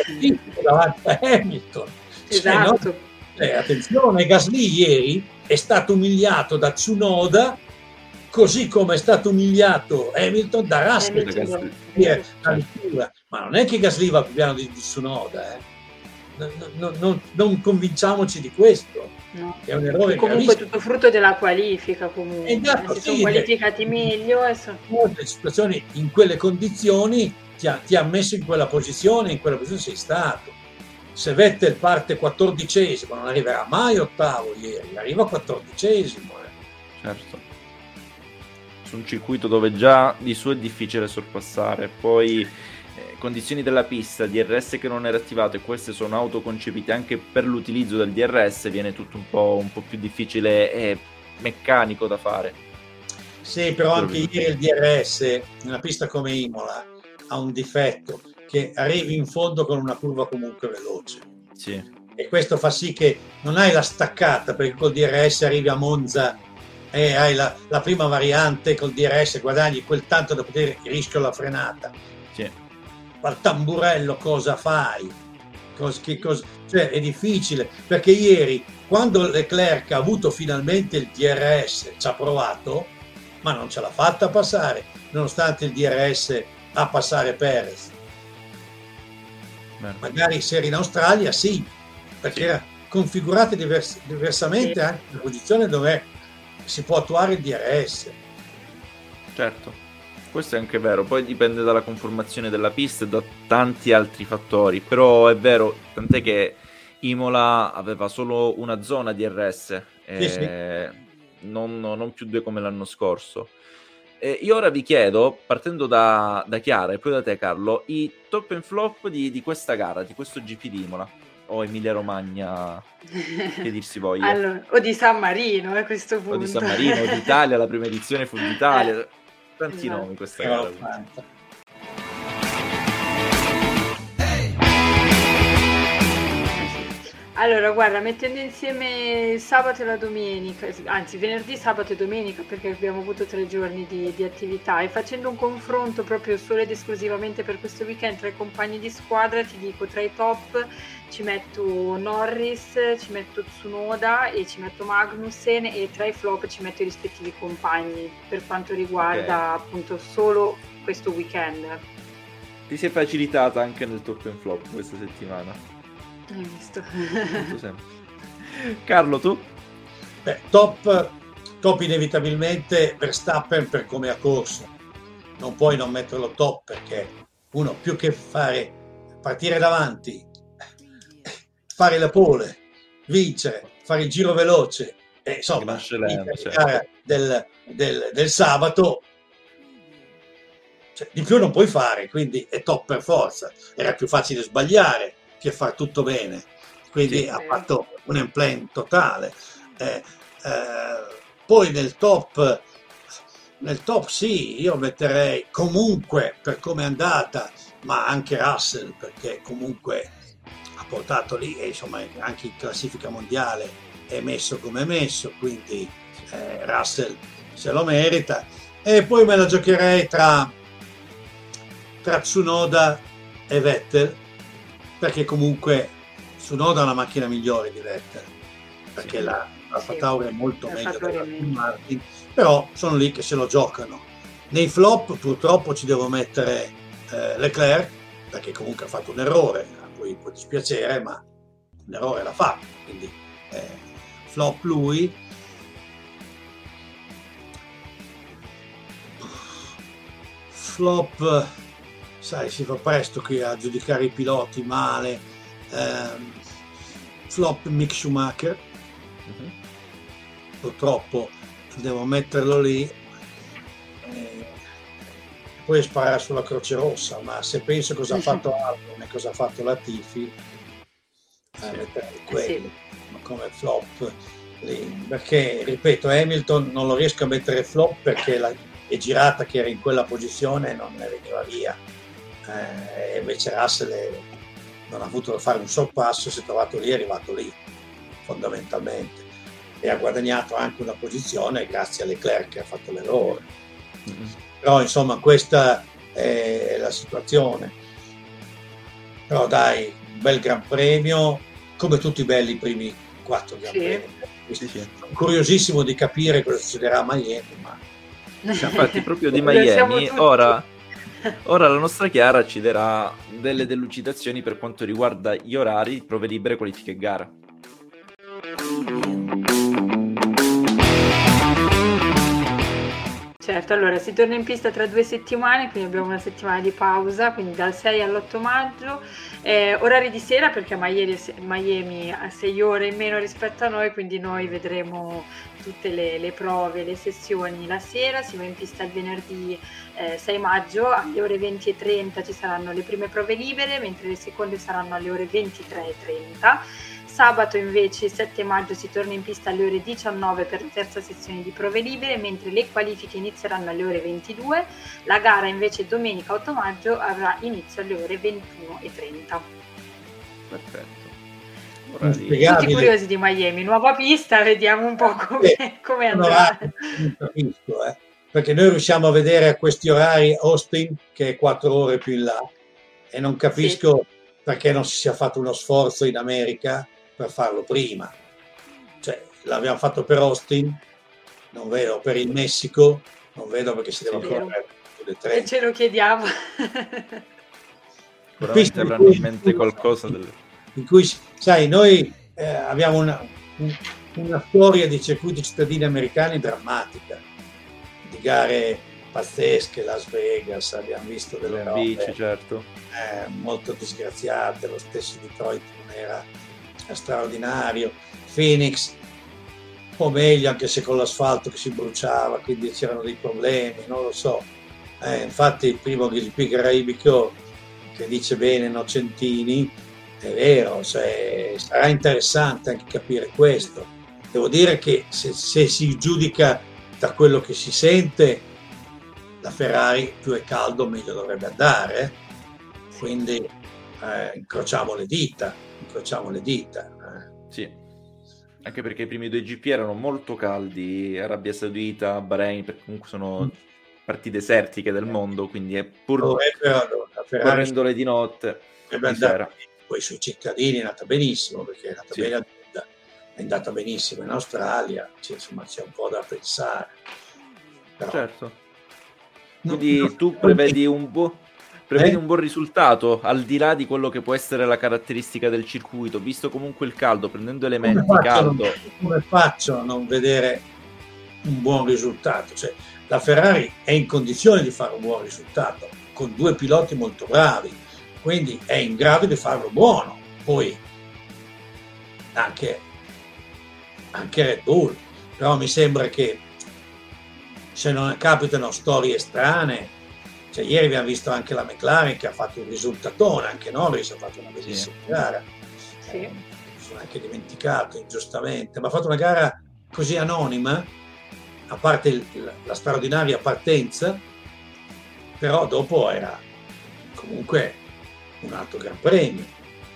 davanti a Hamilton. Esatto. Cioè, no? eh, attenzione, Gasly ieri è stato umiliato da Tsunoda così come è stato umiliato Hamilton da Russell. Ma non è che Gasly va più piano di, di Tsunoda, eh non, non, non, convinciamoci di questo. No. È un errore. Comunque tutto frutto della qualifica. Comunque. Esatto, si sì, sono qualificati meglio. Adesso... Molte situazioni in quelle condizioni ti ha, ti ha, messo in quella posizione, in quella posizione sei stato. Se Vettel parte quattordicesimo, non arriverà mai ottavo ieri, arriva quattordicesimo. Eh. Certo. Un circuito dove già di suo è difficile sorpassare, poi condizioni della pista, DRS che non era attivato e queste sono autoconcepite anche per l'utilizzo del DRS, viene tutto un po', un po più difficile e meccanico da fare. Sì, però anche ieri il DRS in una pista come Imola ha un difetto che arrivi in fondo con una curva comunque veloce. Sì. E questo fa sì che non hai la staccata perché col DRS arrivi a Monza e hai la, la prima variante col DRS, guadagni quel tanto da poter rischio la frenata. Sì al tamburello cosa fai? Cos, cos, cioè è difficile perché ieri quando Leclerc ha avuto finalmente il DRS ci ha provato ma non ce l'ha fatta passare nonostante il DRS a passare Perez Beh. magari se era in Australia sì perché era configurata divers- diversamente anche la posizione dove si può attuare il DRS certo questo è anche vero, poi dipende dalla conformazione della pista e da tanti altri fattori, però è vero, tant'è che Imola aveva solo una zona di RS, sì, sì. Non, non, più due come l'anno scorso. E io ora vi chiedo, partendo da, da, Chiara e poi da te Carlo, i top and flop di, di questa gara, di questo GP di Imola o Emilia Romagna che dir si voglia allora, o di San Marino a questo punto o di San Marino o d'Italia la prima edizione fu d'Italia eh tanti esatto. nomi questa gara. Allora, guarda, mettendo insieme sabato e la domenica, anzi venerdì, sabato e domenica, perché abbiamo avuto tre giorni di, di, attività, e facendo un confronto proprio solo ed esclusivamente per questo weekend tra i compagni di squadra, ti dico tra i top ci metto Norris, ci metto Tsunoda e ci metto Magnussen e tra i flop ci metto i rispettivi compagni per quanto riguarda okay. appunto solo questo weekend. Ti sei facilitata anche nel top and flop questa settimana. Hai visto. Carlo, tu? Beh, top, top inevitabilmente Verstappen per come ha corso. Non puoi non metterlo top perché uno più che fare partire davanti fare la pole, vincere, fare il giro veloce, e insomma, certo. del, del, del, sabato, cioè, di più non puoi fare, quindi è top per forza. Era più facile sbagliare che far tutto bene, quindi sì. ha fatto un emplan totale. Eh, eh, poi nel top, nel top sì, io metterei comunque per come è andata, ma anche Russell, perché comunque portato lì e insomma anche in classifica mondiale è messo come è messo, quindi eh, Russell se lo merita. E poi me la giocherei tra, tra Tsunoda e Vettel, perché comunque Tsunoda è una macchina migliore di Vettel, perché sì. la, la sì. Tauri è molto meglio della Martin, però sono lì che se lo giocano. Nei flop purtroppo ci devo mettere eh, Leclerc, perché comunque ha fatto un errore, poi può dispiacere, ma l'errore l'ha fatto, quindi eh, flop lui. Flop, sai, si fa presto qui a giudicare i piloti male. Eh, flop Mick Schumacher, mm-hmm. purtroppo devo metterlo lì. Eh, poi sparare sulla Croce Rossa, ma se penso cosa ha fatto Albon e cosa ha fatto la Tifi, eh, metterei quelli sì. come flop lì. Perché, ripeto, Hamilton non lo riesco a mettere flop perché la è girata che era in quella posizione non ne veniva via. Eh, invece Russell è, non ha avuto da fare un sorpasso, si è trovato lì, è arrivato lì, fondamentalmente. E ha guadagnato anche una posizione grazie a Leclerc che ha fatto l'errore. Mm-hmm però insomma questa è la situazione. Però dai, un bel Gran Premio, come tutti i belli primi quattro Gran sì. Premi. Sì, sì. Sono curiosissimo di capire cosa succederà a Miami, ma... Infatti proprio di Miami, ora, ora la nostra Chiara ci darà delle delucidazioni per quanto riguarda gli orari, prove libere, qualifiche e gara. Certo, allora si torna in pista tra due settimane, quindi abbiamo una settimana di pausa, quindi dal 6 all'8 maggio, eh, orari di sera perché Miami ha 6 ore in meno rispetto a noi, quindi noi vedremo tutte le, le prove, le sessioni la sera, si va in pista il venerdì eh, 6 maggio alle ore 20.30 ci saranno le prime prove libere, mentre le seconde saranno alle ore 23.30 Sabato invece il 7 maggio si torna in pista alle ore 19 per la terza sessione di prove libere, mentre le qualifiche inizieranno alle ore 22. La gara invece domenica 8 maggio avrà inizio alle ore 21.30. Perfetto. Tutti curiosi di Miami, nuova pista, vediamo un po' come, eh, come andrà. Non capisco, eh, perché noi riusciamo a vedere a questi orari Austin che è 4 ore più in là e non capisco sì perché non si sia fatto uno sforzo in America per farlo prima. Cioè, l'abbiamo fatto per Austin, non vedo per il Messico, non vedo perché si deve correre le tre. E ce lo chiediamo. Sicuramente avranno in mente qualcosa del... in cui, sai, noi eh, abbiamo una, una storia di circuiti cittadini americani drammatica, di gare pazzesche, Las Vegas, abbiamo visto delle robe bici, certo. eh, molto disgraziate, lo stesso Detroit non era straordinario, Phoenix un po' meglio anche se con l'asfalto che si bruciava, quindi c'erano dei problemi, non lo so. Eh, infatti il primo GP caraibico che dice bene Nocentini è vero, cioè, sarà interessante anche capire questo. Devo dire che se, se si giudica da quello che si sente, la Ferrari più è caldo meglio dovrebbe andare, eh. quindi eh, incrociamo le dita, incrociamo le dita. Eh. Sì, anche perché i primi due GP erano molto caldi, Arabia Saudita, Bahrain, perché comunque sono mm. parti desertiche del mondo, quindi è pur oh, correndole di notte. È poi sui cittadini è andata benissimo, perché è andata, sì. bene, è andata benissimo in Australia, cioè, insomma c'è un po' da pensare. Però... Certo. Quindi no, tu prevedi un po' prevedi eh? un buon risultato al di là di quello che può essere la caratteristica del circuito, visto comunque il caldo, prendendo elementi come caldo. Non, come faccio a non vedere un buon risultato? Cioè, la Ferrari è in condizione di fare un buon risultato con due piloti molto bravi, quindi è in grado di farlo buono. Poi anche, anche Red Bull, però mi sembra che se non capitano storie strane cioè, ieri abbiamo visto anche la McLaren che ha fatto un risultatone, anche Norris ha fatto una bellissima sì. gara. Sì. Eh, mi sono anche dimenticato ingiustamente, ma ha fatto una gara così anonima, a parte il, la, la straordinaria partenza, però dopo era comunque un altro gran premio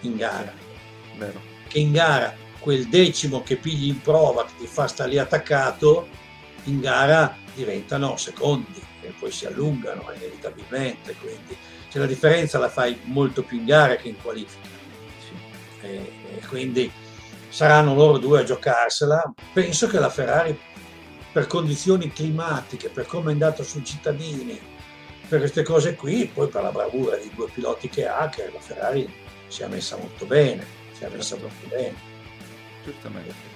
in gara. Vero. Che in gara quel decimo che pigli in prova, che ti fa stare lì attaccato, in gara diventano secondi e poi si allungano inevitabilmente, quindi cioè, la differenza la fai molto più in gara che in qualifica. Sì. E, e quindi saranno loro due a giocarsela. Penso che la Ferrari, per condizioni climatiche, per come è andato sui cittadini, per queste cose qui, poi per la bravura di due piloti che ha, che la Ferrari si è messa molto bene, si è messa molto bene. Certamente.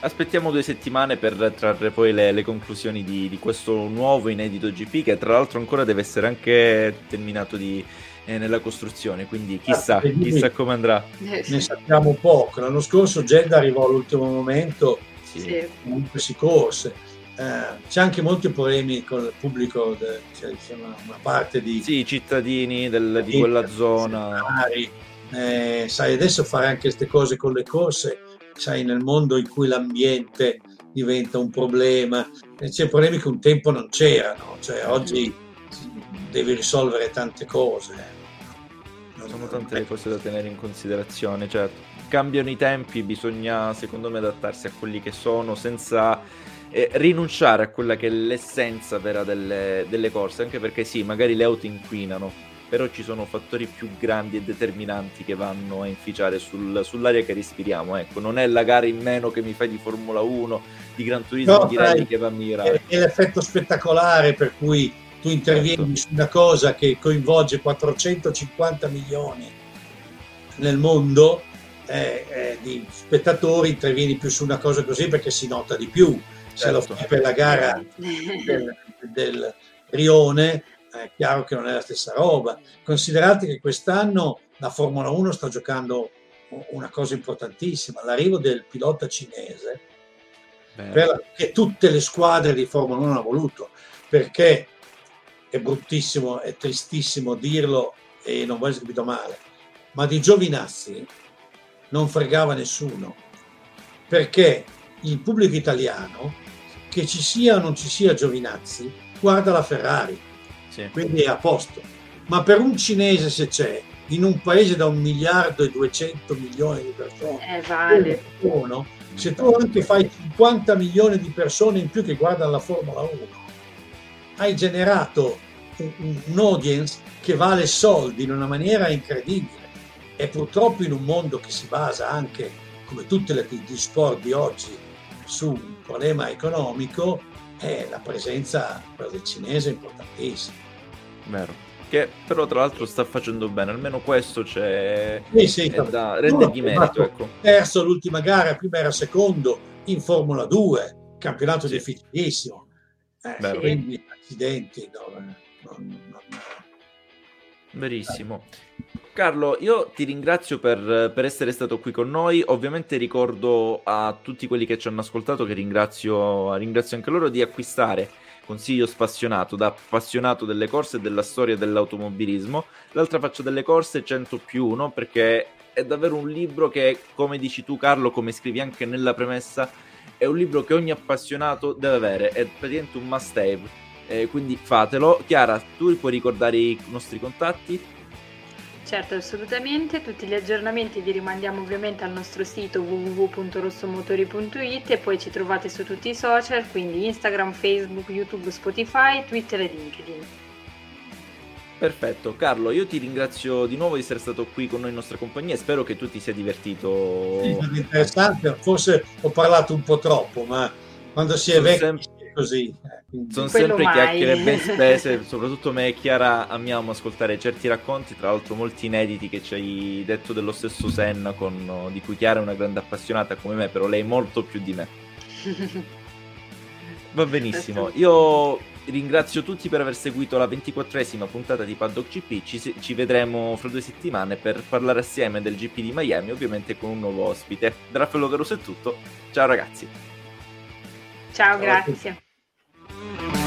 Aspettiamo due settimane per trarre poi le, le conclusioni di, di, questo nuovo inedito GP che tra l'altro ancora deve essere anche terminato di, eh, nella costruzione, quindi chissà, ah, chissà come andrà. Eh, ne sappiamo poco. L'anno scorso Jeddah arrivò all'ultimo momento, sì. comunque si corse. Eh, c'è anche molti problemi con il pubblico, de, cioè, una, una, parte di... Sì, cittadini del, di quella zona. Eh, sai, adesso fare anche queste cose con le corse sai, nel mondo in cui l'ambiente diventa un problema, c'è problemi che un tempo non c'erano, cioè oggi devi risolvere tante cose. Sono tante le cose da tenere in considerazione, cioè cambiano i tempi, bisogna secondo me adattarsi a quelli che sono senza eh, rinunciare a quella che è l'essenza vera delle, delle corse, anche perché sì, magari le auto inquinano, però ci sono fattori più grandi e determinanti che vanno a inficiare sul, sull'aria che respiriamo. Ecco, non è la gara in meno che mi fai di Formula 1, di Gran Turismo, no, di rally che va a migliorare. È, l'effetto spettacolare per cui tu intervieni certo. su una cosa che coinvolge 450 milioni nel mondo eh, eh, di spettatori, intervieni più su una cosa così perché si nota di più. Certo. Se lo certo. fai per la gara del, del Rione è chiaro che non è la stessa roba. Considerate che quest'anno la Formula 1 sta giocando una cosa importantissima, l'arrivo del pilota cinese, per, che tutte le squadre di Formula 1 hanno voluto, perché è bruttissimo, è tristissimo dirlo e non voglio capito male, ma di Giovinazzi non fregava nessuno, perché il pubblico italiano, che ci sia o non ci sia Giovinazzi, guarda la Ferrari sì. quindi è a posto. Ma per un cinese se c'è, in un paese da un miliardo e 200 milioni di persone, eh, vale. uno, se tu anche fai 50 milioni di persone in più che guardano la Formula 1, hai generato un, un audience che vale soldi in una maniera incredibile. E purtroppo in un mondo che si basa anche, come tutti gli sport di oggi, su un problema economico, eh, la presenza del cinese è importantissima. Vero che però tra l'altro sta facendo bene, almeno questo c'è sì, sì, da rendergli merito. Ecco. Perso l'ultima gara, prima era secondo in Formula 2, campionato sì. difficilissimo. Eh, quindi accidenti. No, non, non... Verissimo. Carlo, io ti ringrazio per, per, essere stato qui con noi. Ovviamente ricordo a tutti quelli che ci hanno ascoltato che ringrazio, ringrazio anche loro di acquistare consiglio spassionato, da appassionato delle corse e della storia dell'automobilismo. L'altra faccia delle corse 100 più 1 perché è davvero un libro che, come dici tu Carlo, come scrivi anche nella premessa, è un libro che ogni appassionato deve avere, è praticamente un must have. Eh, quindi fatelo. Chiara, tu puoi ricordare i nostri contatti? Certo, assolutamente. Tutti gli aggiornamenti vi rimandiamo ovviamente al nostro sito www.rossomotori.it e poi ci trovate su tutti i social, quindi Instagram, Facebook, YouTube, Spotify, Twitter e LinkedIn. Perfetto, Carlo, io ti ringrazio di nuovo di essere stato qui con noi in nostra compagnia e spero che tu ti sia divertito. Sì, interessante, forse ho parlato un po' troppo, ma quando si è vecchi sempre così. Eh, Sono sempre mai. chiacchiere ben spese, soprattutto me e Chiara amiamo ascoltare certi racconti, tra l'altro molti inediti che ci hai detto dello stesso Senna, con, di cui Chiara è una grande appassionata come me, però lei molto più di me. Va benissimo, io ringrazio tutti per aver seguito la 24esima puntata di Paddock GP, ci, ci vedremo fra due settimane per parlare assieme del GP di Miami, ovviamente con un nuovo ospite. Da Raffaello Caruso è tutto, ciao ragazzi! Ciao, grazie. Thank you.